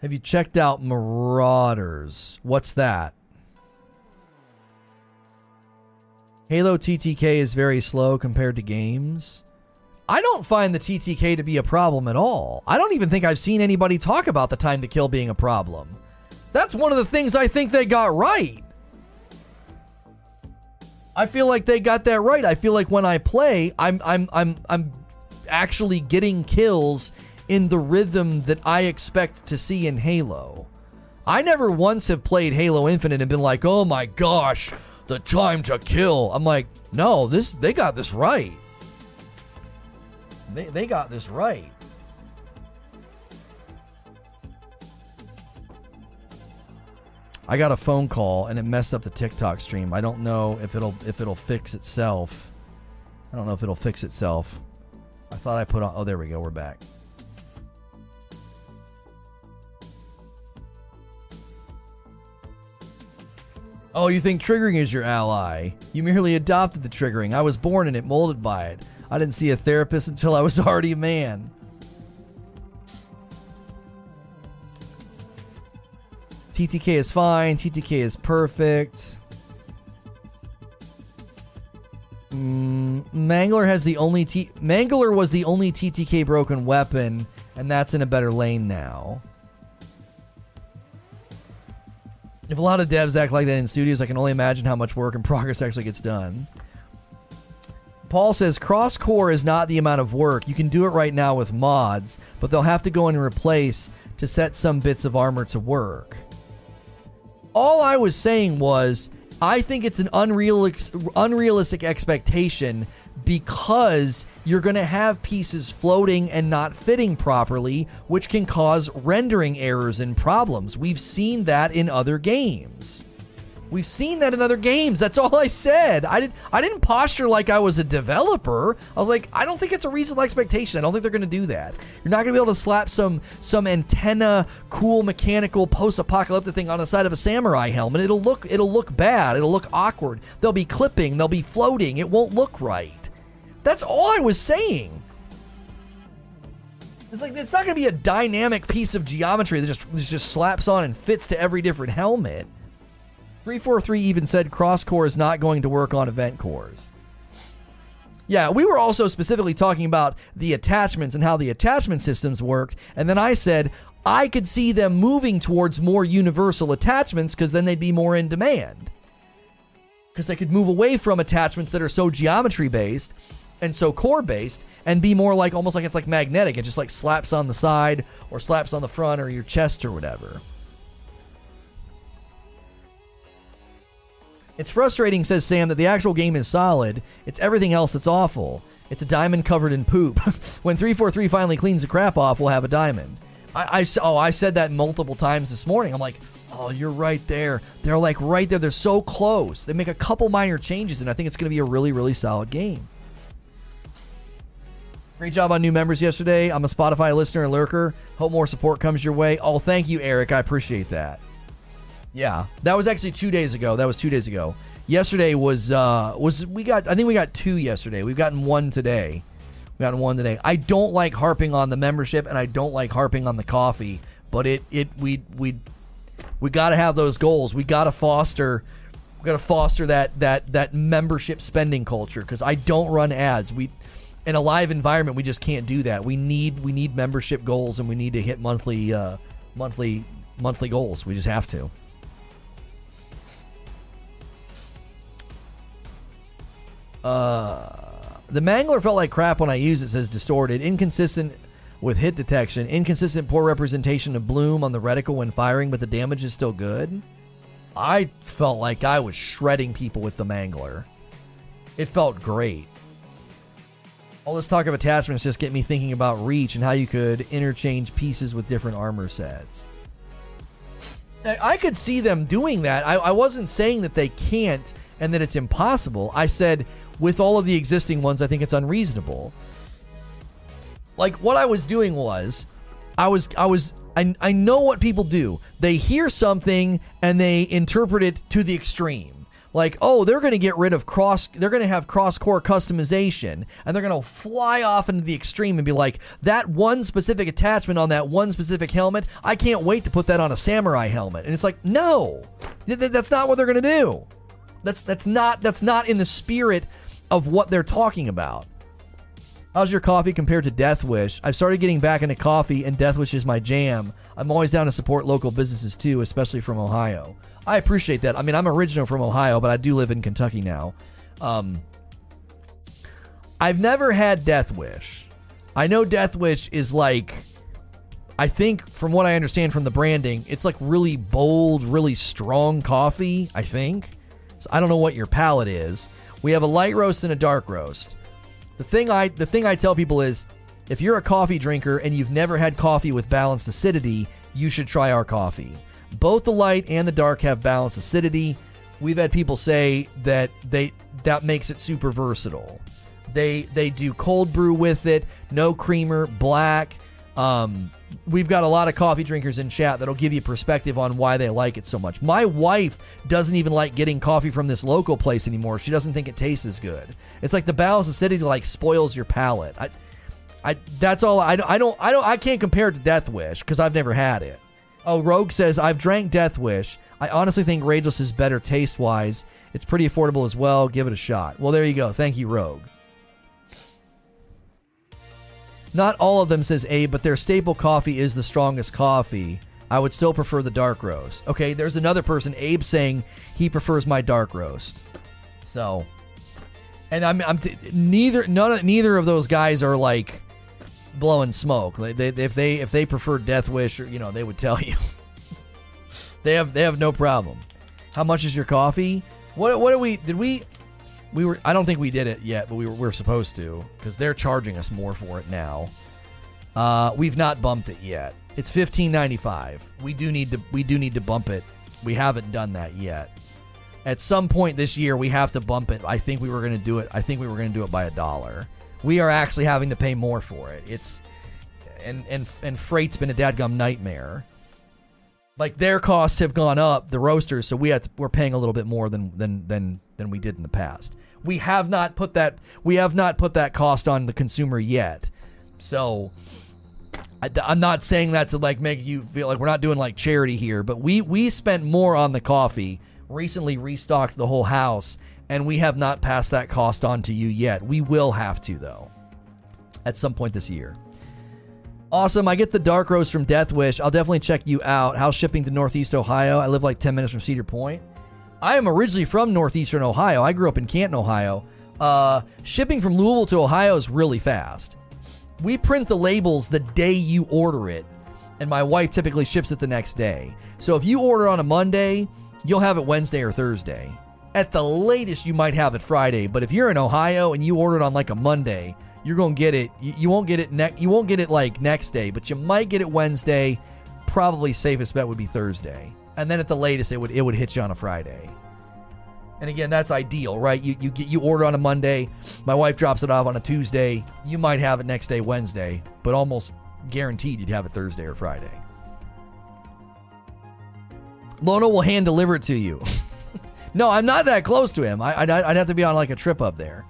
Have you checked out Marauders? What's that? Halo TTK is very slow compared to games. I don't find the TTK to be a problem at all. I don't even think I've seen anybody talk about the time to kill being a problem. That's one of the things I think they got right. I feel like they got that right. I feel like when I play, I'm I'm I'm I'm actually getting kills in the rhythm that I expect to see in Halo. I never once have played Halo Infinite and been like, "Oh my gosh, the time to kill." I'm like, "No, this they got this right." They, they got this right. I got a phone call and it messed up the TikTok stream. I don't know if it'll if it'll fix itself. I don't know if it'll fix itself. I thought I put on Oh, there we go. We're back. Oh, you think triggering is your ally? You merely adopted the triggering. I was born in it, molded by it. I didn't see a therapist until I was already a man. TTK is fine. TTK is perfect. Mm, Mangler has the only T. Mangler was the only TTK broken weapon, and that's in a better lane now. If a lot of devs act like that in studios, I can only imagine how much work and progress actually gets done. Paul says cross core is not the amount of work. You can do it right now with mods, but they'll have to go in and replace to set some bits of armor to work. All I was saying was I think it's an unrealistic, unrealistic expectation because you're going to have pieces floating and not fitting properly, which can cause rendering errors and problems. We've seen that in other games. We've seen that in other games. That's all I said. I didn't I didn't posture like I was a developer. I was like, I don't think it's a reasonable expectation. I don't think they're going to do that. You're not going to be able to slap some some antenna cool mechanical post-apocalyptic thing on the side of a samurai helmet. It'll look it'll look bad. It'll look awkward. They'll be clipping, they'll be floating. It won't look right. That's all I was saying. It's like it's not going to be a dynamic piece of geometry that just just slaps on and fits to every different helmet. 343 even said cross core is not going to work on event cores. Yeah, we were also specifically talking about the attachments and how the attachment systems worked, and then I said I could see them moving towards more universal attachments because then they'd be more in demand. Because they could move away from attachments that are so geometry based and so core based and be more like almost like it's like magnetic. It just like slaps on the side or slaps on the front or your chest or whatever. It's frustrating, says Sam, that the actual game is solid. It's everything else that's awful. It's a diamond covered in poop. when 343 finally cleans the crap off, we'll have a diamond. I, I, oh, I said that multiple times this morning. I'm like, oh, you're right there. They're like right there. They're so close. They make a couple minor changes, and I think it's going to be a really, really solid game. Great job on new members yesterday. I'm a Spotify listener and lurker. Hope more support comes your way. Oh, thank you, Eric. I appreciate that. Yeah, that was actually two days ago. That was two days ago. Yesterday was uh was we got I think we got two yesterday. We've gotten one today. We got one today. I don't like harping on the membership and I don't like harping on the coffee, but it it we we we got to have those goals. We got to foster we got to foster that that that membership spending culture because I don't run ads. We in a live environment we just can't do that. We need we need membership goals and we need to hit monthly uh, monthly monthly goals. We just have to. Uh, the Mangler felt like crap when I used it, says Distorted. Inconsistent with hit detection. Inconsistent poor representation of bloom on the reticle when firing, but the damage is still good. I felt like I was shredding people with the Mangler. It felt great. All this talk of attachments just get me thinking about reach and how you could interchange pieces with different armor sets. I could see them doing that. I, I wasn't saying that they can't and that it's impossible. I said with all of the existing ones, I think it's unreasonable. Like what I was doing was, I was I was I, I know what people do. They hear something and they interpret it to the extreme. Like, oh, they're going to get rid of cross, they're going to have cross core customization, and they're going to fly off into the extreme and be like, that one specific attachment on that one specific helmet, I can't wait to put that on a samurai helmet. And it's like, no, that's not what they're going to do. That's that's not that's not in the spirit of what they're talking about. How's your coffee compared to Death Wish? I've started getting back into coffee, and Death Wish is my jam. I'm always down to support local businesses too, especially from Ohio. I appreciate that. I mean, I'm original from Ohio, but I do live in Kentucky now. Um, I've never had Death Wish. I know Death Wish is like, I think from what I understand from the branding, it's like really bold, really strong coffee. I think. So I don't know what your palate is. We have a light roast and a dark roast. The thing I the thing I tell people is if you're a coffee drinker and you've never had coffee with balanced acidity, you should try our coffee. Both the light and the dark have balanced acidity. We've had people say that they that makes it super versatile. They they do cold brew with it, no creamer, black. Um, we've got a lot of coffee drinkers in chat that'll give you perspective on why they like it so much. My wife doesn't even like getting coffee from this local place anymore. She doesn't think it tastes as good. It's like the balanced acidity like spoils your palate. I, I that's all. I, I don't I don't I can't compare it to Death Wish because I've never had it. Oh, Rogue says I've drank Death Wish. I honestly think Rageless is better taste wise. It's pretty affordable as well. Give it a shot. Well, there you go. Thank you, Rogue. Not all of them, says Abe, but their staple coffee is the strongest coffee. I would still prefer the dark roast. Okay, there's another person, Abe, saying he prefers my dark roast. So, and I'm, I'm t- neither none neither of those guys are like blowing smoke. They, they, if they if they prefer Death Wish, or you know, they would tell you. they have they have no problem. How much is your coffee? What what did we did we we were I don't think we did it yet, but we were, we are supposed to because they're charging us more for it now. Uh, we've not bumped it yet. It's fifteen ninety five. We do need to we do need to bump it. We haven't done that yet. At some point this year, we have to bump it. I think we were going to do it. I think we were going to do it by a dollar. We are actually having to pay more for it. It's and and and freight's been a dadgum nightmare. Like their costs have gone up, the roasters, so we have to, we're paying a little bit more than than than than we did in the past. We have not put that we have not put that cost on the consumer yet. So I, am not saying that to like make you feel like we're not doing like charity here, but we we spent more on the coffee. Recently restocked the whole house, and we have not passed that cost on to you yet. We will have to though, at some point this year. Awesome. I get the dark rose from Death Wish. I'll definitely check you out. How's shipping to Northeast Ohio? I live like 10 minutes from Cedar Point. I am originally from Northeastern Ohio. I grew up in Canton, Ohio. Uh, shipping from Louisville to Ohio is really fast. We print the labels the day you order it, and my wife typically ships it the next day. So if you order on a Monday, you'll have it Wednesday or Thursday. At the latest, you might have it Friday. But if you're in Ohio and you order it on like a Monday, you're gonna get it. You, you won't get it next. You won't get it like next day, but you might get it Wednesday. Probably safest bet would be Thursday, and then at the latest, it would it would hit you on a Friday. And again, that's ideal, right? You you get you order on a Monday, my wife drops it off on a Tuesday. You might have it next day, Wednesday, but almost guaranteed you'd have it Thursday or Friday. Lono will hand deliver it to you. no, I'm not that close to him. I, I'd, I'd have to be on like a trip up there.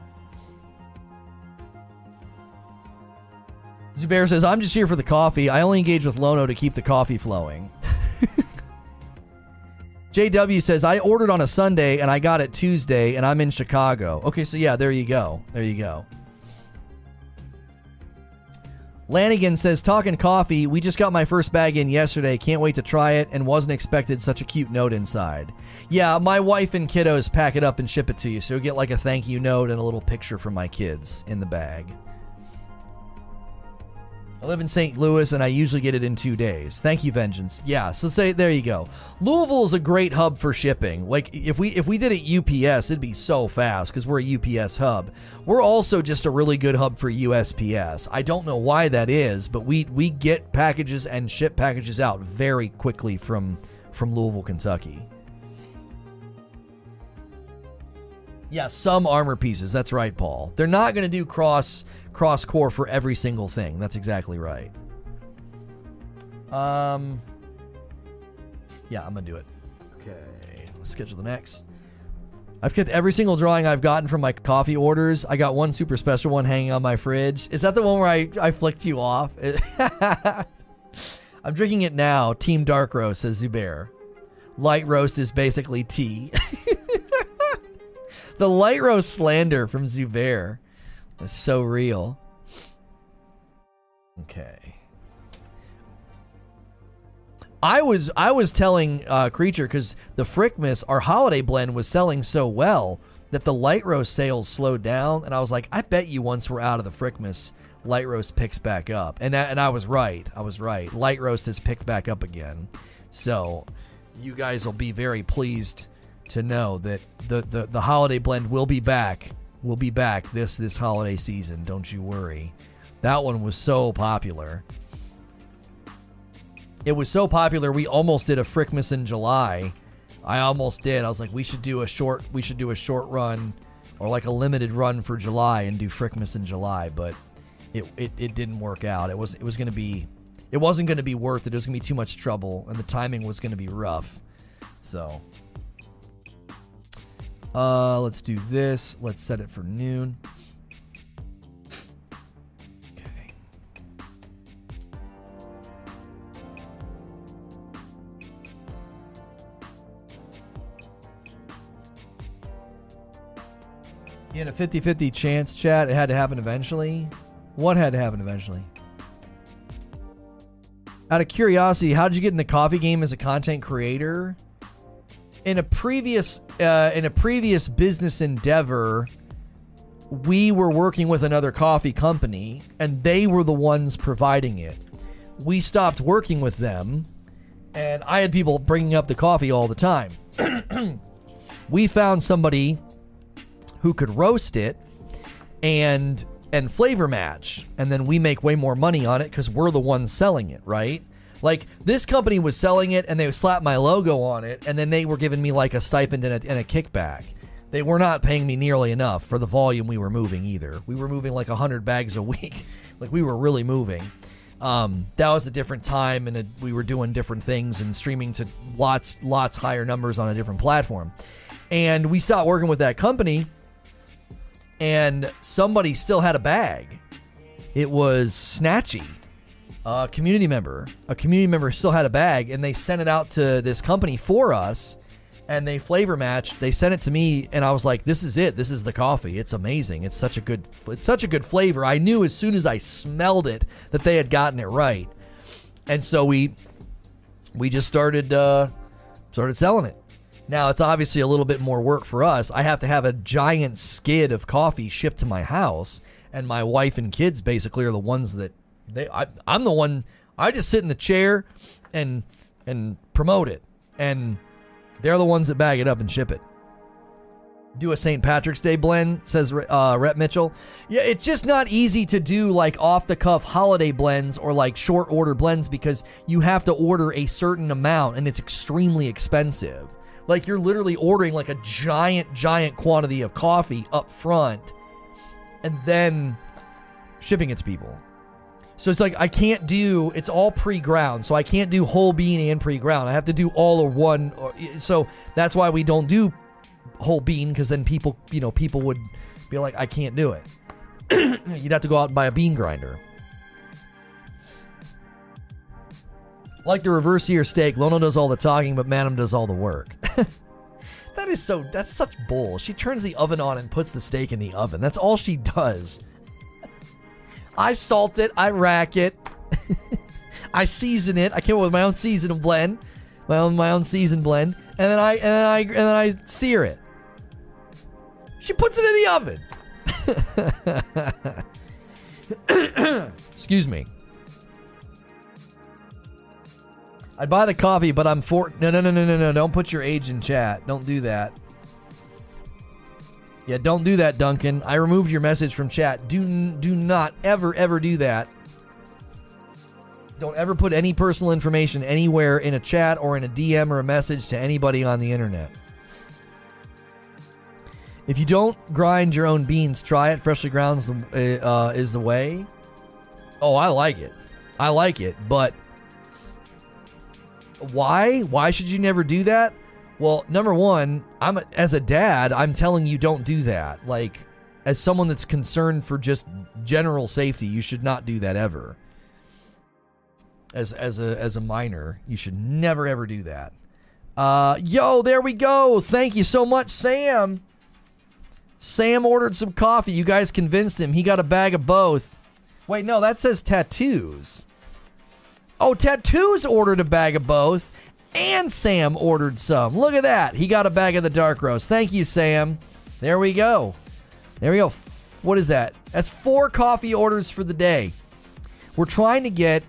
Zubair says, I'm just here for the coffee. I only engage with Lono to keep the coffee flowing. JW says, I ordered on a Sunday and I got it Tuesday and I'm in Chicago. Okay, so yeah, there you go. There you go. Lanigan says, Talking coffee, we just got my first bag in yesterday. Can't wait to try it and wasn't expected such a cute note inside. Yeah, my wife and kiddos pack it up and ship it to you, so you'll get like a thank you note and a little picture from my kids in the bag. I live in St. Louis and I usually get it in two days. Thank you, Vengeance. Yeah, so say there you go. Louisville is a great hub for shipping. Like if we if we did it UPS, it'd be so fast because we're a UPS hub. We're also just a really good hub for USPS. I don't know why that is, but we we get packages and ship packages out very quickly from from Louisville, Kentucky. Yeah, some armor pieces. That's right, Paul. They're not going to do cross cross core for every single thing. That's exactly right. Um, yeah, I'm gonna do it. Okay, let's schedule the next. I've kept every single drawing I've gotten from my coffee orders. I got one super special one hanging on my fridge. Is that the one where I, I flicked you off? I'm drinking it now. Team Dark Roast, says Zubair. Light roast is basically tea. the light roast slander from Zubair. It's so real. Okay. I was I was telling uh, Creature because the Frickmas, our holiday blend, was selling so well that the light roast sales slowed down, and I was like, I bet you once we're out of the Frickmas, light roast picks back up, and that, and I was right. I was right. Light roast has picked back up again, so you guys will be very pleased to know that the the, the holiday blend will be back will be back this this holiday season. Don't you worry. That one was so popular. It was so popular we almost did a Frickmas in July. I almost did. I was like, we should do a short we should do a short run or like a limited run for July and do Frickmas in July, but it, it, it didn't work out. It was it was gonna be it wasn't gonna be worth it. It was gonna be too much trouble and the timing was gonna be rough. So uh, let's do this. Let's set it for noon. Okay. You had a 50 50 chance, chat. It had to happen eventually. What had to happen eventually? Out of curiosity, how did you get in the coffee game as a content creator? In a previous uh, in a previous business endeavor, we were working with another coffee company, and they were the ones providing it. We stopped working with them, and I had people bringing up the coffee all the time. we found somebody who could roast it and and flavor match and then we make way more money on it because we're the ones selling it right like this company was selling it and they slapped my logo on it and then they were giving me like a stipend and a, and a kickback. They were not paying me nearly enough for the volume we were moving either. We were moving like 100 bags a week. Like we were really moving. Um, that was a different time and we were doing different things and streaming to lots lots higher numbers on a different platform. And we stopped working with that company and somebody still had a bag. It was Snatchy, a community member. A community member still had a bag, and they sent it out to this company for us. And they flavor matched. They sent it to me, and I was like, "This is it. This is the coffee. It's amazing. It's such a good. It's such a good flavor." I knew as soon as I smelled it that they had gotten it right, and so we we just started uh, started selling it. Now, it's obviously a little bit more work for us. I have to have a giant skid of coffee shipped to my house, and my wife and kids basically are the ones that they. I, I'm the one. I just sit in the chair and and promote it, and they're the ones that bag it up and ship it. Do a St. Patrick's Day blend, says uh, Rep Mitchell. Yeah, it's just not easy to do like off the cuff holiday blends or like short order blends because you have to order a certain amount and it's extremely expensive. Like you're literally ordering like a giant, giant quantity of coffee up front and then shipping it to people. So it's like I can't do it's all pre-ground, so I can't do whole bean and pre-ground. I have to do all or one. So that's why we don't do whole bean because then people, you know, people would be like, I can't do it. You'd have to go out and buy a bean grinder. Like the reverse sear steak, Lono does all the talking, but Madam does all the work. that is so. That's such bull. She turns the oven on and puts the steak in the oven. That's all she does. I salt it. I rack it. I season it. I came up with my own season blend, my own my own season blend, and then I and then I and then I sear it. She puts it in the oven. Excuse me. I'd buy the coffee, but I'm for. No, no, no, no, no, no. Don't put your age in chat. Don't do that. Yeah, don't do that, Duncan. I removed your message from chat. Do do not ever ever do that. Don't ever put any personal information anywhere in a chat or in a DM or a message to anybody on the internet. If you don't grind your own beans, try it. Freshly ground is the, uh, is the way. Oh, I like it. I like it, but why? Why should you never do that? Well, number one, I'm as a dad, I'm telling you don't do that. Like as someone that's concerned for just general safety, you should not do that ever. As as a as a minor, you should never ever do that. Uh, yo, there we go. Thank you so much, Sam. Sam ordered some coffee. You guys convinced him. He got a bag of both. Wait, no, that says tattoos. Oh, Tattoos ordered a bag of both, and Sam ordered some. Look at that. He got a bag of the dark roast. Thank you, Sam. There we go. There we go. What is that? That's four coffee orders for the day. We're trying to get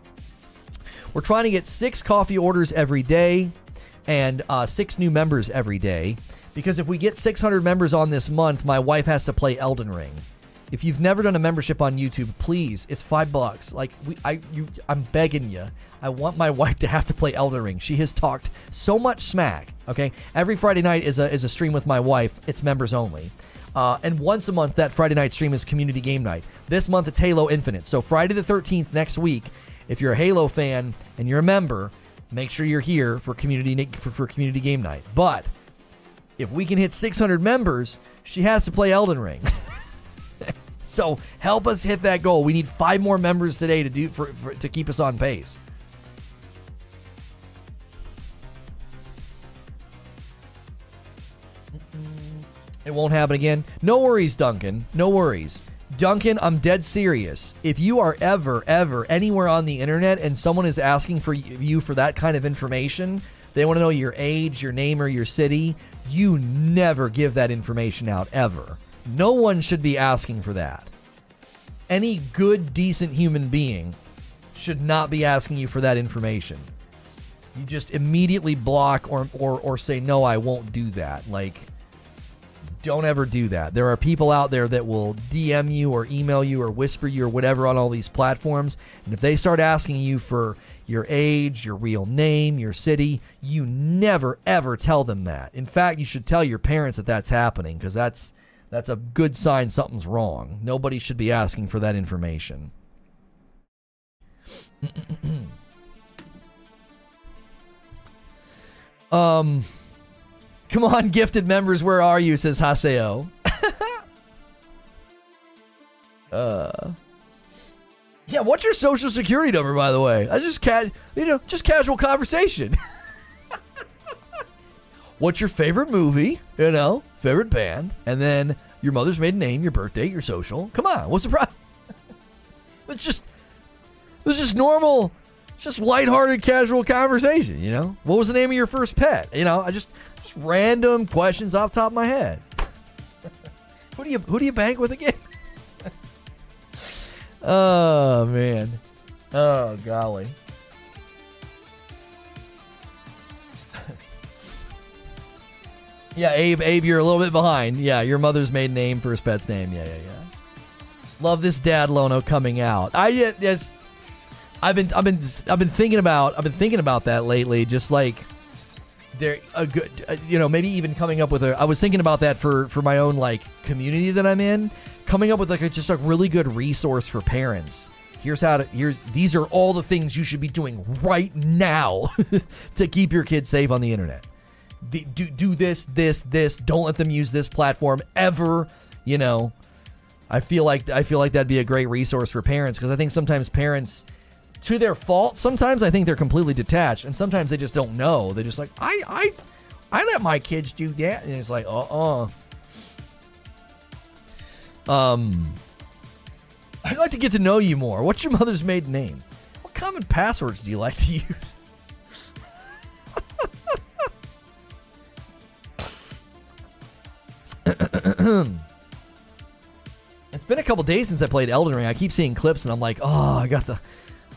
we're trying to get six coffee orders every day and uh, six new members every day. Because if we get 600 members on this month, my wife has to play Elden Ring. If you've never done a membership on YouTube, please, it's five bucks. Like we, I, you, I'm begging you. I want my wife to have to play Elden Ring. She has talked so much smack. Okay, every Friday night is a is a stream with my wife. It's members only. Uh, and once a month, that Friday night stream is community game night. This month, it's Halo Infinite. So Friday the 13th next week, if you're a Halo fan and you're a member, make sure you're here for community for, for community game night. But if we can hit 600 members, she has to play Elden Ring. So help us hit that goal. We need five more members today to do for, for to keep us on pace. It won't happen again. No worries, Duncan. No worries. Duncan, I'm dead serious. If you are ever, ever anywhere on the internet and someone is asking for you for that kind of information, they want to know your age, your name, or your city, you never give that information out ever. No one should be asking for that. Any good, decent human being should not be asking you for that information. You just immediately block or, or, or say, no, I won't do that. Like, Don't ever do that. There are people out there that will DM you or email you or whisper you or whatever on all these platforms. And if they start asking you for your age, your real name, your city, you never ever tell them that. In fact, you should tell your parents that that's happening because that's that's a good sign something's wrong. Nobody should be asking for that information. um Come on, gifted members, where are you? says Haseo. uh yeah, what's your social security number, by the way? I just ca- you know, just casual conversation. what's your favorite movie? You know, favorite band, and then your mother's maiden name, your birthday, your social. Come on, what's the problem? it's just, it's just normal, just lighthearted, casual conversation. You know, what was the name of your first pet? You know, I just random questions off top of my head. who do you who do you bank with again? Oh man. Oh golly. yeah, Abe, Abe, you're a little bit behind. Yeah, your mother's maiden name for his pet's name. Yeah, yeah, yeah. Love this dad Lono coming out. I yes, I've been I've been I've been thinking about I've been thinking about that lately. Just like there a good uh, you know maybe even coming up with a I was thinking about that for for my own like community that I'm in coming up with like a, just a really good resource for parents. Here's how to here's these are all the things you should be doing right now to keep your kids safe on the internet. Do, do do this this this don't let them use this platform ever, you know. I feel like I feel like that'd be a great resource for parents because I think sometimes parents to their fault, sometimes I think they're completely detached and sometimes they just don't know. They're just like, "I I I let my kids do that." And it's like, "Uh-uh." Um, I'd like to get to know you more. What's your mother's maiden name? What common passwords do you like to use? it's been a couple days since I played Elden Ring. I keep seeing clips and I'm like, oh, I got the.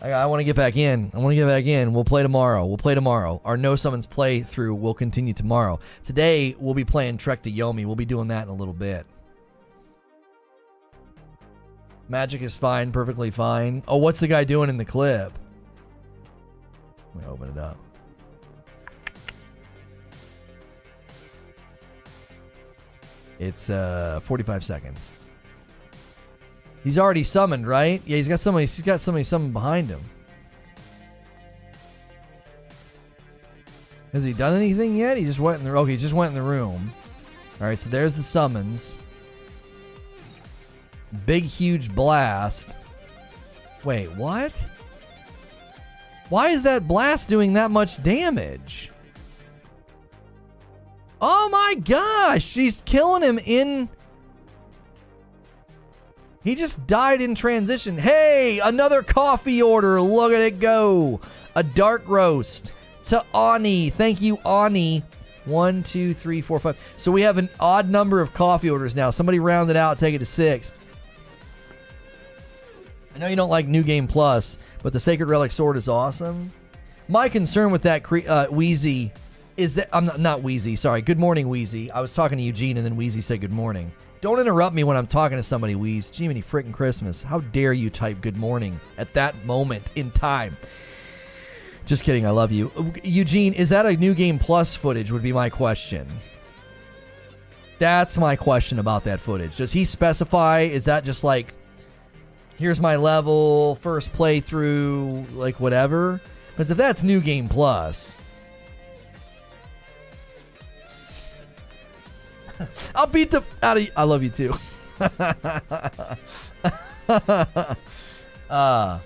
I, I want to get back in. I want to get back in. We'll play tomorrow. We'll play tomorrow. Our No Summons playthrough will continue tomorrow. Today, we'll be playing Trek to Yomi. We'll be doing that in a little bit. Magic is fine, perfectly fine. Oh, what's the guy doing in the clip? Let me open it up. It's uh 45 seconds. He's already summoned, right? Yeah, he's got somebody he's got somebody summoned behind him. Has he done anything yet? He just went in the okay, he just went in the room. Alright, so there's the summons. Big, huge blast. Wait, what? Why is that blast doing that much damage? Oh my gosh, she's killing him in. He just died in transition. Hey, another coffee order. Look at it go. A dark roast to Ani. Thank you, Ani. One, two, three, four, five. So we have an odd number of coffee orders now. Somebody round it out, take it to six. I know you don't like New Game Plus, but the Sacred Relic Sword is awesome. My concern with that cre- uh, Wheezy is that I'm not, not Wheezy. Sorry. Good morning, Wheezy. I was talking to Eugene, and then Wheezy said good morning. Don't interrupt me when I'm talking to somebody, Wheeze. Jiminy frickin' Christmas. How dare you type good morning at that moment in time? Just kidding. I love you. Eugene, is that a New Game Plus footage? Would be my question. That's my question about that footage. Does he specify? Is that just like here's my level, first playthrough, like whatever. Because if that's New Game Plus, I'll beat the out of you. I love you too. uh,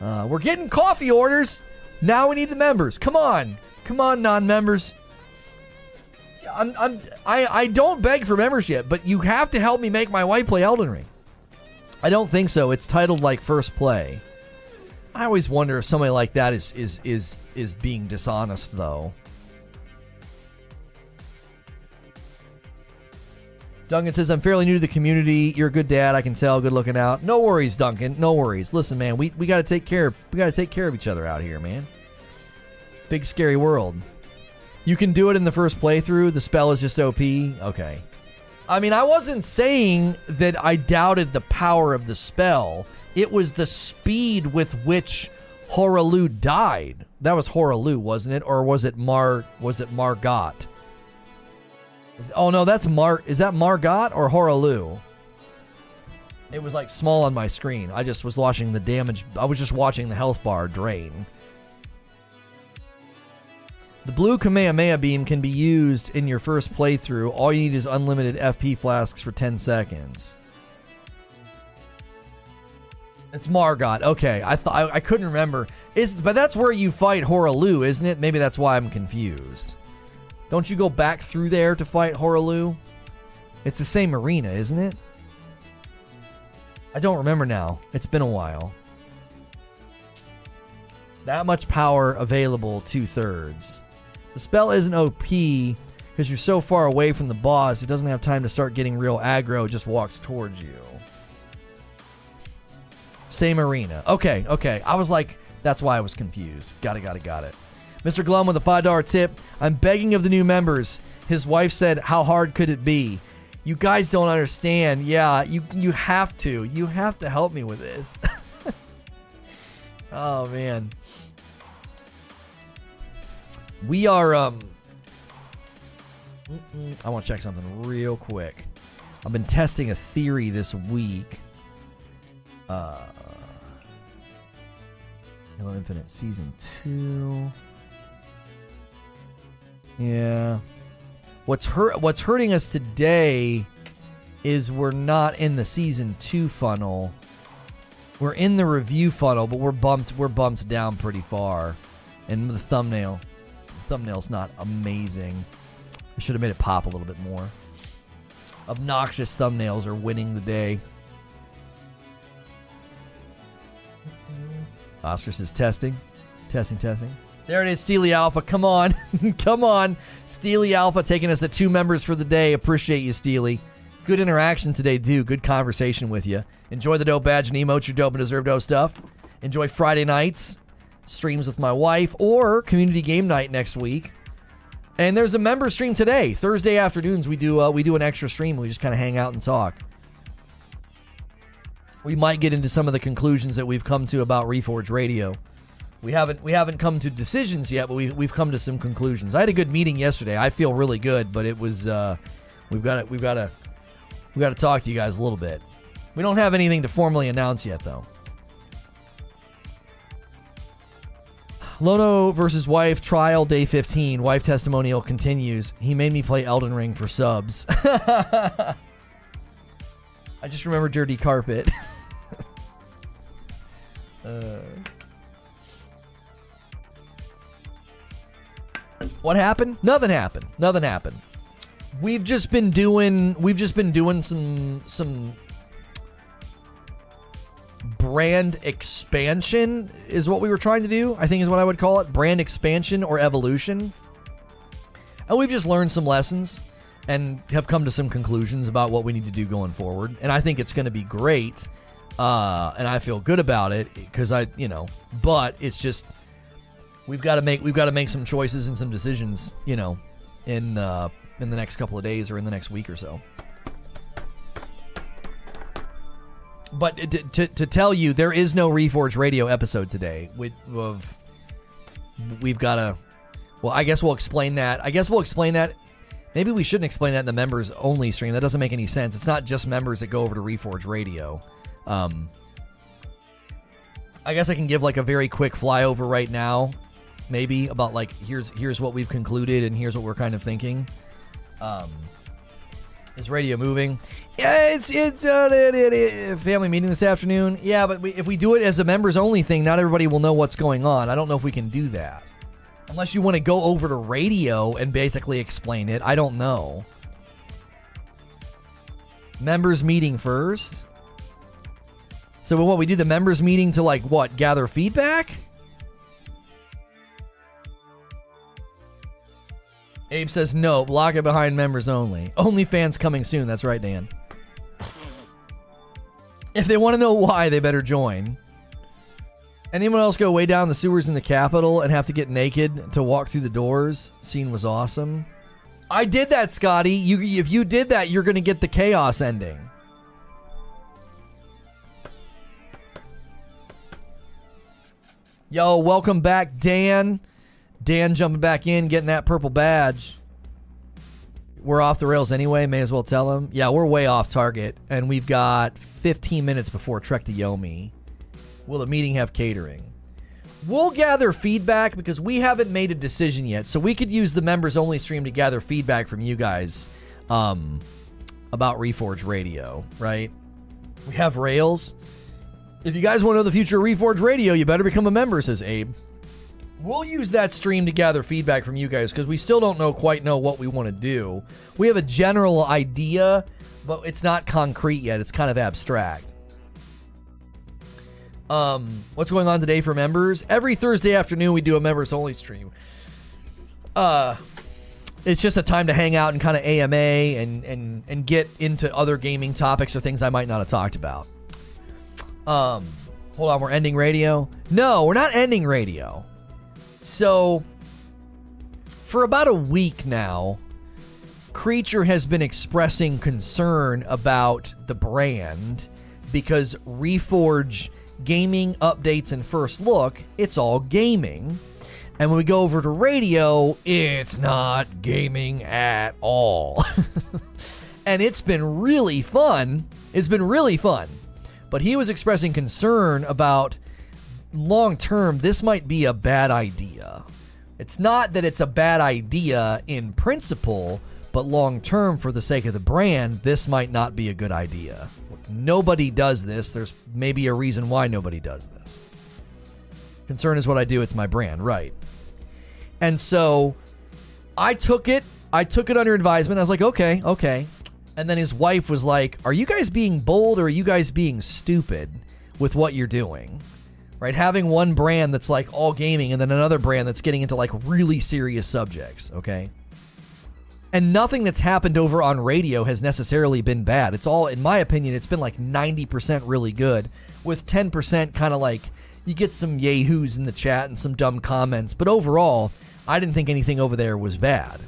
uh, we're getting coffee orders. Now we need the members. Come on, come on, non-members. I'm, I'm, I, I don't beg for membership, but you have to help me make my wife play Elden Ring. I don't think so. It's titled like first play. I always wonder if somebody like that is is is is being dishonest though. Duncan says, I'm fairly new to the community. You're a good dad, I can tell, good looking out. No worries, Duncan. No worries. Listen, man, we, we gotta take care we gotta take care of each other out here, man. Big scary world. You can do it in the first playthrough. The spell is just OP. Okay. I mean, I wasn't saying that I doubted the power of the spell. It was the speed with which Hoarah Loux died. That was Hoarah Loux, wasn't it? Or was it Mar was it Margot? Oh no, that's Mar is that Margot or Hoarah Loux? It was like small on my screen. I just was watching the damage I was just watching the health bar drain. The blue Kamehameha beam can be used in your first playthrough. All you need is unlimited FP flasks for 10 seconds. It's Margot. Okay, I thought I, I couldn't remember. Is but that's where you fight Hoarah Loux, isn't it? Maybe that's why I'm confused. Don't you go back through there to fight Hoarah Loux? It's the same arena, isn't it? I don't remember now. It's been a while. That much power available, two thirds. The spell isn't OP because you're so far away from the boss, it doesn't have time to start getting real aggro, it just walks towards you. Same arena. Okay, okay. I was like, that's why I was confused. Got it, got it, got it. Mr. Glum with a $5 tip. I'm begging of the new members. His wife said, How hard could it be? You guys don't understand. Yeah, you you have to. You have to help me with this. oh man. We are um I want to check something real quick. I've been testing a theory this week. Uh Halo Infinite Season 2. Yeah. What's hurt what's hurting us today is we're not in the season 2 funnel. We're in the review funnel, but we're bumped we're bumped down pretty far. And the thumbnail the thumbnail's not amazing. I should have made it pop a little bit more. Obnoxious thumbnails are winning the day. Oscar says testing. Testing, testing. There it is, Steely Alpha. Come on. Come on. Steely Alpha taking us at two members for the day. Appreciate you, Steely. Good interaction today, too. Good conversation with you. Enjoy the dope badge and emotes, your dope and deserve dope stuff. Enjoy Friday nights, streams with my wife, or community game night next week. And there's a member stream today. Thursday afternoons, we do uh, we do an extra stream. We just kind of hang out and talk. We might get into some of the conclusions that we've come to about Reforge Radio. We haven't we haven't come to decisions yet, but we we've come to some conclusions. I had a good meeting yesterday. I feel really good, but it was uh, we've got to we've got to we got to talk to you guys a little bit. We don't have anything to formally announce yet, though. Lono versus wife trial day 15. Wife testimonial continues. He made me play Elden Ring for subs. I just remember Dirty Carpet. uh. What happened? Nothing happened. Nothing happened. We've just been doing we've just been doing some some brand expansion is what we were trying to do. I think is what I would call it. Brand expansion or evolution. And we've just learned some lessons and have come to some conclusions about what we need to do going forward. And I think it's going to be great. Uh, and I feel good about it because I, you know, but it's just we've got to make we've got to make some choices and some decisions, you know, in uh, in the next couple of days or in the next week or so. But to, to, to tell you, there is no Reforge Radio episode today. With of we've got to. Well, I guess we'll explain that. I guess we'll explain that. Maybe we shouldn't explain that in the members only stream. That doesn't make any sense. It's not just members that go over to Reforge Radio. Um, I guess I can give like a very quick flyover right now, maybe about like here's here's what we've concluded and here's what we're kind of thinking. Um, is radio moving? Yeah, it's it's uh, family meeting this afternoon. Yeah, but we, if we do it as a members only thing, not everybody will know what's going on. I don't know if we can do that. Unless you want to go over to radio and basically explain it. I don't know. Members meeting first. So what we do the members meeting to like what? Gather feedback? Abe says no, block it behind members only. Only fans coming soon. That's right, Dan. If they want to know why, they better join. Anyone else go way down the sewers in the Capital and have to get naked to walk through the doors? Scene was awesome. I did that, Scotty. You, if you did that, you're going to get the chaos ending. Yo, welcome back, Dan. Dan jumping back in, getting that purple badge. We're off the rails anyway. May as well tell him. Yeah, we're way off target, and we've got 15 minutes before Trek to Yomi. Will the meeting have catering? We'll gather feedback because we haven't made a decision yet. So we could use the members only stream to gather feedback from you guys um, about Reforge Radio, right? We have Rails. If you guys want to know the future of Reforge Radio, you better become a member, says Abe. We'll use that stream to gather feedback from you guys because we still don't know quite know what we want to do. We have a general idea, but it's not concrete yet. It's kind of abstract. Um, what's going on today for members? Every Thursday afternoon, we do a members only stream. Uh, it's just a time to hang out and kind of AMA and, and, and get into other gaming topics or things I might not have talked about. Um, hold on, we're ending radio? No, we're not ending radio. So, for about a week now, Creature has been expressing concern about the brand because Reforge gaming updates and first look, it's all gaming. And when we go over to radio, it's not gaming at all. and it's been really fun. It's been really fun. But he was expressing concern about long term, this might be a bad idea. It's not that it's a bad idea in principle, but long term, for the sake of the brand, this might not be a good idea. Nobody does this. There's maybe a reason why nobody does this. Concern is what I do, it's my brand, right? And so I took it, I took it under advisement. I was like, okay, okay. And then his wife was like, Are you guys being bold or are you guys being stupid with what you're doing? Right? Having one brand that's like all gaming and then another brand that's getting into like really serious subjects, okay? And nothing that's happened over on radio has necessarily been bad. It's all, in my opinion, it's been like 90% really good, with 10% kind of like you get some yahoos in the chat and some dumb comments. But overall, I didn't think anything over there was bad.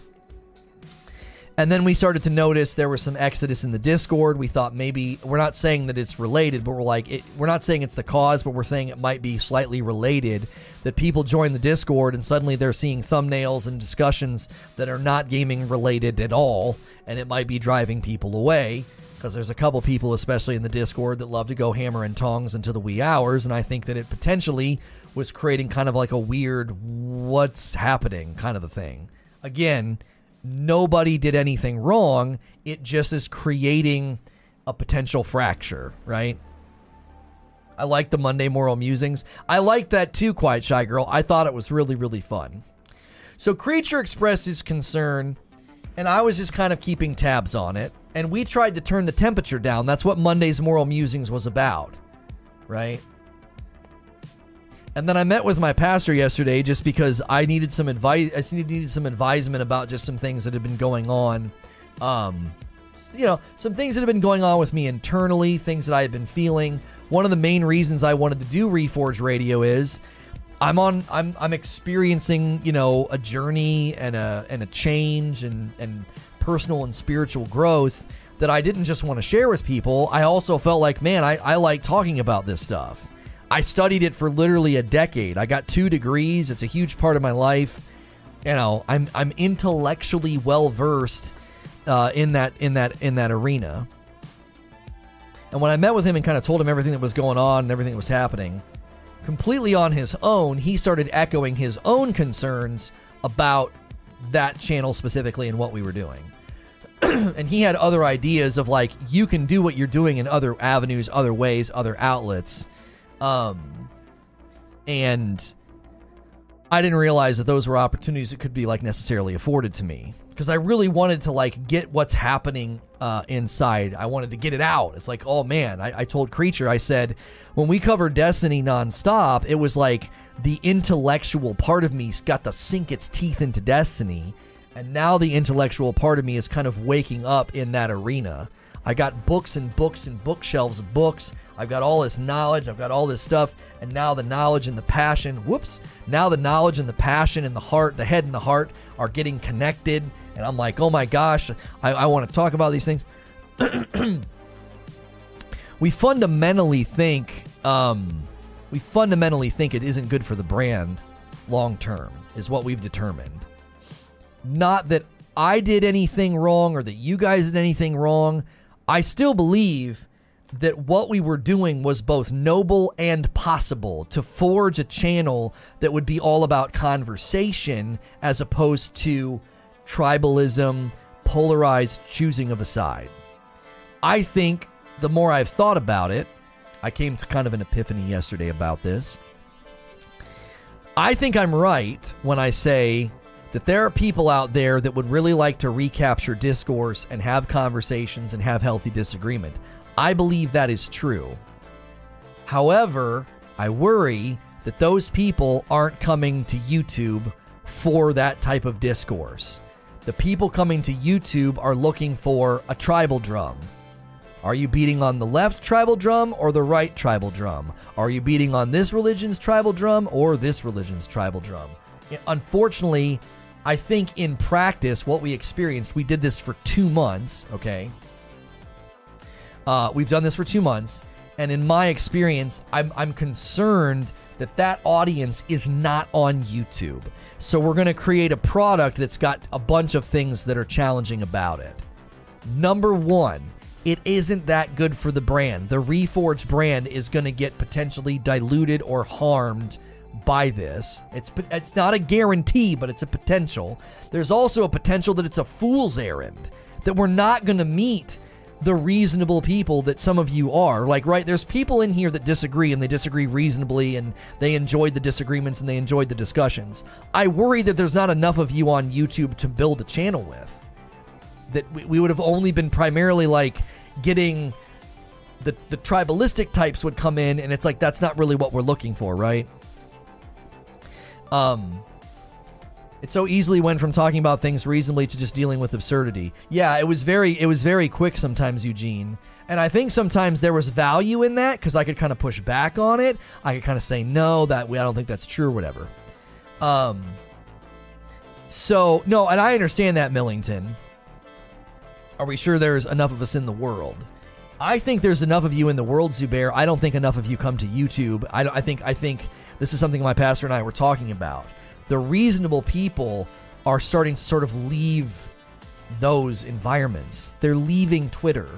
And then we started to notice there was some exodus in the Discord. We thought maybe we're not saying that it's related, but we're like it, we're not saying it's the cause, but we're saying it might be slightly related. That people join the Discord and suddenly they're seeing thumbnails and discussions that are not gaming related at all, and it might be driving people away because there's a couple people, especially in the Discord, that love to go hammer and tongs into the wee hours, and I think that it potentially was creating kind of like a weird "what's happening" kind of a thing. Again nobody did anything wrong. It just is creating a potential fracture, right? I like the Monday Moral Musings. I like that too, Quiet Shy Girl. I thought it was really, really fun. So Creature expressed his concern, and I was just kind of keeping tabs on it. And we tried to turn the temperature down. That's what Monday's Moral Musings was about, right? And then I met with my pastor yesterday just because I needed some advice. I needed some advisement about just some things that had been going on. Um, you know, some things that have been going on with me internally, things that I have been feeling. One of the main reasons I wanted to do Reforge Radio is I'm on I'm I'm experiencing, you know, a journey and a and a change and and personal and spiritual growth that I didn't just want to share with people. I also felt like, man, I, I like talking about this stuff. I studied it for literally a decade. I got two degrees. It's a huge part of my life. You know, I'm I'm intellectually well versed uh, in that in that in that arena. And when I met with him and kind of told him everything that was going on and everything that was happening, completely on his own, he started echoing his own concerns about that channel specifically and what we were doing. and he had other ideas of like you can do what you're doing in other avenues, other ways, other outlets um, and I didn't realize that those were opportunities that could be like necessarily afforded to me because I really wanted to like get what's happening uh, inside. I wanted to get it out. It's like, oh man, I, I told Creature, I said, when we covered Destiny nonstop, it was like the intellectual part of me got to sink its teeth into Destiny. And now the intellectual part of me is kind of waking up in that arena. I got books and books and bookshelves of books. I've got all this knowledge, I've got all this stuff, and now the knowledge and the passion, whoops, now the knowledge and the passion and the heart, the head and the heart are getting connected, and I'm like, oh my gosh, I, I want to talk about these things. we fundamentally think, um, we fundamentally think it isn't good for the brand long term, is what we've determined. Not that I did anything wrong or that you guys did anything wrong. I still believe that what we were doing was both noble and possible to forge a channel that would be all about conversation as opposed to tribalism, polarized choosing of a side. I think the more I've thought about it, I came to kind of an epiphany yesterday about this. I think I'm right when I say that there are people out there that would really like to recapture discourse and have conversations and have healthy disagreement. I believe that is true. However, I worry that those people aren't coming to YouTube for that type of discourse. The people coming to YouTube are looking for a tribal drum. Are you beating on the left tribal drum or the right tribal drum? Are you beating on this religion's tribal drum or this religion's tribal drum? Unfortunately, I think in practice, what we experienced, we did this for two months, okay? Uh, we've done this for two months, and in my experience, I'm, I'm concerned that that audience is not on YouTube. So we're going to create a product that's got a bunch of things that are challenging about it. Number one, it isn't that good for the brand. The Reforged brand is going to get potentially diluted or harmed by this. It's it's not a guarantee, but it's a potential. There's also a potential that it's a fool's errand that we're not going to meet the reasonable people that some of you are. Like, right, there's people in here that disagree and they disagree reasonably and they enjoyed the disagreements and they enjoyed the discussions. I worry that there's not enough of you on YouTube to build a channel with. That we, we would have only been primarily like getting the, the tribalistic types would come in and it's like that's not really what we're looking for, right? Um, it so easily went from talking about things reasonably to just dealing with absurdity. Yeah, it was very it was very quick sometimes, Eugene. And I think sometimes there was value in that because I could kind of push back on it. I could kind of say no, that I don't think that's true or whatever. Um. So no, and I understand that Millington. Are we sure there's enough of us in the world? I think there's enough of you in the world, Zubair. I don't think enough of you come to YouTube. I, I think I think this is something my pastor and I were talking about. The reasonable people are starting to sort of leave those environments. They're leaving Twitter.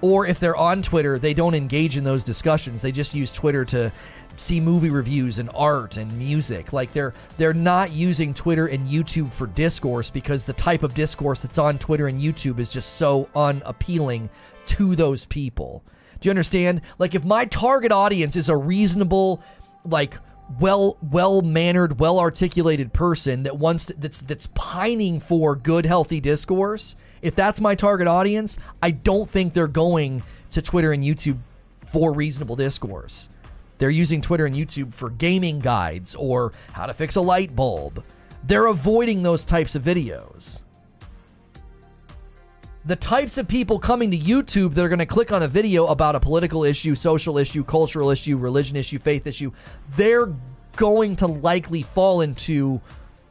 Or if they're on Twitter, they don't engage in those discussions. They just use Twitter to see movie reviews and art and music. Like they're they're not using Twitter and YouTube for discourse because the type of discourse that's on Twitter and YouTube is just so unappealing to those people. Do you understand? Like if my target audience is a reasonable like well well mannered, well articulated person that wants to, that's that's pining for good healthy discourse, if that's my target audience, I don't think they're going to Twitter and YouTube for reasonable discourse. They're using Twitter and YouTube for gaming guides or how to fix a light bulb. They're avoiding those types of videos the types of people coming to YouTube that are going to click on a video about a political issue, social issue, cultural issue, religion issue, faith issue, they're going to likely fall into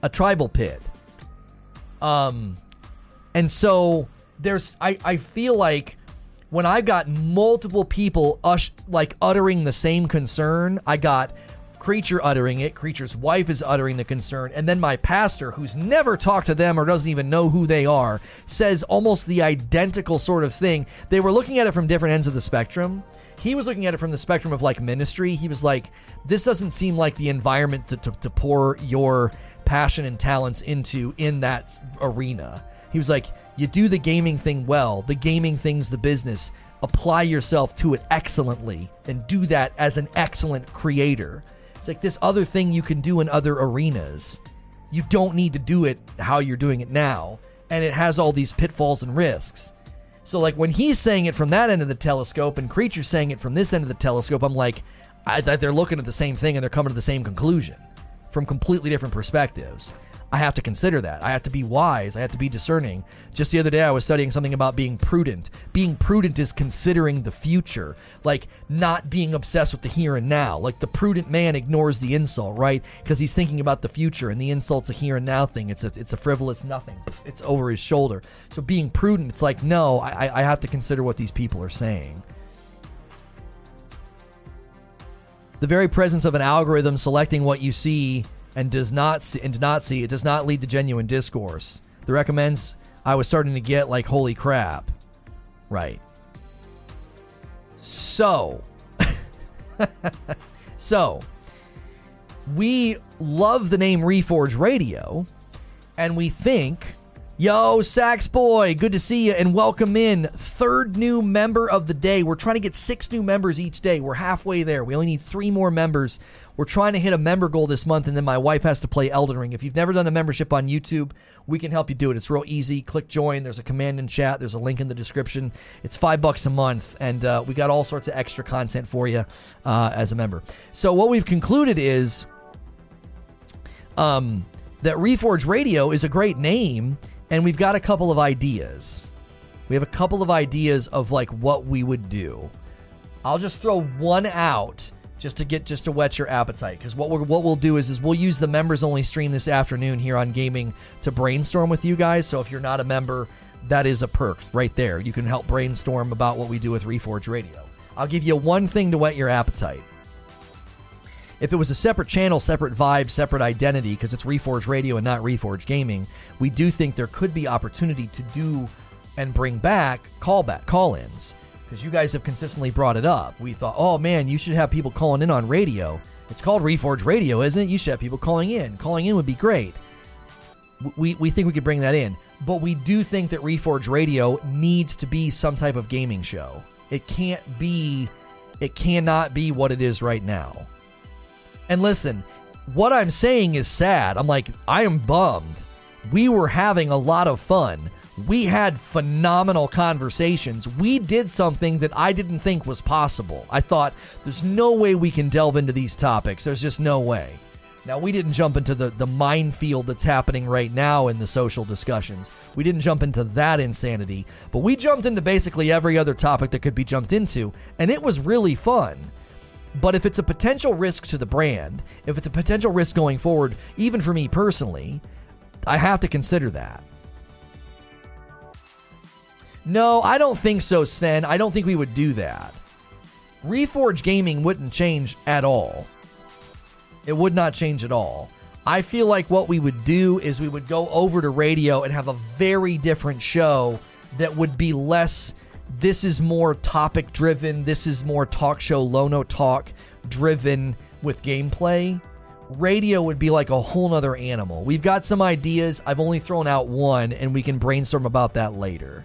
a tribal pit. Um, and so there's, I, I feel like when I got multiple people ush, like uttering the same concern, I got Creature uttering it, Creature's wife is uttering the concern, and then my pastor, who's never talked to them or doesn't even know who they are, says almost the identical sort of thing. They were looking at it from different ends of the spectrum. He was looking at it from the spectrum of like ministry. He was like, this doesn't seem like the environment to, to, to pour your passion and talents into in that arena. He was like, you do the gaming thing well, the gaming thing's the business. Apply yourself to it excellently and do that as an excellent creator. It's like this other thing you can do in other arenas. You don't need to do it how you're doing it now. And it has all these pitfalls and risks. So, like, when he's saying it from that end of the telescope and Creature's saying it from this end of the telescope, I'm like, I, they're looking at the same thing and they're coming to the same conclusion from completely different perspectives. I have to consider that. I have to be wise. I have to be discerning. Just the other day, I was studying something about being prudent. Being prudent is considering the future, like not being obsessed with the here and now. Like the prudent man ignores the insult, right? Because he's thinking about the future, and the insult's a here and now thing. It's a, it's a frivolous nothing. It's over his shoulder. So being prudent, it's like, no, I, I have to consider what these people are saying. The very presence of an algorithm selecting what you see and does not see, and do not see it does not lead to genuine discourse. The recommends I was starting to get like holy crap. Right. So so we love the name Reforge Radio and we think Yo, Sax Boy, good to see you and welcome in. Third new member of the day. We're trying to get six new members each day. We're halfway there. We only need three more members. We're trying to hit a member goal this month, and then my wife has to play Elden Ring. If you've never done a membership on YouTube, we can help you do it. It's real easy. Click join. There's a command in chat. There's a link in the description. It's five bucks a month, and uh, we got all sorts of extra content for you uh, as a member. So what we've concluded is, um, that Reforge Radio is a great name and we've got a couple of ideas. We have a couple of ideas of like what we would do. I'll just throw one out just to get just to whet your appetite because what we what we'll do is is we'll use the members only stream this afternoon here on gaming to brainstorm with you guys. So if you're not a member, that is a perk right there. You can help brainstorm about what we do with Reforge Radio. I'll give you one thing to whet your appetite. If it was a separate channel, separate vibe, separate identity, because it's Reforge Radio and not Reforge Gaming, we do think there could be opportunity to do and bring back callback call-ins because you guys have consistently brought it up. We thought, oh man, you should have people calling in on radio. It's called Reforge Radio, isn't it? You should have people calling in. Calling in would be great. We, we think we could bring that in. But we do think that Reforge Radio needs to be some type of gaming show. It can't be, it cannot be what it is right now. And listen, what I'm saying is sad. I'm like, I am bummed. We were having a lot of fun. We had phenomenal conversations. We did something that I didn't think was possible. I thought, there's no way we can delve into these topics. There's just no way. Now, we didn't jump into the, the minefield that's happening right now in the social discussions. We didn't jump into that insanity, but we jumped into basically every other topic that could be jumped into, and it was really fun. But if it's a potential risk to the brand, if it's a potential risk going forward, even for me personally, I have to consider that. No, I don't think so, Sven. I don't think we would do that. Reforge Gaming wouldn't change at all. It would not change at all. I feel like what we would do is we would go over to radio and have a very different show that would be less this is more topic driven. This is more talk show, Lono talk driven with gameplay. Radio would be like a whole nother animal. We've got some ideas. I've only thrown out one, and we can brainstorm about that later.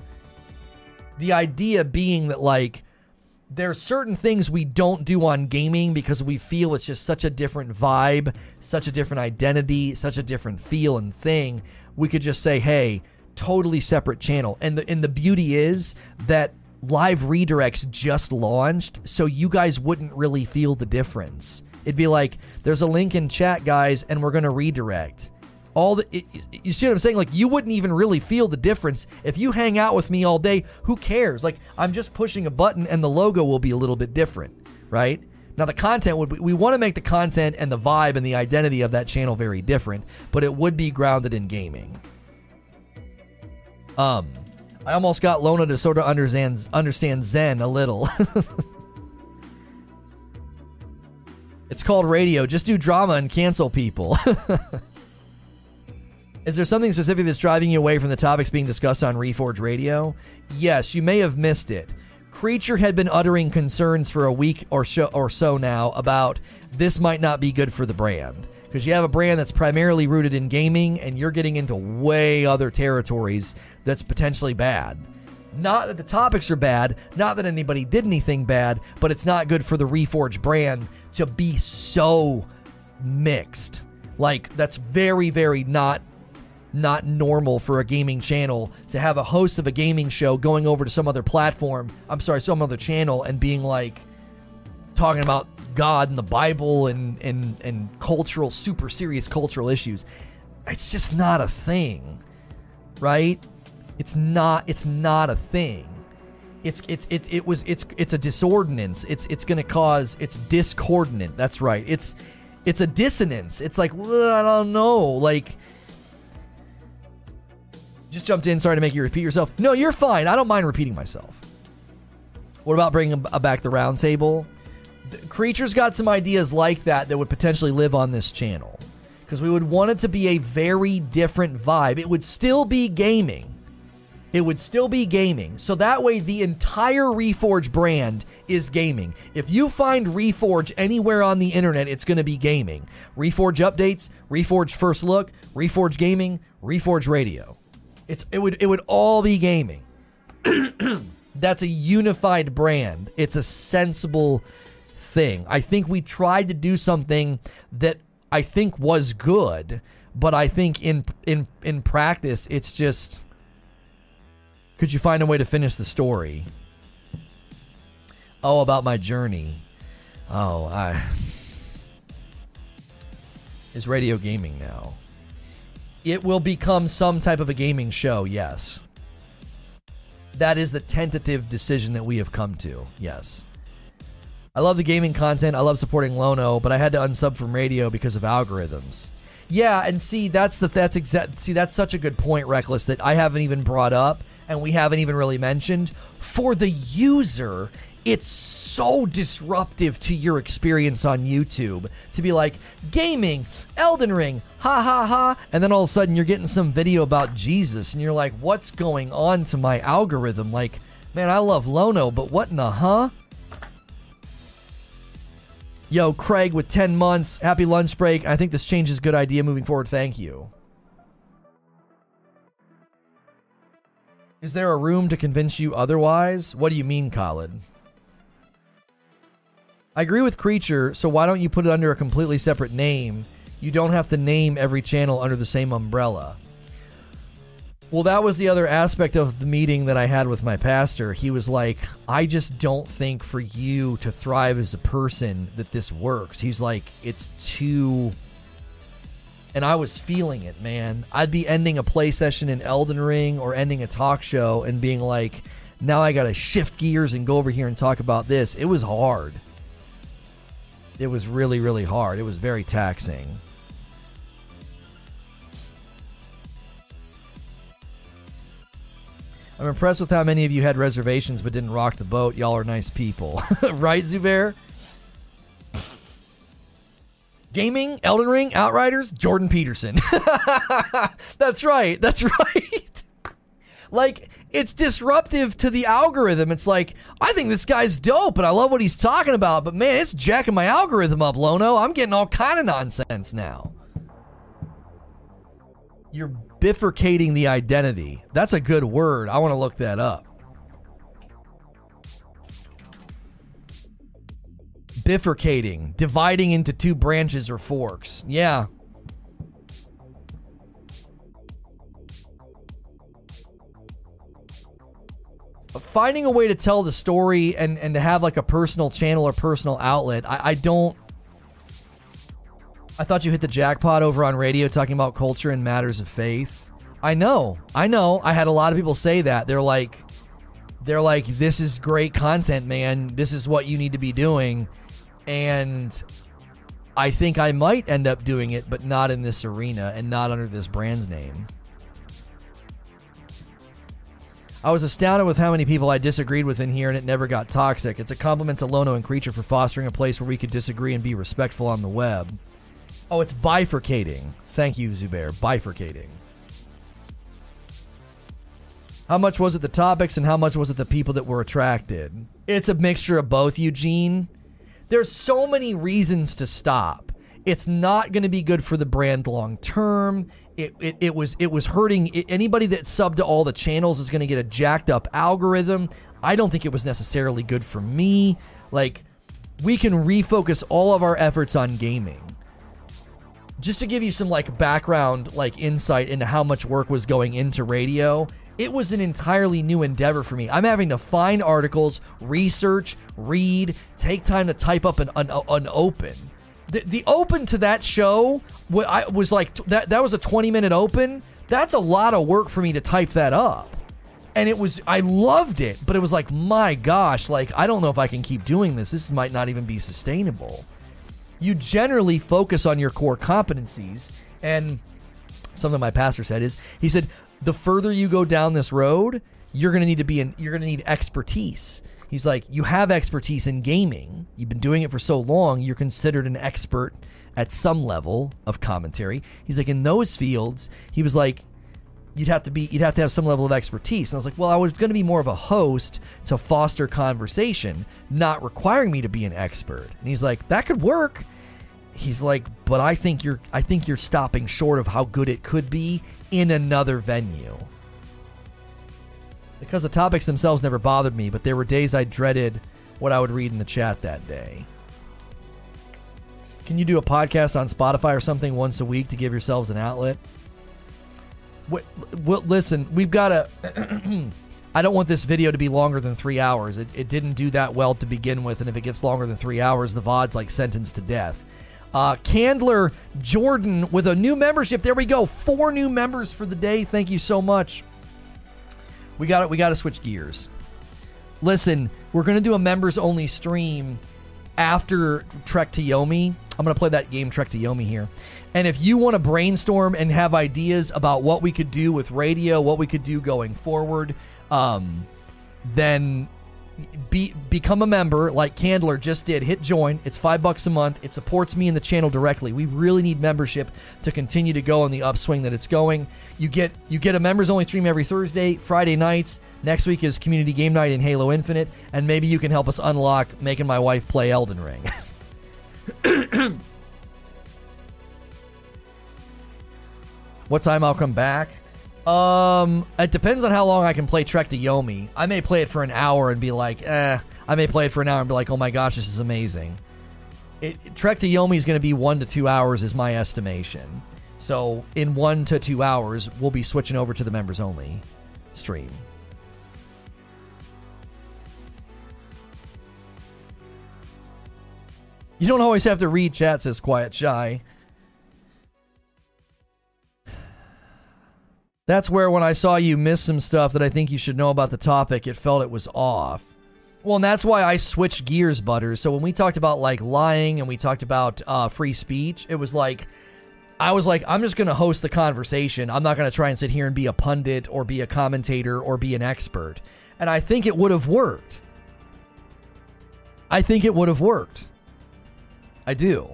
The idea being that, like, there are certain things we don't do on gaming because we feel it's just such a different vibe, such a different identity, such a different feel and thing. We could just say, hey, totally separate channel. And the and the beauty is that live redirects just launched, so you guys wouldn't really feel the difference. It'd be like there's a link in chat, guys, and we're gonna redirect. All the it, you see what I'm saying? Like you wouldn't even really feel the difference if you hang out with me all day. Who cares? Like I'm just pushing a button, and the logo will be a little bit different, right? Now the content would be, we want to make the content and the vibe and the identity of that channel very different, but it would be grounded in gaming. Um, I almost got Lona to sort of understand understand Zen a little. it's called radio. Just do drama and cancel people. Is there something specific that's driving you away from the topics being discussed on Reforge Radio? Yes, you may have missed it. Creature had been uttering concerns for a week or so, or so now about this might not be good for the brand because you have a brand that's primarily rooted in gaming and you're getting into way other territories that's potentially bad. Not that the topics are bad, not that anybody did anything bad, but it's not good for the Reforge brand to be so mixed. Like that's very very not not normal for a gaming channel to have a host of a gaming show going over to some other platform, I'm sorry, some other channel and being like talking about God and the Bible and and and cultural super serious cultural issues. it's just not a thing, right? It's not. It's not a thing. It's it's it, it was it's it's a disordinance. It's it's going to cause it's discordant. That's right. It's it's a dissonance. It's like well, I don't know. Like just jumped in. Sorry to make you repeat yourself. No, you're fine. I don't mind repeating myself. What about bringing back the roundtable? Creatures got some ideas like that that would potentially live on this channel because we would want it to be a very different vibe. It would still be gaming. It would still be gaming. So that way, the entire Reforge brand is gaming. If you find Reforge anywhere on the internet, it's going to be gaming. Reforge updates, Reforge first look, Reforge gaming, Reforge radio. It's it would it would all be gaming. That's a unified brand. It's a sensible thing. I think we tried to do something that I think was good, but I think in in in practice it's just could you find a way to finish the story? Oh, about my journey. Oh, I is radio gaming now. It will become some type of a gaming show, yes. That is the tentative decision that we have come to, yes. I love the gaming content. I love supporting Lono, but I had to unsub from radio because of algorithms. Yeah, and see that's the that's exact see that's such a good point, Reckless, that I haven't even brought up and we haven't even really mentioned. For the user, it's so disruptive to your experience on YouTube to be like, gaming, Elden Ring, ha ha ha. And then all of a sudden you're getting some video about Jesus and you're like, what's going on to my algorithm? Like, man, I love Lono, but what in the huh? Yo, Craig with 10 months. Happy lunch break. I think this change is a good idea moving forward. Thank you. Is there a room to convince you otherwise? What do you mean, Khalid? I agree with Creature, so why don't you put it under a completely separate name? You don't have to name every channel under the same umbrella. Well, that was the other aspect of the meeting that I had with my pastor. He was like, I just don't think for you to thrive as a person that this works. He's like, it's too. And I was feeling it, man. I'd be ending a play session in Elden Ring or ending a talk show and being like, now I got to shift gears and go over here and talk about this. It was hard. It was really, really hard. It was very taxing. I'm impressed with how many of you had reservations but didn't rock the boat. Y'all are nice people. right, Zubair? Gaming, Elden Ring, Outriders, Jordan Peterson. that's right. That's right. like, it's disruptive to the algorithm. It's like, I think this guy's dope and I love what he's talking about, but man, it's jacking my algorithm up, Lono. I'm getting all kind of nonsense now. You're bifurcating the identity. That's a good word. I want to look that up. Bifurcating, dividing into two branches or forks. Yeah. Finding a way to tell the story and, and to have like a personal channel or personal outlet, I, I don't I thought you hit the jackpot over on radio talking about culture and matters of faith. I know. I know. I had a lot of people say that. They're like they're like this is great content, man. This is what you need to be doing. And I think I might end up doing it, but not in this arena and not under this brand's name. I was astounded with how many people I disagreed with in here, and it never got toxic. It's a compliment to Lono and Creature for fostering a place where we could disagree and be respectful on the web. Oh, it's bifurcating. Thank you, Zubair. Bifurcating. How much was it the topics and how much was it the people that were attracted? It's a mixture of both, Eugene. There's so many reasons to stop. It's not going to be good for the brand long term. It, it, it was it was hurting anybody that subbed to all the channels is going to get a jacked up algorithm. I don't think it was necessarily good for me. Like we can refocus all of our efforts on gaming just to give you some like background like insight into how much work was going into radio it was an entirely new endeavor for me i'm having to find articles research read take time to type up an, an, an open the, the open to that show I was like that that was a 20 minute open. That's a lot of work for me to type that up. And it was I loved it, but it was like my gosh, like I don't know if I can keep doing this. This might not even be sustainable. You generally focus on your core competencies and something my pastor said is he said the further you go down this road, you're going to need to be in you're going to need expertise. He's like, you have expertise in gaming. You've been doing it for so long, you're considered an expert at some level of commentary. He's like, in those fields, he was like, you'd have to be you'd have to have some level of expertise. And I was like, well, I was going to be more of a host to foster conversation, not requiring me to be an expert. And he's like, that could work. He's like, but I think you're I think you're stopping short of how good it could be in another venue. Because the topics themselves never bothered me, but there were days I dreaded what I would read in the chat that day. Can you do a podcast on Spotify or something once a week to give yourselves an outlet? Listen, we've got to. I don't want this video to be longer than three hours. It, it didn't do that well to begin with, and if it gets longer than three hours, the VOD's like sentenced to death. Uh, Candler Jordan with a new membership. There we go. Four new members for the day. Thank you so much. We got it. We got to switch gears. Listen, we're gonna do a members only stream after Trek to Yomi. I'm gonna play that game Trek to Yomi here. And if you want to brainstorm and have ideas about what we could do with radio, what we could do going forward, um, then be become a member like Candler just did. Hit join. It's five bucks a month. It supports me and the channel directly. We really need membership to continue to go on the upswing that it's going. You get you get a members only stream every Thursday, Friday nights. Next week is community game night in Halo Infinite, and maybe you can help us unlock making my wife play Elden Ring. what time I'll come back? Um, it depends on how long I can play Trek to Yomi. I may play it for an hour and be like, eh. I may play it for an hour and be like, oh my gosh, this is amazing. It, Trek to Yomi is going to be one to two hours, is my estimation. So in one to two hours, we'll be switching over to the members only stream. You don't always have to read chat, says Quiet Shy. That's where when I saw you miss some stuff that I think you should know about the topic, it felt it was off. Well, and that's why I switched gears, Butters. So when we talked about like lying and we talked about uh, free speech, it was like I was like, I'm just going to host the conversation. I'm not going to try and sit here and be a pundit or be a commentator or be an expert. And I think it would have worked. I think it would have worked. I do.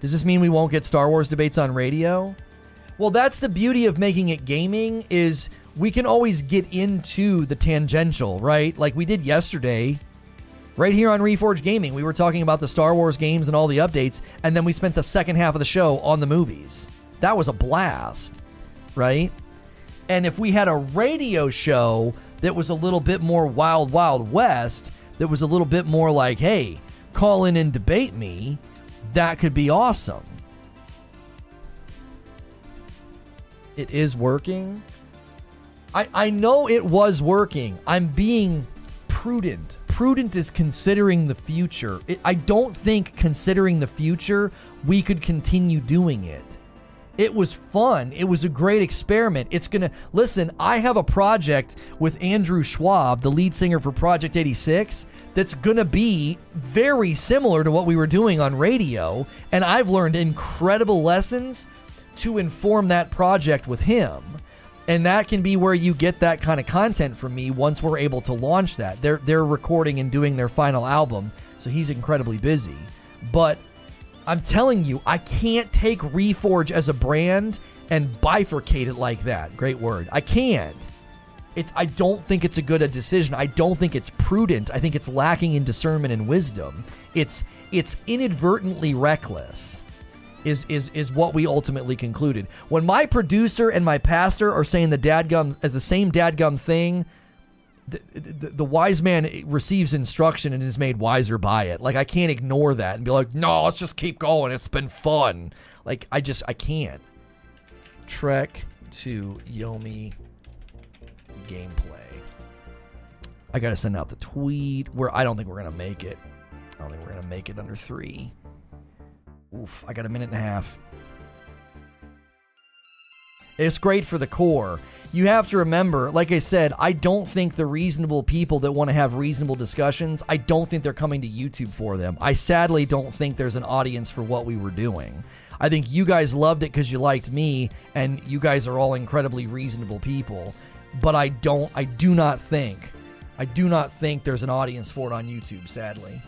Does this mean we won't get Star Wars debates on radio? Well, that's the beauty of making it gaming is we can always get into the tangential, right? Like we did yesterday, right here on Reforge Gaming. We were talking about the Star Wars games and all the updates, and then we spent the second half of the show on the movies. That was a blast, right? And if we had a radio show that was a little bit more wild, wild west, that was a little bit more like, hey, call in and debate me, that could be awesome. It is working. I, I know it was working. I'm being prudent. Prudent is considering the future. It, I don't think considering the future, we could continue doing it. It was fun. It was a great experiment. It's going to listen. I have a project with Andrew Schwab, the lead singer for Project 86, that's going to be very similar to what we were doing on radio. And I've learned incredible lessons to inform that project with him. And that can be where you get that kind of content from me once we're able to launch that. They're they're recording and doing their final album, so he's incredibly busy. But I'm telling you, I can't take Reforge as a brand and bifurcate it like that. Great word. I can't. It's I don't think it's a good a decision. I don't think it's prudent. I think it's lacking in discernment and wisdom. It's it's inadvertently reckless is is is what we ultimately concluded. When my producer and my pastor are saying the dadgum as the same dadgum thing, the, the, the, wise man receives instruction and is made wiser by it. Like I can't ignore that and be like, no, let's just keep going. It's been fun. Like I just I can't. Trek to Yomi gameplay. I gotta send out the tweet. Where I don't think we're gonna make it. I don't think we're gonna make it under three. Oof, I got a minute and a half. It's great for the core. You have to remember, like I said, I don't think the reasonable people that want to have reasonable discussions, I don't think they're coming to YouTube for them. I sadly don't think there's an audience for what we were doing. I think you guys loved it because you liked me, and you guys are all incredibly reasonable people. But I don't, I do not think, I do not think there's an audience for it on YouTube, sadly.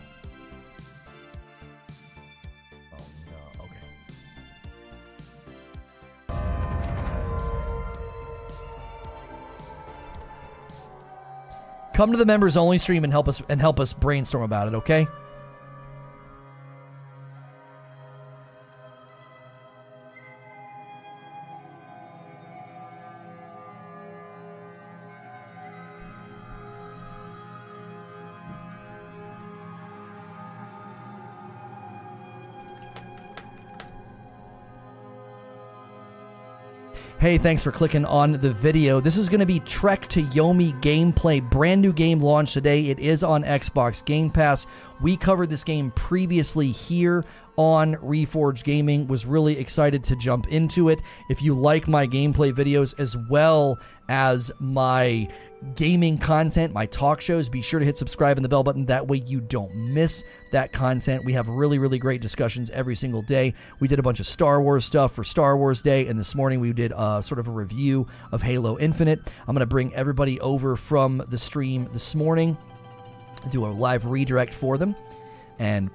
Come to the members only stream and help us and help us brainstorm about it, okay? Hey, thanks for clicking on the video. This is going to be Trek to Yomi gameplay. Brand new game launched today. It is on Xbox Game Pass. We covered this game previously here on Reforge Gaming. Was really excited to jump into it. If you like my gameplay videos as well as my gaming content, my talk shows, be sure to hit subscribe and the bell button. That way you don't miss that content. We have really, really great discussions every single day. We did a bunch of Star Wars stuff for Star Wars Day, and this morning we did uh, sort of a review of Halo Infinite. I'm going to bring everybody over from the stream this morning, do a live redirect for them, and